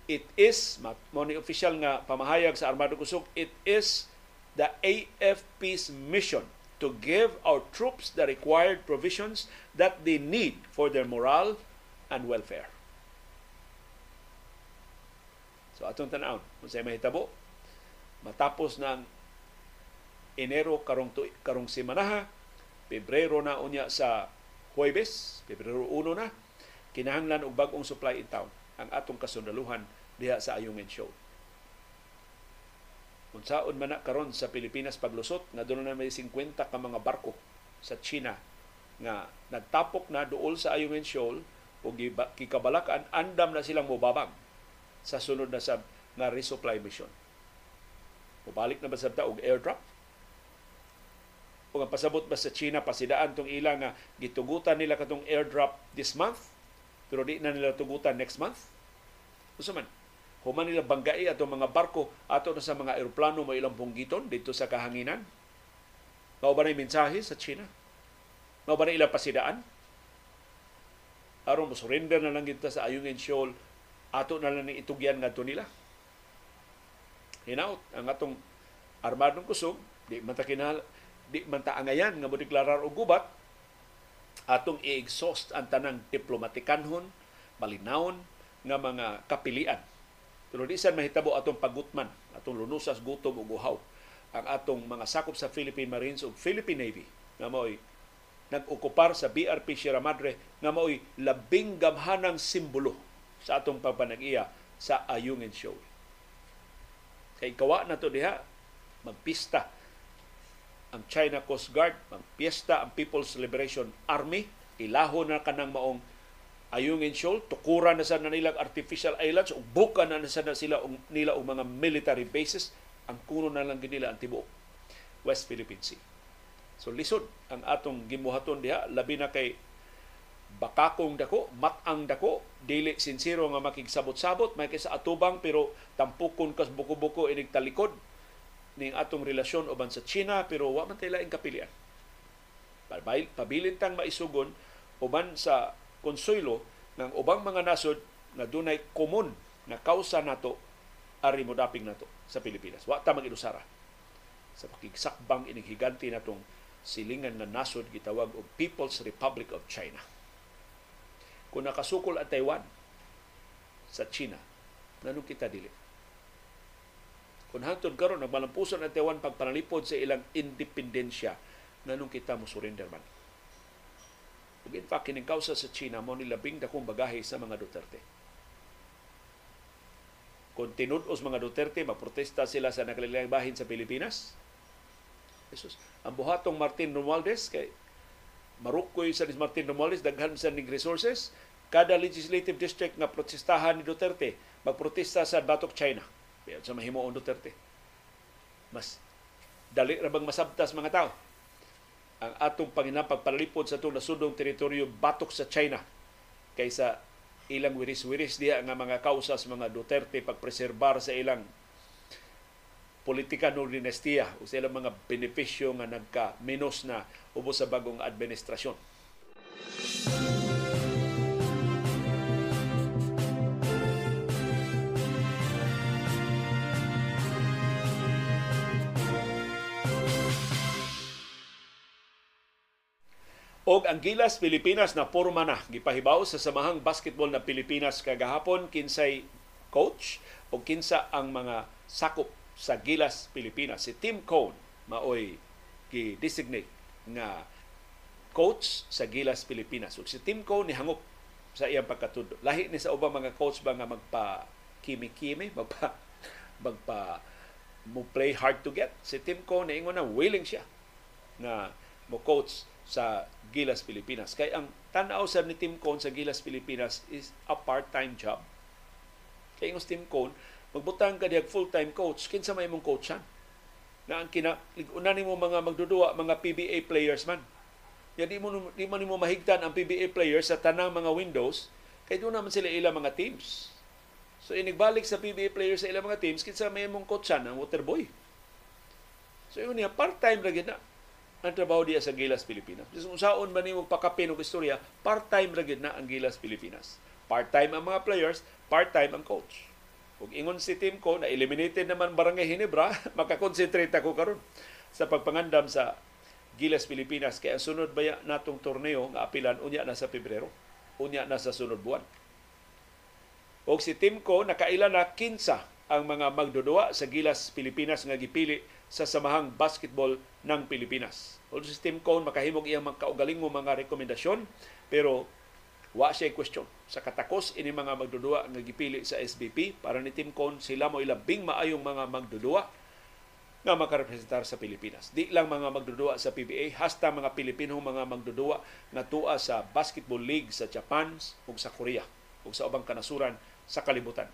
It is, mo ni official nga pamahayag sa Armadong Kusog, it is the AFP's mission to give our troops the required provisions that they need for their morale and welfare. So atong tanawon, kung sa mahitabo, matapos ng Enero karong tu, karong semanaha, Pebrero na unya sa Huwebes, Pebrero 1 na, kinahanglan og bag-ong supply in town ang atong kasundaluhan diha sa Ayungin Show. Unsaon man na karon sa Pilipinas paglusot nga doon na may 50 ka mga barko sa China nga nagtapok na duol sa Ayungin Shoal o kikabalakan andam na silang mubabang sa sunod na sab nga resupply mission. Mubalik na ba sa og airdrop? O ang pasabot ba sa China pasidaan tong ilang nga gitugutan nila katong airdrop this month pero di na nila tugutan next month? Usa man? Human nila banggai ato mga barko ato na sa mga eroplano mo ilang punggiton dito sa kahanginan? Mao ba na mensahe sa China? Mao ba na ilang pasidaan? Aron mo surrender na lang kita sa Ayungin Shoal ato na lang itugyan ngadto nila hinaut ang atong armadong kusog di man ta di man ta angayan nga mo deklarar og gubat atong i-exhaust ang tanang diplomatikanhon, malinawon nga mga kapilian. Pero di san mahitabo atong pagutman, atong lunusas gutom ug uhaw ang atong mga sakop sa Philippine Marines ug Philippine Navy nga mao'y nag-okupar sa BRP Sierra Madre nga mao'y labing gamhanang simbolo sa atong pagpanag-iya sa Ayungin Show. Kay kawa na to diha, magpista ang China Coast Guard, magpiesta ang People's Liberation Army, ilaho na kanang maong Ayungin Shoal, tukura na sa nilang artificial islands, ug buka na sa sila og nila og mga military bases, ang kuno na lang nila ang tibuok West Philippine Sea. So lisod ang atong gimuhaton diha labi na kay bakakong dako, matang dako, dili sincero nga makigsabot-sabot, may sa atubang pero tampukon kas buko-buko inig talikod ning atong relasyon uban sa China pero wa man tayo laing kapilian. Pabilin tang maisugon uban sa konsuelo ng ubang mga nasod na dunay komun na kausa nato ari mo daping nato sa Pilipinas. Wa ta mag-ilusara sa pakigsakbang ining higanti natong silingan na nasod gitawag og People's Republic of China. Kung nakasukol ang Taiwan sa China, nanong kita dili? Kung hangtod karon nagmalampuson ang Taiwan pagpanalipod sa ilang independensya, nanong kita mo surrender man? Ug in fact, kining kausa sa China mo ni labing dakong bagahe sa mga Duterte. Kung tinud-os mga Duterte, maprotesta sila sa nakalilang bahin sa Pilipinas. Jesus, ang buhatong Martin Romualdez kay Marukoy sa ni Martin Romualdez daghan sa ning resources kada legislative district nga protestahan ni Duterte magprotesta sa Batok China. Biyan sa mahimuon Duterte. Mas dali ra bang masabtas mga tao ang atong panginapagpalipod sa itong nasudong teritoryo batok sa China kaysa ilang wiris-wiris diya nga mga kausas mga Duterte pagpreserbar sa ilang politika ng dinastiya o sa ilang mga benepisyo nga nagka-menos na ubos sa bagong administrasyon. Og ang Gilas Pilipinas na porma na. Gipahibaw sa samahang basketball na Pilipinas kagahapon kinsay coach o kinsa ang mga sakop sa Gilas Pilipinas. Si Tim Cone maoy gi-designate nga coach sa Gilas Pilipinas. Ug si Tim Cone ni hangop sa iyang pagkatudo. Lahi ni sa ubang mga coach ba nga magpa kimi-kimi, magpa magpa mo play hard to get. Si Tim Cone ingon na willing siya na mo coach sa Gilas Pilipinas. Kay ang tanaw sa ni Tim Cone sa Gilas Pilipinas is a part-time job. Kay ang Tim Cone, magbutang ka diag full-time coach, kinsa may mong coachan? Na ang kina una nimo mga magdudua mga PBA players man. Ya di mo di man nimo mahigtan ang PBA players sa tanang mga windows kay doon naman sila ilang mga teams. So inigbalik sa PBA players sa ilang mga teams kinsa may mong coachan ang waterboy. So yun niya part-time ra na ang trabaho diya sa Gilas Pilipinas. Kung saon man nimo pakapin og istorya, part-time ra na ang Gilas Pilipinas. Part-time ang mga players, part-time ang coach. Ug ingon si team ko na eliminated naman Barangay Hinebra, makakonsentrate ako karon sa pagpangandam sa Gilas Pilipinas kaya sunod baya natong torneo nga apilan unya na sa Pebrero, unya na sa sunod buwan. Og si team ko nakaila na kinsa ang mga magdudua sa Gilas Pilipinas nga gipili sa Samahang Basketball ng Pilipinas. Although si Tim Cone makahimog iyang mga kaugaling mo mga rekomendasyon, pero wa siya question. Sa katakos ini mga magdudua nga gipili sa SBP para ni Tim Cone sila mo ilabing maayong mga magdudua nga makarepresentar sa Pilipinas. Di lang mga magdudua sa PBA, hasta mga Pilipinong mga magdudua nga tua sa Basketball League sa Japan ug sa Korea ug sa ubang kanasuran sa kalibutan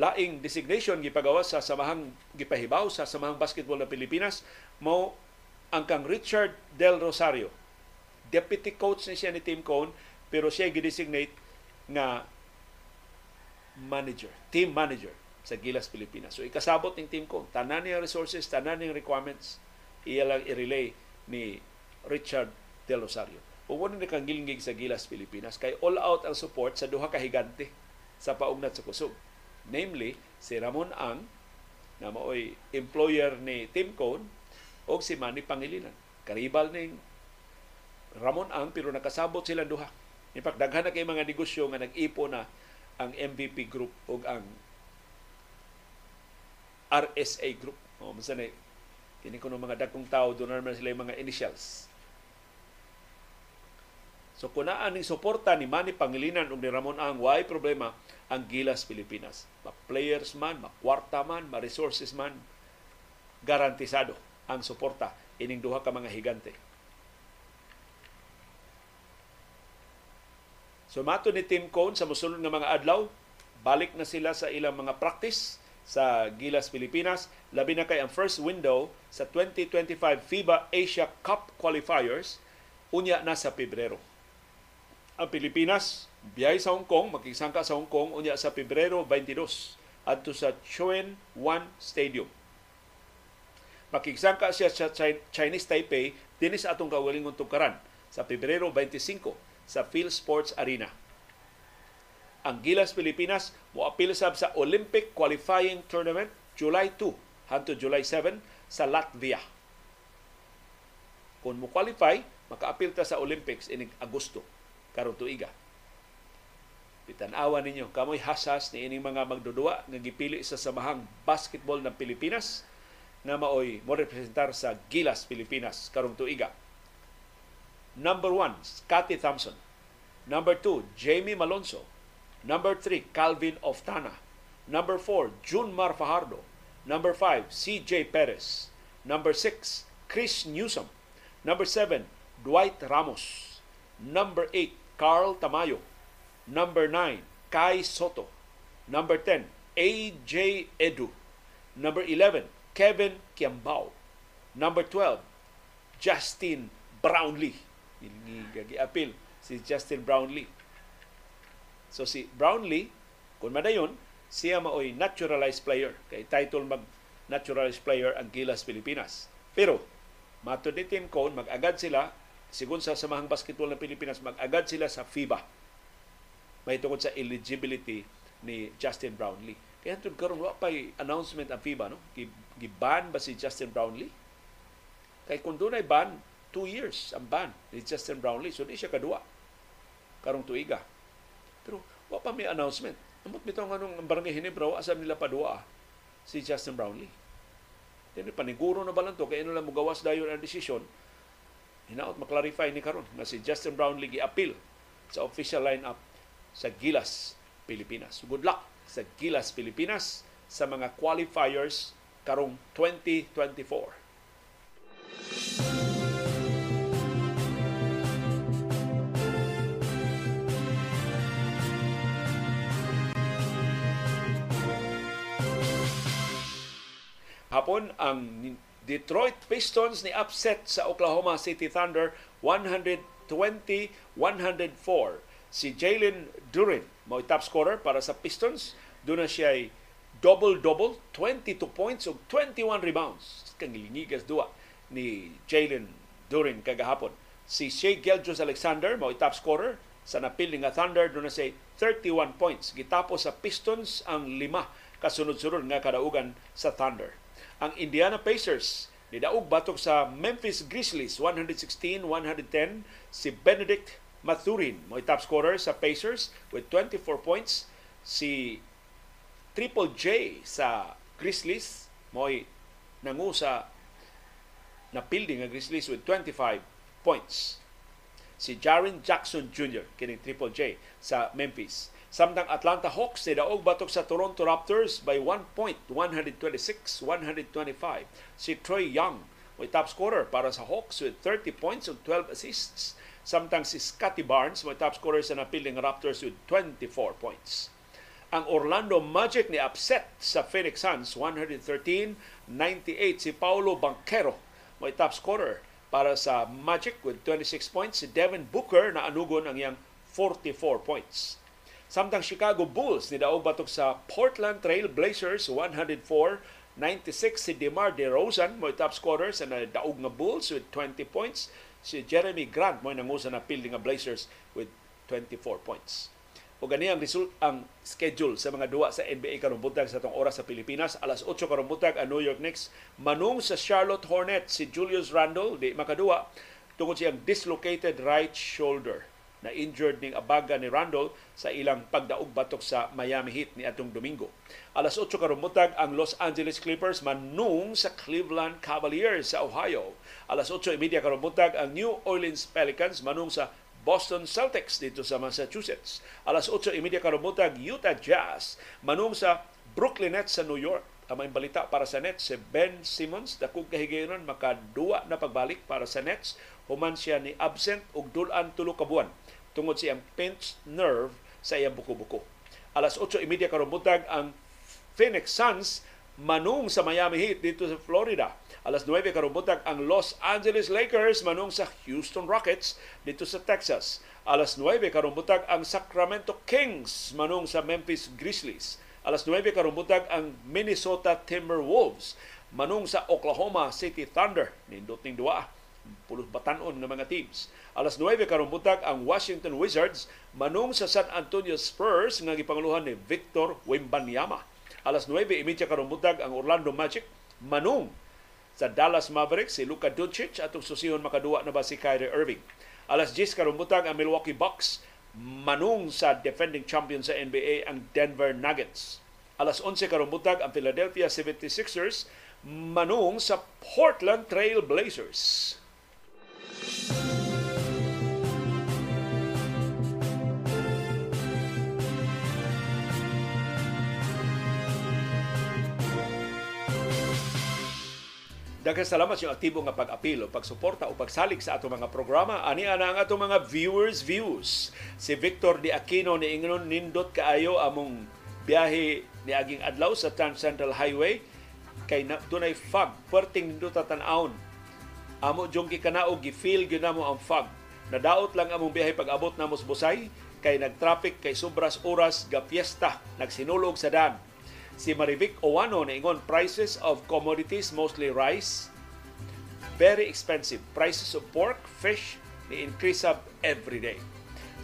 laing designation gipagawas sa samahang gipahibaw sa samahang basketball ng Pilipinas mo ang kang Richard Del Rosario deputy coach ni siya ni Team Cone pero siya gi-designate nga manager team manager sa Gilas Pilipinas. So ikasabot ning Team Cone. Tanan niya resources tanan niya requirements iya lang i-relay ni Richard Del Rosario. Ug wala ni kang gilingig sa Gilas Pilipinas kay all out ang support sa duha ka higante sa paugnat sa kusog. Namely si Ramon Ang na maoy employer ni Tim Cone o si Manny Pangilinan. Karibal ning Ramon Ang pero nakasabot silang duha. In fact, daghan na kay mga negosyo nga nag-ipo na ang MVP Group o ang RSA Group. O, masa na, kini ko mga dagkong tao, doon naman sila yung mga initials. So kung naan ning suporta ni Manny Pangilinan ug ni Ramon Ang, why problema ang Gilas Pilipinas. Ma players man, ma kwarta man, ma resources man, garantisado ang suporta ining duha ka mga higante. So mato ni Tim Cone sa mosulod nga mga adlaw, balik na sila sa ilang mga practice sa Gilas Pilipinas. Labi na kay ang first window sa 2025 FIBA Asia Cup qualifiers unya na sa Pebrero ang Pilipinas biyay sa Hong Kong, makisangka sa Hong Kong unya sa Pebrero 22 adto sa Chuen Wan Stadium. Makigsangka siya sa Chinese Taipei dinhi sa atong kaugalingong tukaran sa Pebrero 25 sa Phil Sports Arena. Ang Gilas Pilipinas moapil sab sa Olympic Qualifying Tournament July 2 hangtod July 7 sa Latvia. Kung mo qualify, makaapil ta sa Olympics inig Agosto karong tuiga. Pitan-awa ninyo, kamoy hasas ni ining mga magdudua nga gipili sa samahang basketball ng Pilipinas nga maoy mo representar sa Gilas Pilipinas karong tuiga. Number 1, Scotty Thompson. Number 2, Jamie Malonzo. Number 3, Calvin Oftana. Number 4, Junmar Fajardo. Number 5, CJ Perez. Number 6, Chris Newsom. Number 7, Dwight Ramos. Number 8, Carl Tamayo. Number 9, Kai Soto. Number 10, AJ Edu. Number 11, Kevin Kiambao. Number 12, Justin Brownlee. Gagi-apil si Justin Brownlee. So si Brownlee, kung madayon, siya maoy naturalized player. Kay title mag naturalized player ang Gilas Pilipinas. Pero, Tim Cone, mag-agad sila sigun sa Samahang Basketball ng Pilipinas, mag-agad sila sa FIBA. May tungkol sa eligibility ni Justin Brownlee. Kaya ito karon wa pay announcement ang FIBA no. Giban ba si Justin Brownlee? Kay kung doon ay ban, two years ang ban ni Justin Brownlee. So di siya kadua karong tuiga. Pero wa pa may announcement. Amot bitaw nga nung barangay Hinebra, asam nila padua si Justin Brownlee. Dili paniguro na balanto kay ano lang mugawas dayon ang desisyon hinaot maklarify ni karon na si Justin Brownlee gi-appeal sa official lineup sa Gilas Pilipinas. Good luck sa Gilas Pilipinas sa mga qualifiers karong 2024. Hapon ang Detroit Pistons ni upset sa Oklahoma City Thunder 120-104. Si Jalen Duren mo top scorer para sa Pistons. Doon na siya double-double, 22 points ug 21 rebounds. Kang lingigas duwa ni Jalen Duren kagahapon. Si Shea Gilgeous Alexander mo top scorer sa napili nga Thunder doon na siya 31 points. Gitapos sa Pistons ang lima kasunod-sunod nga kadaugan sa Thunder. Ang Indiana Pacers nidaog batok sa Memphis Grizzlies 116-110 si Benedict Mathurin. Mo top scorer sa Pacers with 24 points. Si Triple J sa Grizzlies mo nangu sa napildi nga Grizzlies with 25 points. Si Jaren Jackson Jr. kining Triple J sa Memphis Samtang Atlanta Hawks ni daog batok sa Toronto Raptors by 1 point, 126-125. Si Troy Young, may top scorer para sa Hawks with 30 points and 12 assists. Samtang si Scotty Barnes, may top scorer sa napiling Raptors with 24 points. Ang Orlando Magic ni upset sa Phoenix Suns 113-98 si Paulo Banquero may top scorer para sa Magic with 26 points. Si Devin Booker na anugon ang iyang 44 points. Samtang Chicago Bulls ni daog batok sa Portland Trail Blazers 104-96 si DeMar DeRozan mo top scorer sa daog nga Bulls with 20 points. Si Jeremy Grant mo nangusa na field nga Blazers with 24 points. O gani ang result ang schedule sa mga duwa sa NBA karong buntag sa tong oras sa Pilipinas. Alas 8 karong buntag ang New York Knicks manung sa Charlotte Hornets si Julius Randle di makaduwa tungod siyang dislocated right shoulder na injured ning abaga ni Randall sa ilang pagdaog batok sa Miami Heat ni atong Domingo. Alas 8 karumutag ang Los Angeles Clippers manung sa Cleveland Cavaliers sa Ohio. Alas 8:30 karumutag ang New Orleans Pelicans manung sa Boston Celtics dito sa Massachusetts. Alas 8.30 karumutag, Utah Jazz manung sa Brooklyn Nets sa New York. Ang may balita para sa Nets, si Ben Simmons, dakong kahigayonon, makaduwa na pagbalik para sa Nets. Human siya ni absent og dulan tulo ka buwan tungod siyang pinched nerve sa iyang buko-buko. Alas 8.30 karumutag ang Phoenix Suns manung sa Miami Heat dito sa Florida. Alas 9 karumutag ang Los Angeles Lakers manung sa Houston Rockets dito sa Texas. Alas 9 karumutag ang Sacramento Kings manung sa Memphis Grizzlies. Alas 9 karumutag ang Minnesota Timberwolves manung sa Oklahoma City Thunder. Nindot ning duwa pulos batanon ng mga teams. Alas 9 karong butag ang Washington Wizards manung sa San Antonio Spurs nga gipanguluhan ni Victor Wembanyama. Alas 9:30 karong butag ang Orlando Magic manung sa Dallas Mavericks si Luka Doncic atong susihon makaduwa na ba si Kyrie Irving. Alas 10 karong butag ang Milwaukee Bucks manung sa defending champion sa NBA ang Denver Nuggets. Alas 11 karong butag ang Philadelphia 76ers manung sa Portland Trail Blazers. Daghang salamat sa aktibo nga pag-apil o pagsuporta o pagsalig sa atong mga programa. Ani ana ang atong mga viewers views. Si Victor Di Aquino ni ingnon nindot kaayo among biyahe ni aging adlaw sa Trans Central Highway kay na, dunay fog perting nindot tan-awon amo jong gikanaog gi-feel gyud namo ang fog. Nadaot lang among biyahe pag-abot namo sa Busay kay nag-traffic kay sobras oras ga fiesta nagsinulog sa dam. Si Marivic Owano ingon prices of commodities mostly rice very expensive. Prices of pork, fish ni increase up every day.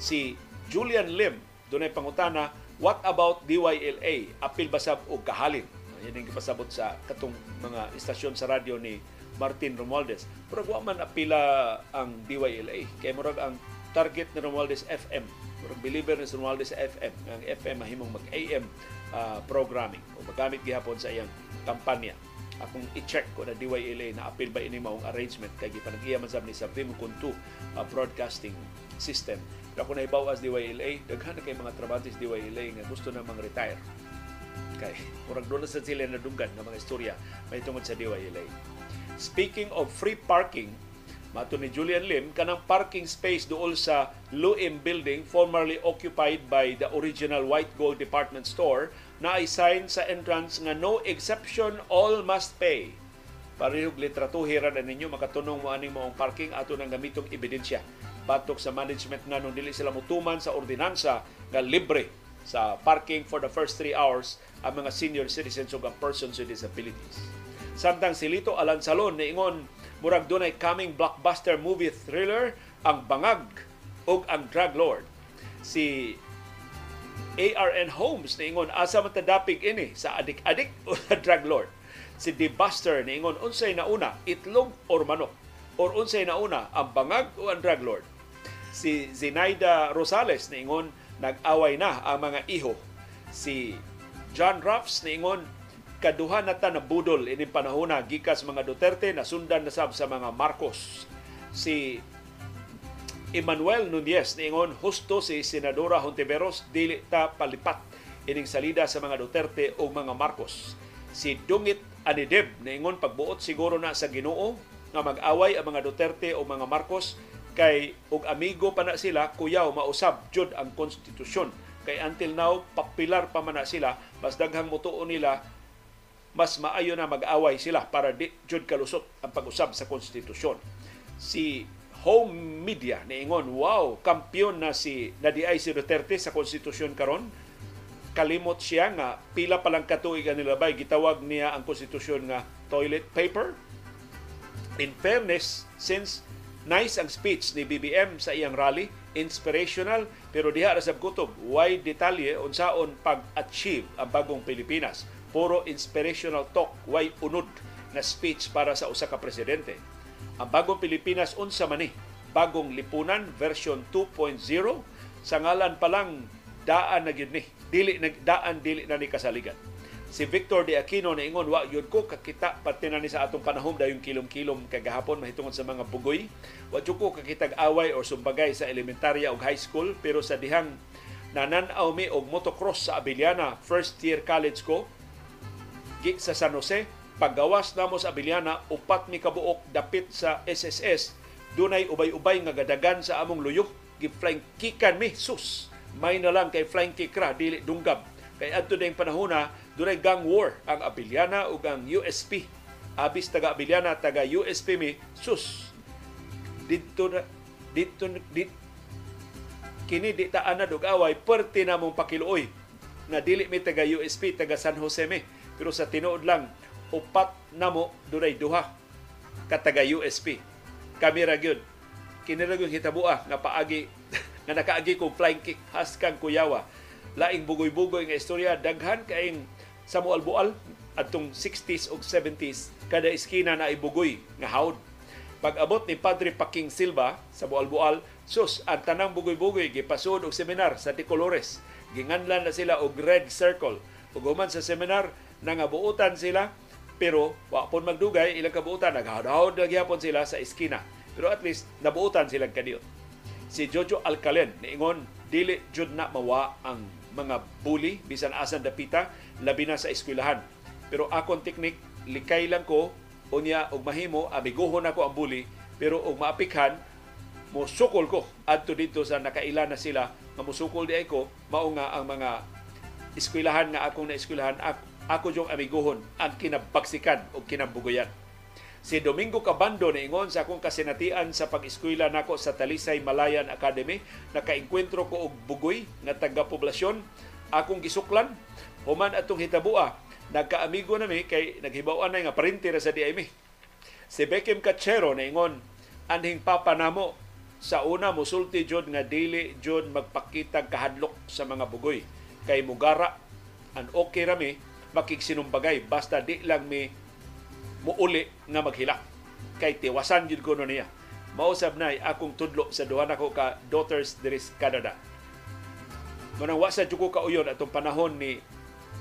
Si Julian Lim dunay pangutana what about DYLA apil basab og kahalin. Yan ang gipasabot sa katong mga istasyon sa radyo ni Martin Romualdez. Pero wa man apila ang DYLA. Kaya murag ang target ni Romualdez FM. Murag believer ni Romualdez FM. Ang FM mahimong mag-AM uh, programming o magamit gihapon sa iyang kampanya. Akong i-check ko na DYLA na apil ba ini maong arrangement kay gipanag-iya man sab ni sa Vim Kuntu uh, broadcasting system. Pero kung naibaw as DYLA, daghan na kay mga trabahantes DYLA nga gusto na mang retire. Kay murag doon sa sila na ng mga istorya may tungod sa DYLA. Speaking of free parking, mato ni Julian Lim, kanang parking space dool sa Luim Building, formerly occupied by the original White Gold Department Store, na ay sign sa entrance nga no exception, all must pay. Parihog litratuhi ra na ninyo makatunong mo aning moong parking ato nang gamitong ebidensya. Batok sa management nga nung dili sila mutuman sa ordinansa nga libre sa parking for the first three hours ang mga senior citizens ang persons with disabilities. Samtang si Lito Alansalon niingon murag dunay coming blockbuster movie thriller ang Bangag ug ang Drug Lord. Si ARN Holmes niingon asa man tadapig ini sa adik-adik o sa Drug Lord. Si The Buster niingon unsay nauna itlog or manok or unsay nauna ang Bangag o ang Drug Lord. Si Zinaida Rosales niingon nag-away na ang mga iho. Si John Ruffs niingon kaduha na ta na budol ini panahon na gikas mga Duterte na sundan na sab sa mga Marcos. Si Emmanuel Nunez niingon husto si Senadora Hontiveros dili ta palipat ining salida sa mga Duterte o mga Marcos. Si Dungit Anideb niingon pagbuot siguro na sa Ginoo nga mag-away ang mga Duterte o mga Marcos kay og amigo pa na sila kuyaw mausab jud ang konstitusyon kay until now papilar pa man na sila mas daghang mutuo nila mas maayo na mag-away sila para di jud kalusot ang pag-usab sa konstitusyon. Si home media niingon, wow, kampiyon na si nadiay si Duterte sa konstitusyon karon. Kalimot siya nga pila pa lang katuig ang nilabay gitawag niya ang konstitusyon nga toilet paper. In fairness, since nice ang speech ni BBM sa iyang rally, inspirational pero diha ra sab kutob, why detalye unsaon pag-achieve ang bagong Pilipinas puro inspirational talk, way unod na speech para sa usa ka presidente. Ang bagong Pilipinas unsa man ni? Bagong lipunan version 2.0 sa ngalan pa lang daan na gyud ni. Dili na daan dili na ni kasaligan. Si Victor De Aquino na ingon wa yun ko kakita pati na ni sa atong panahon dayon kilom-kilom kagahapon mahitungod sa mga bugoy. Wa jud ko kakitag away or sumbagay sa elementarya ug high school pero sa dihang nanan-aw mi og motocross sa Abiliana first year college ko gi sa San Jose paggawas namo sa Abiliana upat mi kabuok dapit sa SSS dunay ubay-ubay nga gadagan sa among luyok gi flying kickan mi sus. May na lang kay flying kick ra dili dunggab kay adto ding panahon na dunay gang war ang Abiliana ug ang USP abis taga Abiliana taga USP mi sus. Dito na dito dito kini di ta ana og away perti na mong pakiluoy na dili mi taga USP taga San Jose mi pero sa tinuod lang upat na mo dunay duha ka taga USP kami ra gyud kini ra hitabua nga paagi nga nakaagi kong flying kick haskang kuyawa. Laing bugoy-bugoy nga istorya daghan kaing sa mualbual atong 60s ug 70s kada iskina na ibugoy nga hawd. Pag abot ni Padre Paking Silva sa Bual-Bual sus ang tanang bugoy-bugoy gipasud og seminar sa Ticolores. Ginganlan na sila og Red Circle. Ug human sa seminar nangabuutan sila pero wa pon magdugay ilang kabuutan naghahod nagyapon sila sa iskina pero at least nabuutan silang kaniot si Jojo Alcalen niingon dili jud na mawa ang mga bully bisan asan dapita labi na sa eskwelahan. Pero akong teknik likay lang ko unya og mahimo abiguhon ako ang bully pero og maapikhan mo sukol ko. Adto dito sa nakaila na sila nga musukol di ko mao nga ang mga eskwelahan nga akong naeskwelahan ako, ako jong amiguhon ang kinabaksikan o kinambugoyan. Si Domingo Cabando niingon sa akong kasinatian sa pag-eskwela nako sa Talisay Malayan Academy, nakaengkwentro ko og bugoy nga taga-poblasyon. Akong gisuklan human atong hitabua nagkaamigo na mi kay naghibaw-an na nga parinti ra sa di mi. Si Beckham Cachero niingon anhing papa namo sa una musulti jud nga dili jud magpakita kahadlok sa mga bugoy. Kay mugara an okay ra mi makigsinumbagay. Basta di lang mi muuli nga maghilak kay tiwasan jud ko niya. Mausab na akong tudlo sa duha nako ka daughters diri sa Canada. Manang wa sa jud ko kauyon atong panahon ni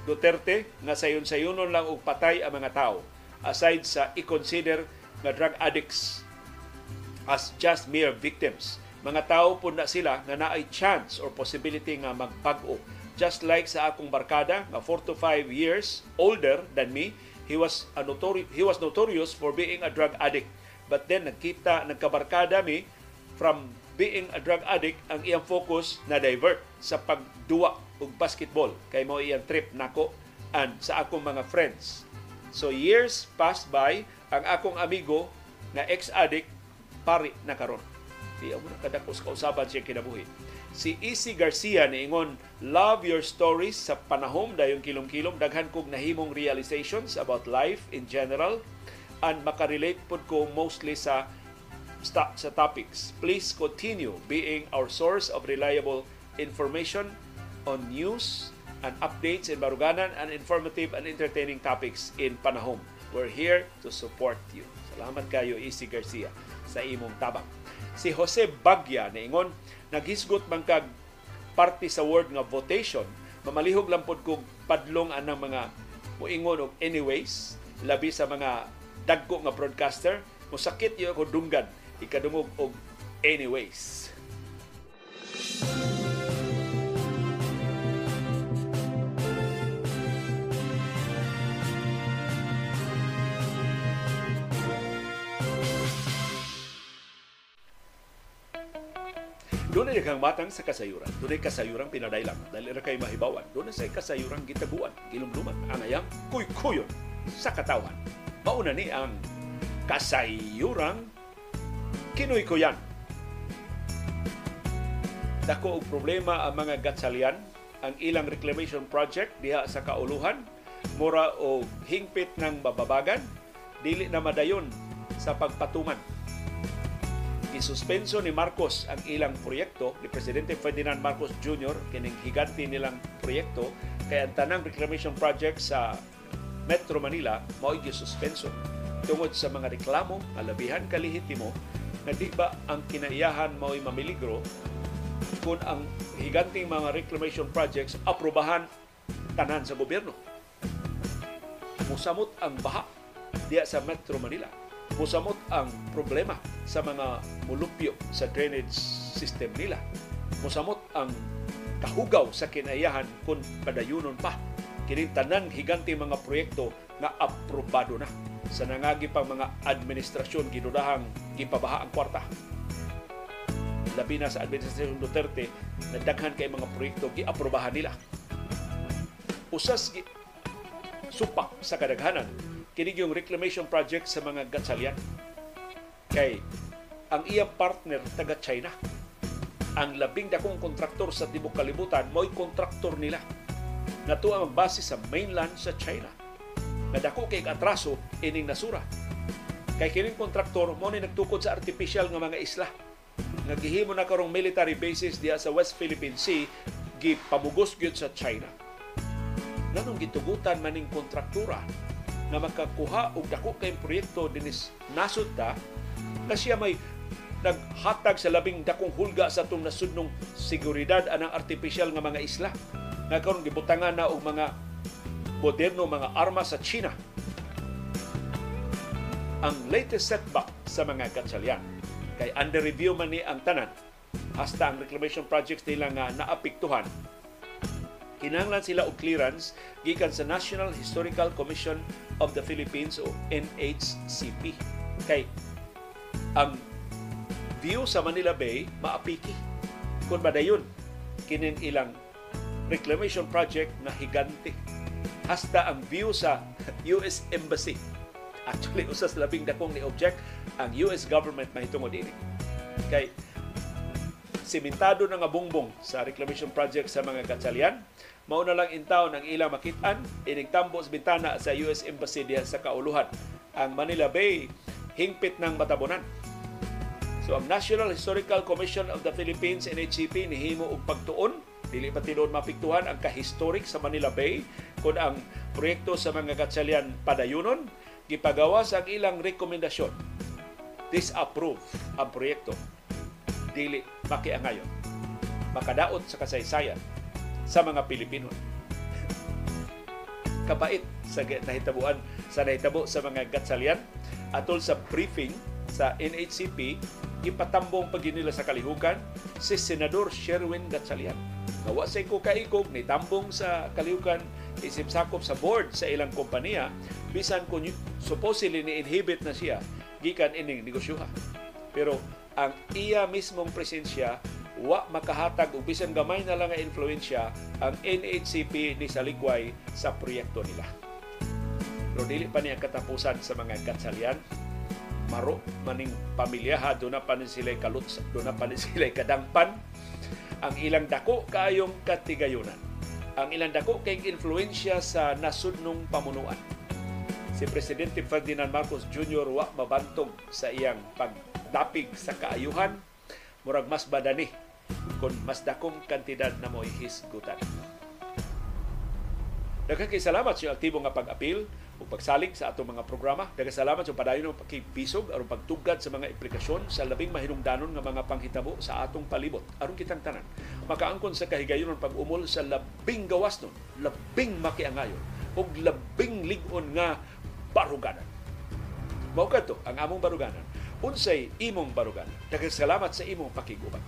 Duterte nga sayon-sayonon lang og patay ang mga tao. Aside sa i-consider nga drug addicts as just mere victims. Mga tao po na sila nga naay chance or possibility nga magbag-o just like sa akong barkada nga 4 to 5 years older than me he was a notori- he was notorious for being a drug addict. But then nagkita nagkabarkada mi from being a drug addict ang iyang focus na divert sa pagduwa og basketball kay mao iyang trip nako and sa akong mga friends. So years passed by ang akong amigo na ex-addict pari na karon. Di mo na kadakos kausaban siya kinabuhi si Easy Garcia niingon love your stories sa panahom dayong kilom-kilom. Daghan kog nahimong realizations about life in general and makarelate pud ko mostly sa sa topics. Please continue being our source of reliable information on news and updates in Baruganan and informative and entertaining topics in panahom. We're here to support you. Salamat kayo Easy Garcia sa imong tabang. Si Jose Bagya niingon naghisgot man kag parte sa word nga votation mamalihog lang pod kog padlong anang mga moingon og anyways labi sa mga dagko nga broadcaster mosakit yo ako dunggan ikadungog og anyways Doon ay kang matang sa kasayuran. Doon ay kasayuran pinadailang. Dahil ra kay mahibawan. Doon ay kasayuran gitaguan. Gilumluman. Ang ayang kuy-kuyon sa katawan. Mauna ni ang kasayuran kinoy-kuyan. Dako og problema ang mga gatsalian ang ilang reclamation project diha sa kauluhan mura o hingpit ng bababagan dili na madayon sa pagpatuman gisuspenso ni Marcos ang ilang proyekto ni Presidente Ferdinand Marcos Jr. kining higanti nilang proyekto kay ang tanang reclamation project sa Metro Manila mao gisuspenso tungod sa mga reklamo nga labihan kalihitimo nga di ba ang kinaiyahan mao'y mamiligro kung ang higanting mga reclamation projects aprobahan tanan sa gobyerno. Musamot ang baha diya sa Metro Manila. Musamot ang problema sa mga mulupyo sa drainage system nila. Musamot ang kahugaw sa kinaiyahan kung padayunon pa. Kini tanan higanti mga proyekto nga aprobado na sa nangagi pang mga administrasyon ginudahang gipabaha ang kwarta. Labi na sa administrasyon Duterte na daghan kay mga proyekto giaprobahan nila. Usas gi supak sa kadaghanan kini yung reclamation project sa mga gatsalyan. Kay ang iyang partner taga China ang labing dakong kontraktor sa tibok kalibutan mo'y kontraktor nila nga tuwa magbase sa mainland sa China nga dako kay atraso ining nasura. Kay kining kontraktor mo ni nagtukod sa artificial nga mga isla. Nga gihimo na karong military bases diha sa West Philippine Sea gipamugos gyud sa China. Nanong gitugutan maning kontraktura nga makakuha og dako kay proyekto dinis nasud ta na siya may naghatag sa labing dakong hulga sa itong nasudnong seguridad anang artificial nga mga isla. Nga karon gibutangan na og mga moderno mga armas sa China. Ang latest setback sa mga katsalyan kay under review man ni ang tanan hasta ang reclamation projects nila nga naapektuhan kinahanglan sila og clearance gikan sa National Historical Commission of the Philippines o NHCP kay ang view sa Manila Bay maapiki kung madayon kinin ilang reclamation project na higante hasta ang view sa US Embassy. Actually, usas labing dakong ni object ang US government mahitungod ini. Kay simentado na nga bungbong sa reclamation project sa mga katsalian. Mao na lang intaw ang ilang makitaan, inigtambo sa bintana sa US Embassy diha sa kauluhan. Ang Manila Bay hingpit ng matabunan. So ang National Historical Commission of the Philippines NHCP nihimo og pagtuon dili pa tinuod mapiktuhan ang kahistorik sa Manila Bay kung ang proyekto sa mga katsalian padayunon gipagawas ang ilang rekomendasyon disapprove ang proyekto dili makiangayon makadaot sa kasaysayan sa mga Pilipino kabait sa nahitabuan sa nahitabo sa mga gatsalian atol sa briefing sa NHCP ipatambong pag nila sa kalihukan si Senador Sherwin Gatsalian. Nawa sa ko kaikog ni tambong sa kalihukan isip sakop sa board sa ilang kompanya bisan kung supposedly ni inhibit na siya gikan ining negosyoha. Pero ang iya mismong presensya wa makahatag og bisan gamay na lang nga influensya ang NHCP ni Salikway sa proyekto nila. Pero dili pa niya katapusan sa mga katsalian maro maning pamilyaha do na pa ni sila kalutsa do na pa ni sila kadangpan ang ilang dako kaayong katigayunan ang ilang dako kay influensya sa nasudnong pamunuan si presidente Ferdinand Marcos Jr. wa mabantog sa iyang pagdapig sa kaayuhan murag mas badani kung mas dakong kantidad na mo hisgutan. Daghang kay salamat sa aktibo nga pag-apil o pagsalig sa atong mga programa. Daghang salamat sa padayon ng pagkibisog aron pagtugad sa mga implikasyon sa labing mahinungdanon nga mga panghitabo sa atong palibot aron kitang tanan. Makaangkon sa kahigayon pag-umol sa labing gawas nun, labing makiangayon ug labing ligon nga baruganan. Mao kadto ang among baruganan. Unsay imong baruganan. Daghang salamat sa imong pakiguban.